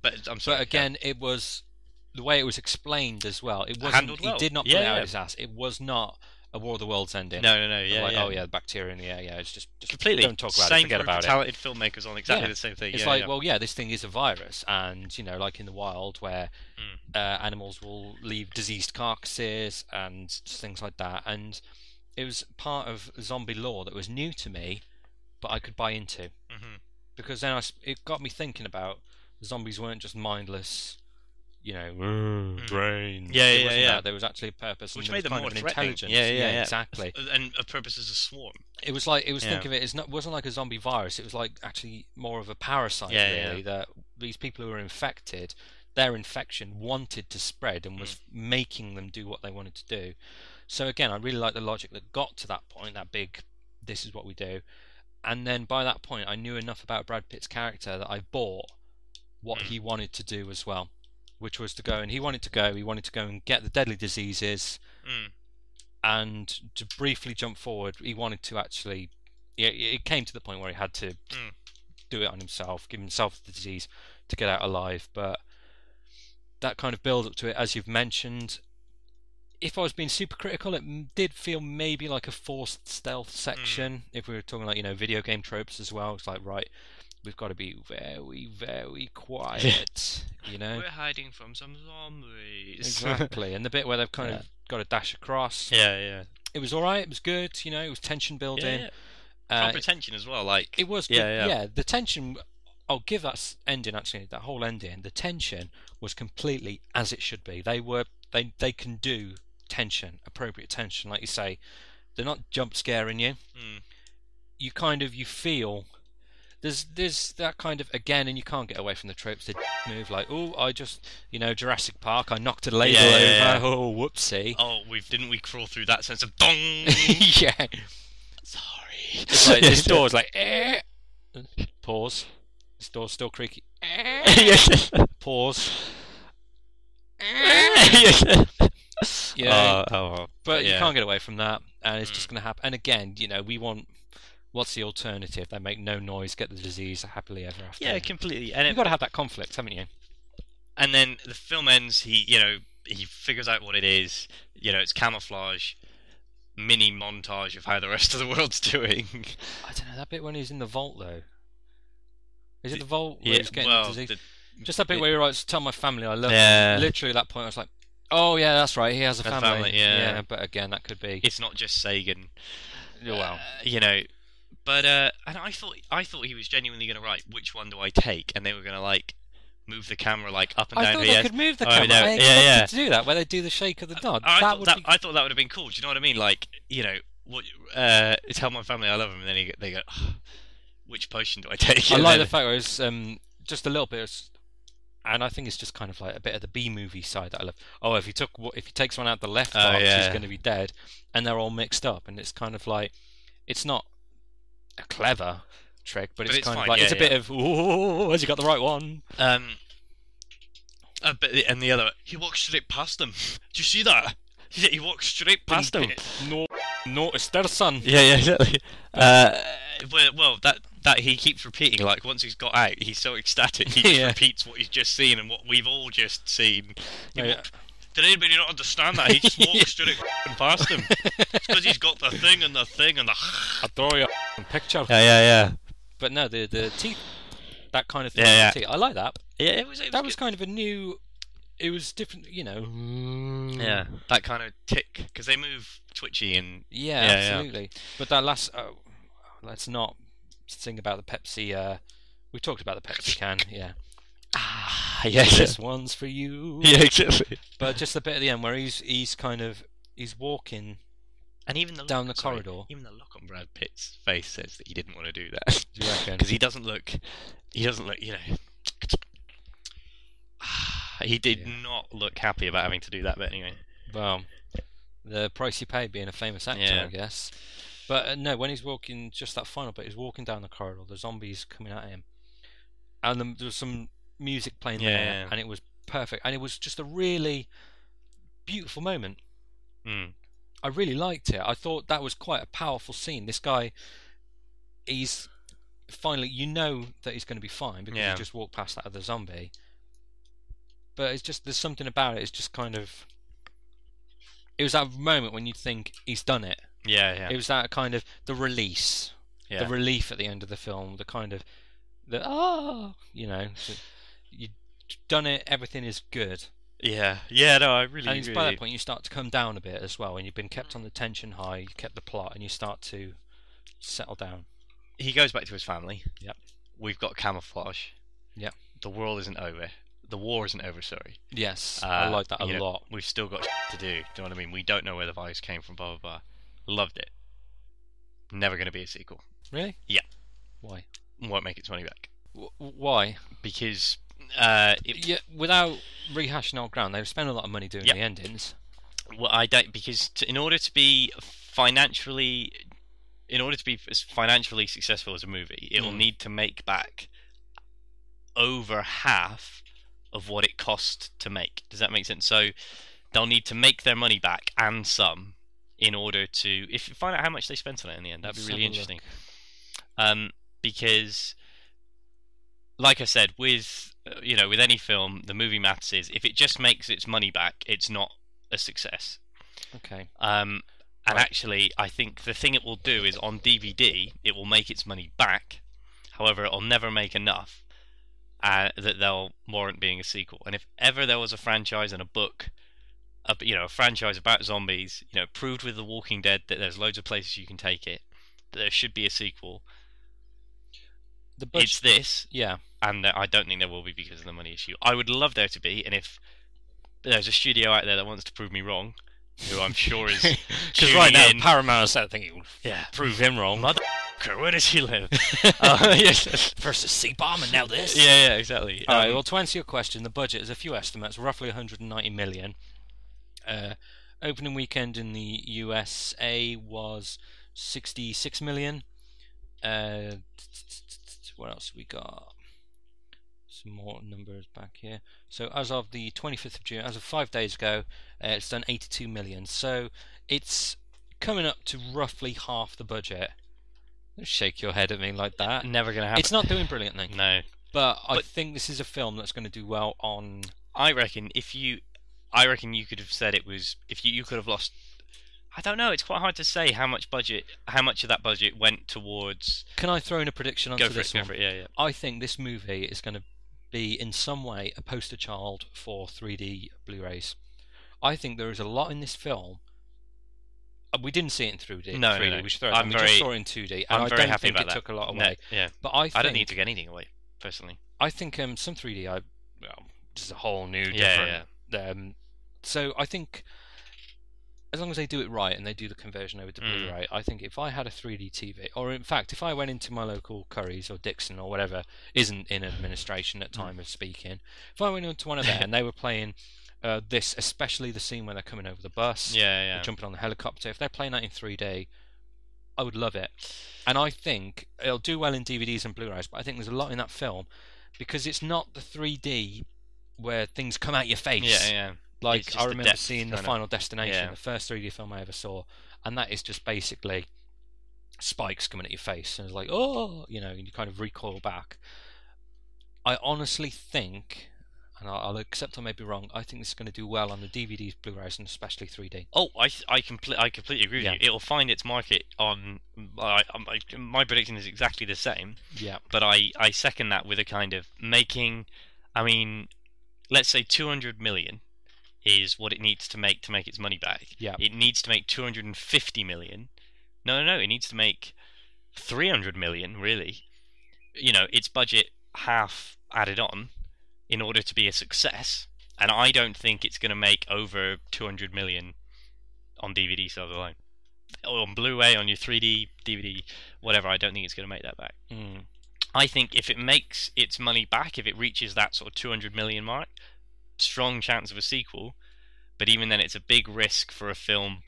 But I'm sorry. But again, it was the way it was explained as well. It wasn't. Handled He did not put Yeah, out yeah. his ass. It was not a War of the Worlds ending. no, no, no. Yeah, like yeah. oh yeah, the bacteria in the air. Yeah, it's just, just completely. Don't talk about Same it. Forget about it. talented filmmakers on exactly Yeah. the same thing. It's yeah, like, well, yeah, this thing is a virus, and you know, like in the wild, where Mm. uh, animals will leave diseased carcasses and things like that, and it was part of zombie lore that was new to me, but I could buy into. Mhm. because then I it got me thinking about zombies weren't just mindless, you know, brains. Mm. Yeah, It yeah, wasn't yeah. that. There was actually a purpose, Which made them more of an threatening. intelligence. Yeah, yeah, yeah. exactly. and a purpose as a swarm. It was like it was Yeah. think of it. It's not wasn't like a zombie virus. It was like actually more of a parasite. Yeah, yeah. really, that these people who were infected, their infection wanted to spread and was Mm. making them do what they wanted to do. So again, I really like the logic that got to that point. That big, this is what we do. And then by that point, I knew enough about Brad Pitt's character that I bought what Mm. he wanted to do as well, which was to go and he wanted to go. He wanted to go and get the deadly diseases Mm. and to briefly jump forward, he wanted to actually. Yeah, it came to the point where he had to Mm. do it on himself, give himself the disease to get out alive. But that kind of build up to it, as you've mentioned, if I was being super critical, it did feel maybe like a forced stealth section. If we were talking like you know video game tropes as well, it's like right, we've got to be very very (laughs) quiet, you know. We're hiding from some zombies. Exactly, and the bit where they've kind Yeah. of got to dash across. yeah, yeah. It was all right. It was good. You know, it was tension building. yeah. Uh, Proper tension as well. Like it was. Yeah, good. yeah. The tension. I'll give that ending actually. That whole ending. The tension was completely as it should be. They were. They they can do tension, appropriate tension, like you say. They're not jump scaring you. Mm. You kind of you feel. There's there's that kind of again, and you can't get away from the tropes. The move like, oh, I just you know Jurassic Park. I knocked a ladle Yeah, over. yeah, yeah. Oh, whoopsie. Oh, we didn't we crawl through that sense of dong? (laughs) yeah. Sorry. It's like this door's like eh. pause. This door's still creaky. (laughs) Eh. Pause. (laughs) Yeah, Oh, oh, but you yeah. can't get away from that, and it's Mm. just going to happen. And again, you know, we want. What's the alternative? They make no noise, get the disease happily ever after. Yeah, completely. And you've it, got to have that conflict, haven't you? and then the film ends. He, you know, he figures out what it is. You know, it's camouflage. Mini montage of how the rest of the world's (laughs) doing. I don't know that bit when he's in the vault though. Is it The- vault where yeah, he's getting well, disease? the- Just that bit it- where he writes, "Tell my family I love Yeah. them." Literally, at that point, I was like, "Oh yeah, that's right. He has a family." family, yeah. But again, that could be. it's not just Segen. well, Uh, you know, but uh, and I thought I thought he was genuinely going to write which one do I take, and they were going to like move the camera like up and I down. thought they could move the Oh, camera. no, I yeah, yeah. to do that, where they do the shake of the nod. I, that thought that, be. I thought that would have been cool. Do you know what I mean? Like, you know, what? Uh, tell my family I love them, and then he, they go, "Ugh, which potion do I take? I like the fact it was um, just a little bit, of, and I think it's just kind of like a bit of the B movie side that I love. Oh, if he took if he takes one out the left Oh, box, he's yeah. going to be dead, and they're all mixed up, and it's kind of like it's not a clever trick, but, But it's, it's kind fine, of like yeah, it's a yeah. bit of oh, has he got the right one? Um, uh, but the- and the other, he walks straight past them. (laughs) Do you see that? He, he walks straight past them. No, notice their son. Yeah, yeah, exactly. (laughs) Uh, well, well, that that he keeps repeating. Like once he's got out, he's so ecstatic. He (laughs) just Yeah. repeats what he's just seen and what we've all just seen. He yeah. walked- Did anybody not understand that? He just (laughs) walks straight f***ing past him. It's because he's got the thing and the thing and the. (laughs) I draw you picture. Yeah, yeah, yeah. But no, the the teeth, that kind of thing. Yeah, yeah. I like that. Yeah, it was. It was That was good. kind of a new. It was different, you know. Yeah, that kind of tick because they move twitchy and Yeah, Yeah, yeah. absolutely. But that last, oh, let's not sing about the Pepsi. Uh, we talked about the Pepsi (laughs) can, yeah. Ah, (laughs) yeah, This one's for you. yeah, exactly. But just the bit at the end where he's he's kind of he's walking. And even the look, Down the sorry, corridor. even the look on Brad Pitt's face says that he didn't want to do that Do you reckon? because he doesn't look. He doesn't look. You know. (sighs) He did Yeah. not look happy about having to do that bit anyway. Well, the price you pay being a famous actor, Yeah. I guess. But uh, no, when he's walking, just that final bit, he's walking down the corridor. The zombies coming at him, and then there was some music playing Yeah, there, yeah. and it was perfect. And it was just a really beautiful moment. Mm. I really liked it. I thought that was quite a powerful scene. This guy, he's finally, you know that he's going to be fine because Yeah. he just walked past that other zombie. But it's just there's something about it. It's just kind of. It was that moment when you think he's done it. Yeah, yeah, It was that kind of the release, yeah. the relief at the end of the film, the kind of the ah, you know, so you've done it. Everything is good. yeah, yeah. No, I really, And really. by that point you start to come down a bit as well, and you've been kept on the tension high, you kept the plot, and you start to settle down. he goes back to his family. Yep. we've got camouflage. Yep. The world isn't over. The war isn't over. Sorry. Yes, I Uh, like that a know, lot. We've still got to do. Do you know what I mean? We don't know where the virus came from. Blah blah blah. Loved it. Never going to be a sequel. Really? Yeah. Why? Won't make its money back W- why? because uh, it, Yeah, without rehashing old ground, they've spent a lot of money doing the endings. well, I don't because to, in order to be financially, in order to be as financially successful as a movie, it will Mm. need to make back over half of what it cost to make. Does that make sense? So they'll need to make their money back and some in order to if you find out how much they spent on it in the end. That'd Let's be really interesting. Um, because, like I said, with you know with any film, the movie maths is if it just makes its money back, it's not a success. Okay. Um, and Right. actually, I think the thing it will do is on DVD, it will make its money back. However, it'll never make enough uh, that they'll warrant being a sequel. And if ever there was a franchise and a book, a, you know, a franchise about zombies, you know, proved with The Walking Dead that there's loads of places you can take it, that there should be a sequel. The budget. It's this, Yeah. And I don't think there will be because of the money issue. I would love there to be, and if there's a studio out there that wants to prove me wrong, who I'm sure is (laughs) Because right now, in, Paramount is out thinking, yeah, prove him wrong. Motherfucker, where does he live? (laughs) uh, yes. First a C bomb and now this. Yeah, yeah, exactly. All right. Um, Well, to answer your question, the budget is a few estimates, roughly 190 million. Uh, opening weekend in the USA was 66 million. Uh, what else we got? Some more numbers back here. So as of the 25th of June, as of five days ago, uh, it's done 82 million. So it's coming up to roughly half the budget. Don't shake your head at me like that. never gonna happen. It's not doing brilliantly. (laughs) No, But I think this is a film that's going to do well on. I reckon if you, I reckon you could have said it was if you you could have lost. I don't know. It's quite hard to say how much budget, how much of that budget went towards. Can I throw in a prediction onto Go for this it. Go one? for it. Yeah, yeah. I think this movie is going to be in some way a poster child for 3D Blu-rays. I think there is a lot in this film. uh, We didn't see it in 3D. No, no, 3D. no. We throw it I'm. We very- just saw it in 2D, and I'm I very don't happy think about it that. took a lot No, away. yeah. But I, I don't need to get anything away, personally. I think um, some 3D. I well, just a whole new Yeah, different. Um, so I think as long as they do it right and they do the conversion over to Mm. Blu-ray, I think if I had a 3D TV, or in fact, if I went into my local Currys or Dixon or whatever isn't in administration at time of speaking, if I went into one of there and they were playing uh, this, especially the scene where they're coming over the bus, (laughs) Yeah, yeah. jumping on the helicopter, if they're playing that in 3D, I would love it. And I think it'll do well in DVDs and Blu-rays, but I think there's a lot in that film because it's not the 3D where things come out your face. Yeah, yeah. Like I remember depth, seeing the. Final Destination, Yeah. the first 3D film I ever saw, and that is just basically spikes coming at your face, and it's like, oh, you know, and you kind of recoil back. I honestly think, and I'll, I'll accept I may be wrong, I think this is going to do well on the DVDs, Blu-rays, and especially 3D. Oh, I I, comple- I completely agree with Yeah. you. It'll find its market on. I, I, my prediction is exactly the same, Yeah, but I, I second that with a kind of making. I mean, let's say 200 million is what it needs to make to make its money back. Yeah. It needs to make 250 million. No, no, no. It needs to make 300 million. Really, you know, its budget half added on in order to be a success. And I don't think it's going to make over 200 million on DVD sales alone. Or on Blu-ray, on your 3D DVD, whatever. I don't think it's going to make that back. mm. I think if it makes its money back, if it reaches that sort of 200 million mark, strong chance of a sequel. But even then, it's a big risk for a film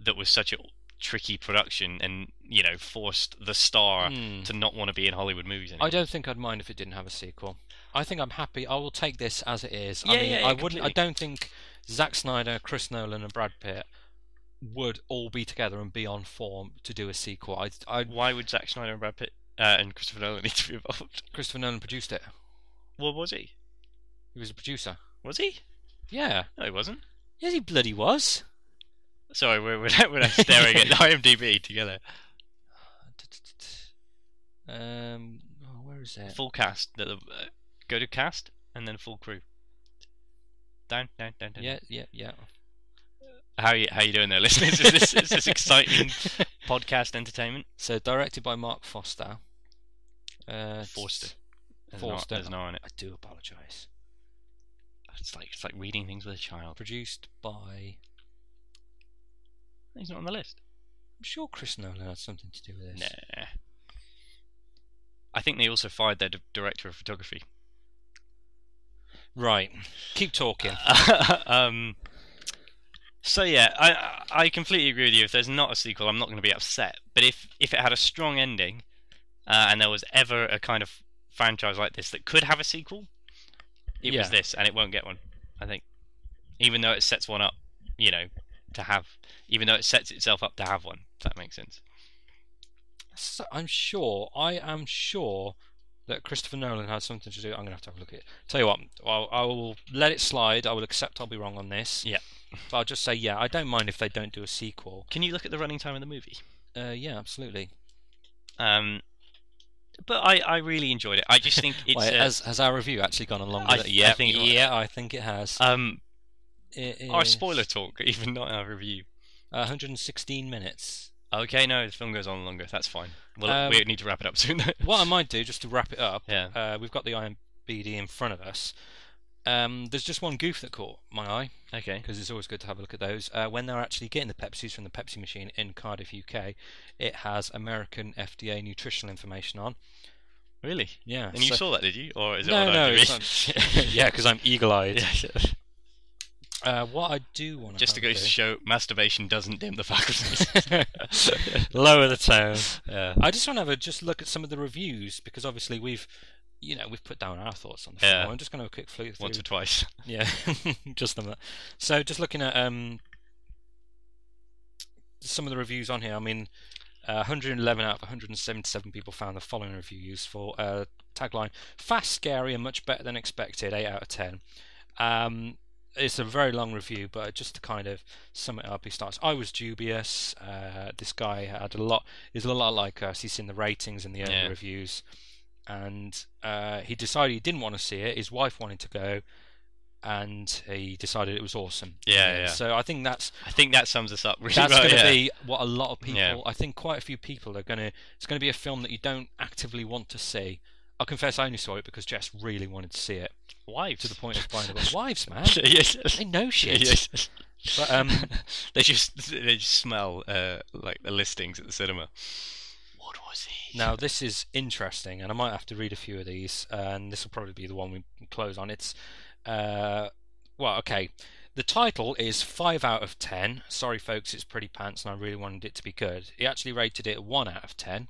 that was such a tricky production and you know forced the star Mm. to not want to be in Hollywood movies anymore. I don't think I'd mind if it didn't have a sequel. I think I'm happy. I will take this as it is. Yeah, I mean, yeah, yeah, I wouldn't. I don't think Zack Snyder, Chris Nolan, and Brad Pitt would all be together and be on form to do a sequel. I, I Why would Zack Snyder and Brad Pitt uh, and Christopher Nolan (laughs) need to be involved? Christopher Nolan produced it. Well, was he? He was a producer. Was he? Yeah. No, he wasn't. Yes, he bloody was. Sorry, we're we're, we're staring at (laughs) IMDb together. Um, oh, where is it? Full cast. Uh, go to cast and then full crew. Down, down, down, down. Yeah, yeah, yeah. How you how you doing there, listeners? Is this is this exciting (laughs) podcast entertainment? So directed by Mark Foster. Uh, Forster. There's, no, there's no on it. I do apologise. It's like it's like reading things with a child. Produced by. He's not on the list. I'm sure Chris Nolan had something to do with this. Nah. I think they also fired their director of photography. Right. Keep talking. (laughs) um. So yeah, I I completely agree with you. If there's not a sequel, I'm not going to be upset. But if if it had a strong ending, uh, and there was ever a kind of franchise like this that could have a sequel, it Yeah. was this, and it won't get one. I think, even though it sets one up, you know, to have, even though it sets itself up to have one. If that makes sense. So I'm sure, I am sure that Christopher Nolan had something to do. I'm going to have to have a look at it. Tell you what, I'll, I will let it slide. I will accept I'll be wrong on this. Yeah. But I'll just say, yeah, I don't mind if they don't do a sequel. Can you look at the running time of the movie? Uh, yeah, absolutely. Um, but I, I really enjoyed it. I just think (laughs) it's Wait, uh, has, has our review actually gone along I with it? Yeah, I think it- yeah, I think it has. um It our spoiler talk, (laughs) even not our review. uh, 116 minutes. Okay, no, the film goes on longer. That's fine. Well, Um, we need to wrap it up soon. What I (laughs) might do, just to wrap it up, yeah. uh, we've got the IMBD in front of us. Um, there's just one goof that caught my eye. Okay. because it's always good to have a look at those. Uh, when they're actually getting the Pepsis from the Pepsi machine in Cardiff, UK, it has American FDA nutritional information on. Really? Yeah. And you saw that, did you? Or is it no, on no, not- (laughs) yeah, because I'm eagle-eyed. Yeah. (laughs) Uh, what I do want to Just to go to show, masturbation doesn't dim the faculties. (laughs) lower the tone. yeah. I just want to have a just look at some of the reviews because obviously we've, you know, we've put down our thoughts on the Yeah. film. I'm just going to quick flick through. Once or twice. (laughs) Yeah, (laughs) just on that. So just looking at um some of the reviews on here. I mean, uh, 111 out of 177 people found the following review useful. Uh, tagline: Fast, scary, and much better than expected. 8 out of 10. Um, it's a very long review, but just to kind of sum it up, he starts. I was dubious. Uh, this guy had a lot. He's a lot like us. He's seen the ratings and the early Yeah. reviews, and uh, he decided he didn't want to see it. His wife wanted to go, and he decided it was awesome. Yeah, yeah. So I think that's I think that sums us up really that's well. going to yeah. be what a lot of people. Yeah. I think quite a few people are going to. It's going to be a film that you don't actively want to see. I'll confess, I only saw it because Jess really wanted to see it wives to the point of buying the (laughs) book. Wives, man, (laughs) yes. they know shit. (laughs) Yes. But um, they just they just smell uh, like the listings at the cinema. What was he? Now, this is interesting, and I might have to read a few of these, uh, and this will probably be the one we close on. It's, uh, well, okay. The title is 5 out of 10. Sorry, folks, it's pretty pants, and I really wanted it to be good. He actually rated it 1 out of 10.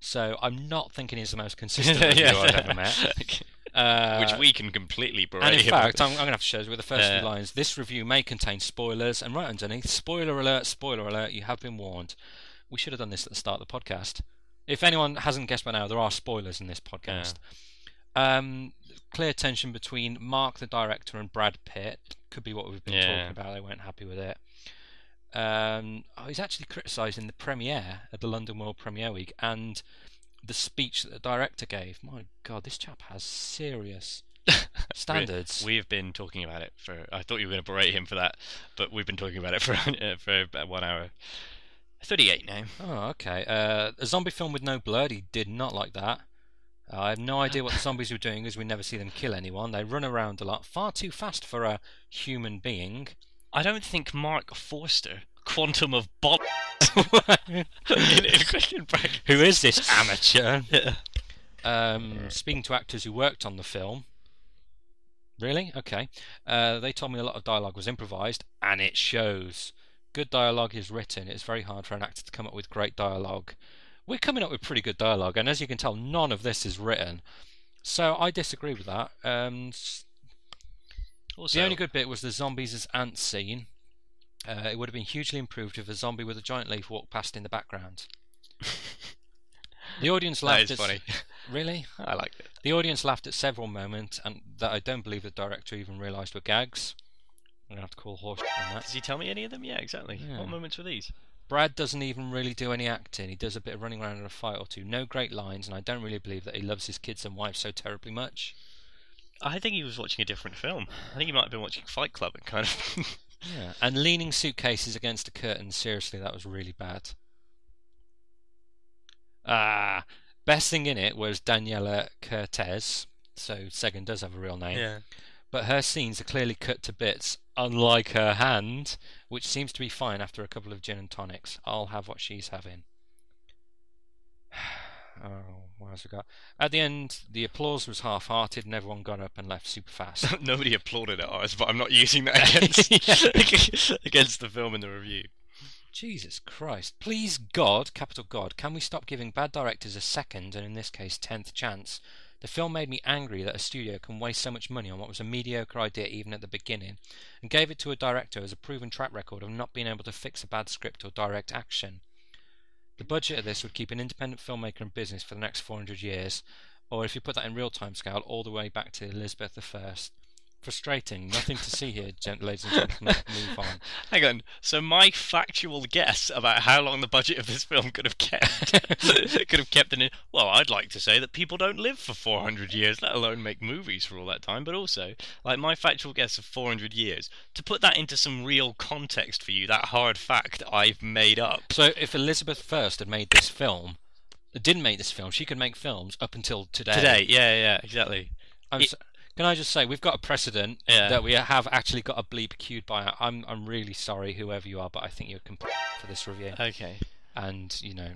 So I'm not thinking he's the most consistent (laughs) reviewer I've ever met. (laughs) Uh, Which we can completely berate. and in fact, I'm, I'm going to have to show you with the first Yeah. few lines. This review may contain spoilers, and right underneath, spoiler alert, spoiler alert, you have been warned. We should have done this at the start of the podcast. If anyone hasn't guessed by now, there are spoilers in this podcast. Um, clear tension between Mark, the director, and Brad Pitt. Could be what we've been Yeah. talking about. They weren't happy with it. Um, oh, he's actually criticising the premiere at the London World Premiere Week and the speech that the director gave. My God, this chap has serious (laughs) standards. We have been talking about it for. I thought you were going to berate him for that, but we've been talking about it for (laughs) uh, for about one hour. Thirty-eight now. Oh, okay. Uh, a zombie film with no blood. He did not like that. Uh, I have no idea what the zombies were doing, as we never see them kill anyone. They run around a lot, far too fast for a human being. I don't think Mark Forster, Quantum of Bob, in, in question bracket. Who is this amateur? Yeah. (laughs) Um, speaking to actors who worked on the film. Really? Okay. Uh, they told me a lot of dialogue was improvised, and it shows. Good dialogue is written. It's very hard for an actor to come up with great dialogue. We're coming up with pretty good dialogue, and as you can tell, none of this is written. So I disagree with that. Um, Also, the only good bit was the zombies as ants scene. Uh, it would have been hugely improved if a zombie with a giant leaf walked past in the background. The audience (laughs) laughed. is at- funny. (laughs) Really? I liked it. The audience laughed at several moments, and that I don't believe the director even realised were gags. I'm gonna have to call horse on that. Does he tell me any of them? Yeah, exactly. Yeah. What moments were these? Brad doesn't even really do any acting. He does a bit of running around in a fight or two. No great lines, and I don't really believe that he loves his kids and wife so terribly much. I think he was watching a different film. I think he might have been watching Fight Club and kind of. (laughs) Yeah, and leaning suitcases against a curtain. Seriously, that was really bad. Ah, Best thing in it was Daniella Kertesz. So Segen does have a real name. Yeah. But her scenes are clearly cut to bits, unlike her hand, which seems to be fine after a couple of gin and tonics. I'll have what she's having. (sighs) Oh, what else we got? At the end, the applause was half-hearted, and everyone got up and left super fast. (laughs) Nobody applauded at ours, but I'm not using that against (laughs) (laughs) against the film in the review. Jesus Christ! Please, God, capital God, can we stop giving bad directors a second, and in this case, tenth chance? The film made me angry that a studio can waste so much money on what was a mediocre idea even at the beginning, and gave it to a director has a proven track record of not being able to fix a bad script or direct action. The budget of this would keep an independent filmmaker in business for the next 400 years, or if you put that in real time scale, all the way back to Elizabeth I. Frustrating. Nothing to see here, gent- ladies and gentlemen. Move on. (laughs) Hang on. So my factual guess about how long the budget of this film could have kept (laughs) could have kept in it. Well, I'd like to say that people don't live for 400 years, let alone make movies for all that time. But also, like my factual guess of 400 years, to put that into some real context for you, that hard fact I've made up. So, if Elizabeth I had made this film, didn't make this film, she could make films up until today. Today, yeah, yeah, exactly. I'm It- so- can I just say we've got a precedent Yeah. that we have actually got a bleep queued by. I'm I'm really sorry, whoever you are, but I think you're complete for this review. Okay. And you know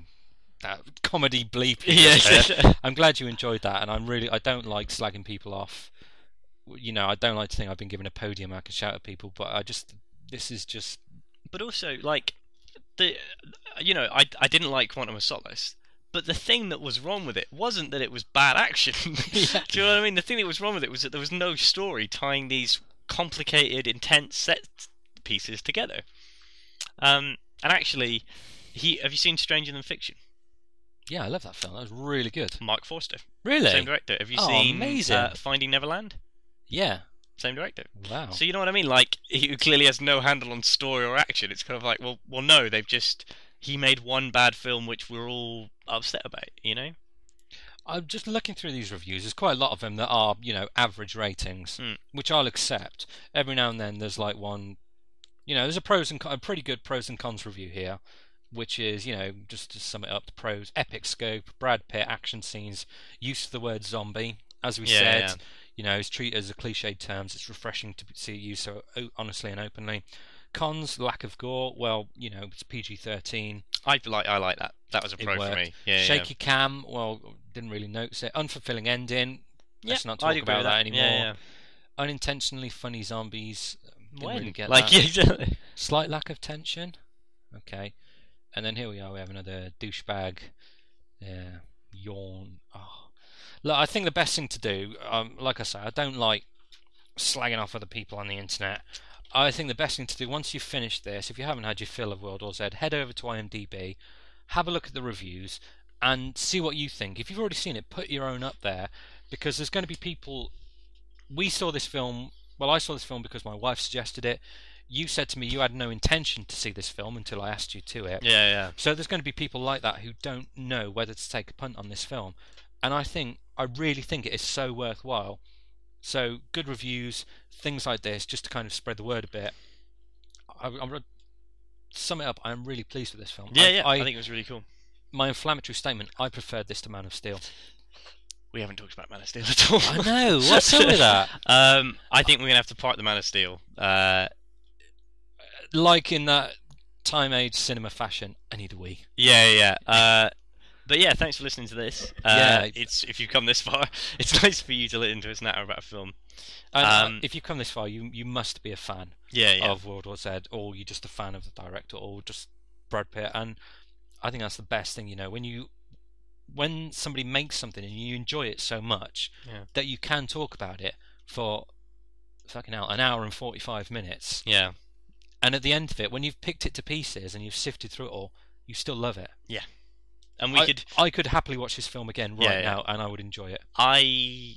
that comedy bleep. (laughs) Yeah. I'm glad you enjoyed that, and I'm really I don't like slagging people off. You know, I don't like to think I've been given a podium I can shout at people, but I just this is just but also like the you know I I didn't like Quantum of Solace. But the thing that was wrong with it wasn't that it was bad action. Yeah. (laughs) (laughs) Do you know what I mean? The thing that was wrong with it was that there was no story tying these complicated, intense set pieces together. Um, and actually, he have you seen Stranger Than Fiction? yeah, I love that film. That was really good. Mark Forster, Really? same director. Have you Oh, seen amazing. Uh, Finding Neverland? Yeah. Same director. Wow. So you know what I mean? Like he clearly has no handle on story or action. It's kind of like, well, well, no, they've just he made one bad film which we're all upset about. You know? I'm just looking through these reviews. There's quite a lot of them that are, you know, average ratings, Mm. which I'll accept. Every now and then, there's like one, you know, there's a pros and con- a pretty good pros and cons review here, which is, you know, just to sum it up, the pros: epic scope, Brad Pitt action scenes, use of the word zombie, as we Yeah, said. yeah. You know, it's treated as a cliched terms. It's refreshing to see it used so honestly and openly. Cons: lack of gore. Well, you know, it's PG-13. I like I like that. That was a pro for me. Yeah, Shaky cam. Well, didn't really notice it. Unfulfilling ending. yeah. Let's not talk about with that anymore. Yeah, Unintentionally funny zombies. yeah. Didn't When? really get like that. (laughs) Slight lack of tension. Okay. And then here we are. We have another douchebag. Yeah. Yawn. Oh. Look, I think the best thing to do, um, like I say, I don't like slagging off other people on the internet. I think the best thing to do once you've finished this, if you haven't had your fill of World War Z, head over to IMDb, have a look at the reviews, and see what you think. If you've already seen it, put your own up there, because there's going to be people. We saw this film. Well, I saw this film because my wife suggested it. You said to me you had no intention to see this film until I asked you to it. Yeah, yeah. So there's going to be people like that who don't know whether to take a punt on this film, and I think I really think it is so worthwhile. So good reviews, things like this, just to kind of spread the word a bit. I, I'm gonna sum it up. I'm really pleased with this film. Yeah, I, yeah. I, I think it was really cool. my inflammatory statement. I preferred this to Man of Steel. We haven't talked about Man of Steel at all. I know. What's up with that? Um, I think we're gonna have to part the Man of Steel. Uh, Like in that time age cinema fashion, I need a wee. yeah, yeah. Uh, but yeah, thanks for listening to this. (laughs) Uh, Yeah. it's if you've come this far, (laughs) it's nice for you to listen to us natter about a film. And, uh, Um, if you've come this far, you you must be a fan. Yeah, yeah. of World War Z, or you're just a fan of the director, or just Brad Pitt. And I think that's the best thing, you know, when you when somebody makes something and you enjoy it so much Yeah. that you can talk about it for fucking hell an hour and forty five minutes, yeah. and at the end of it, when you've picked it to pieces and you've sifted through it all, you still love it. And we I, could. I could happily watch this film again right Yeah, now, and I would enjoy it. I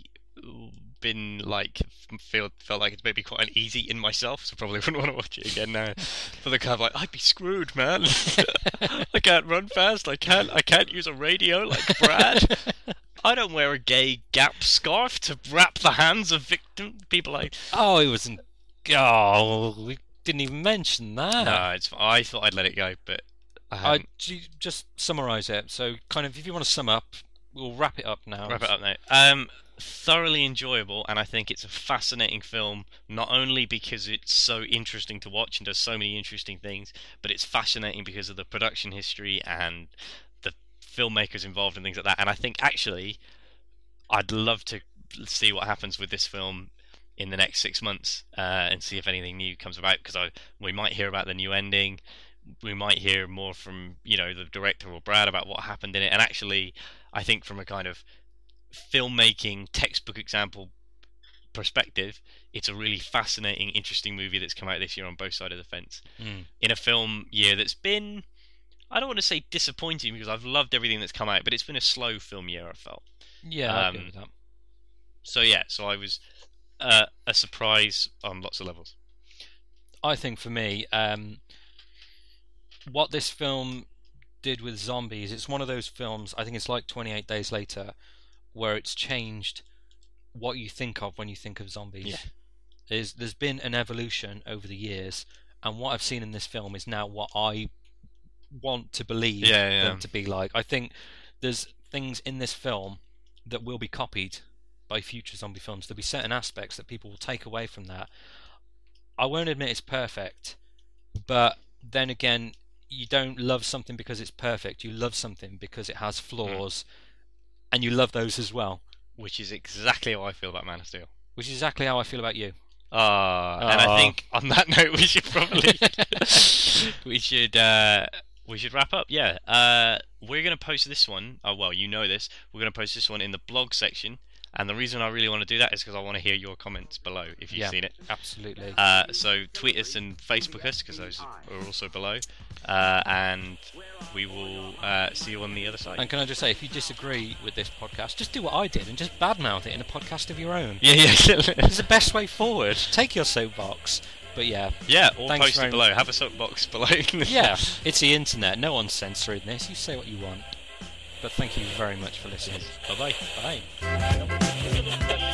been like feel felt like it's maybe quite uneasy in myself, so probably (laughs) wouldn't want to watch it again now. (laughs) For the kind of like, I'd be screwed, man. (laughs) I can't run fast. I can't. I can't use a radio like Brad. I don't wear a gay Gap scarf to wrap the hands of victim people. Like, oh, it wasn't. Oh, we didn't even mention that. no, it's. I thought I'd let it go, but I I just summarize it. So, kind of, if you want to sum up, we'll wrap it up now. Wrap it up now. Um, thoroughly enjoyable, and I think it's a fascinating film. Not only because it's so interesting to watch and does so many interesting things, but it's fascinating because of the production history and the filmmakers involved and things like that. And I think actually, I'd love to see what happens with this film in the next six months uh, and see if anything new comes about because I we might hear about the new ending we might hear more from you know the director or Brad about what happened in it. And actually I think from a kind of filmmaking textbook example perspective it's a really fascinating interesting movie that's come out this year on both sides of the fence. Mm. in a film year that's been I don't want to say disappointing because I've loved everything that's come out but it's been a slow film year I felt. Yeah, Um, so yeah so I was uh, a surprise on lots of levels. I think for me, um, what this film did with zombies, it's one of those films. I think it's like 28 Days Later, where it's changed what you think of when you think of zombies. Yeah. There's there's been an evolution over the years, and what I've seen in this film is now what I want to believe Yeah, yeah. them to be like. I think there's things in this film that will be copied by future zombie films. There'll be certain aspects that people will take away from that. I won't admit it's perfect, but then again, you don't love something because it's perfect. You love something because it has flaws, and you love those as well. which is exactly how I feel about Man of Steel Which is exactly how I feel about you. Ah, and I Ah. think on that (laughs) note we should probably (laughs) we should uh, we should wrap up. Yeah, uh, we're gonna post this one. Oh well, you know this. We're gonna post this one in the blog section, and the reason I really want to do that is because I want to hear your comments below if you've Yeah. seen it. Absolutely. Uh, so tweet us and Facebook us because those are also below, uh, and we will uh, see you on the other side. and can I just say, if you disagree with this podcast, just do what I did and just badmouth it in a podcast of your own. Yeah, yeah, (laughs) It's the best way forward. Take your soapbox. But yeah, yeah. Or post it below. Have a soapbox (laughs) below. yeah, it's the internet. No one's censoring this. You say what you want. But thank you very much for listening. Bye bye. Bye.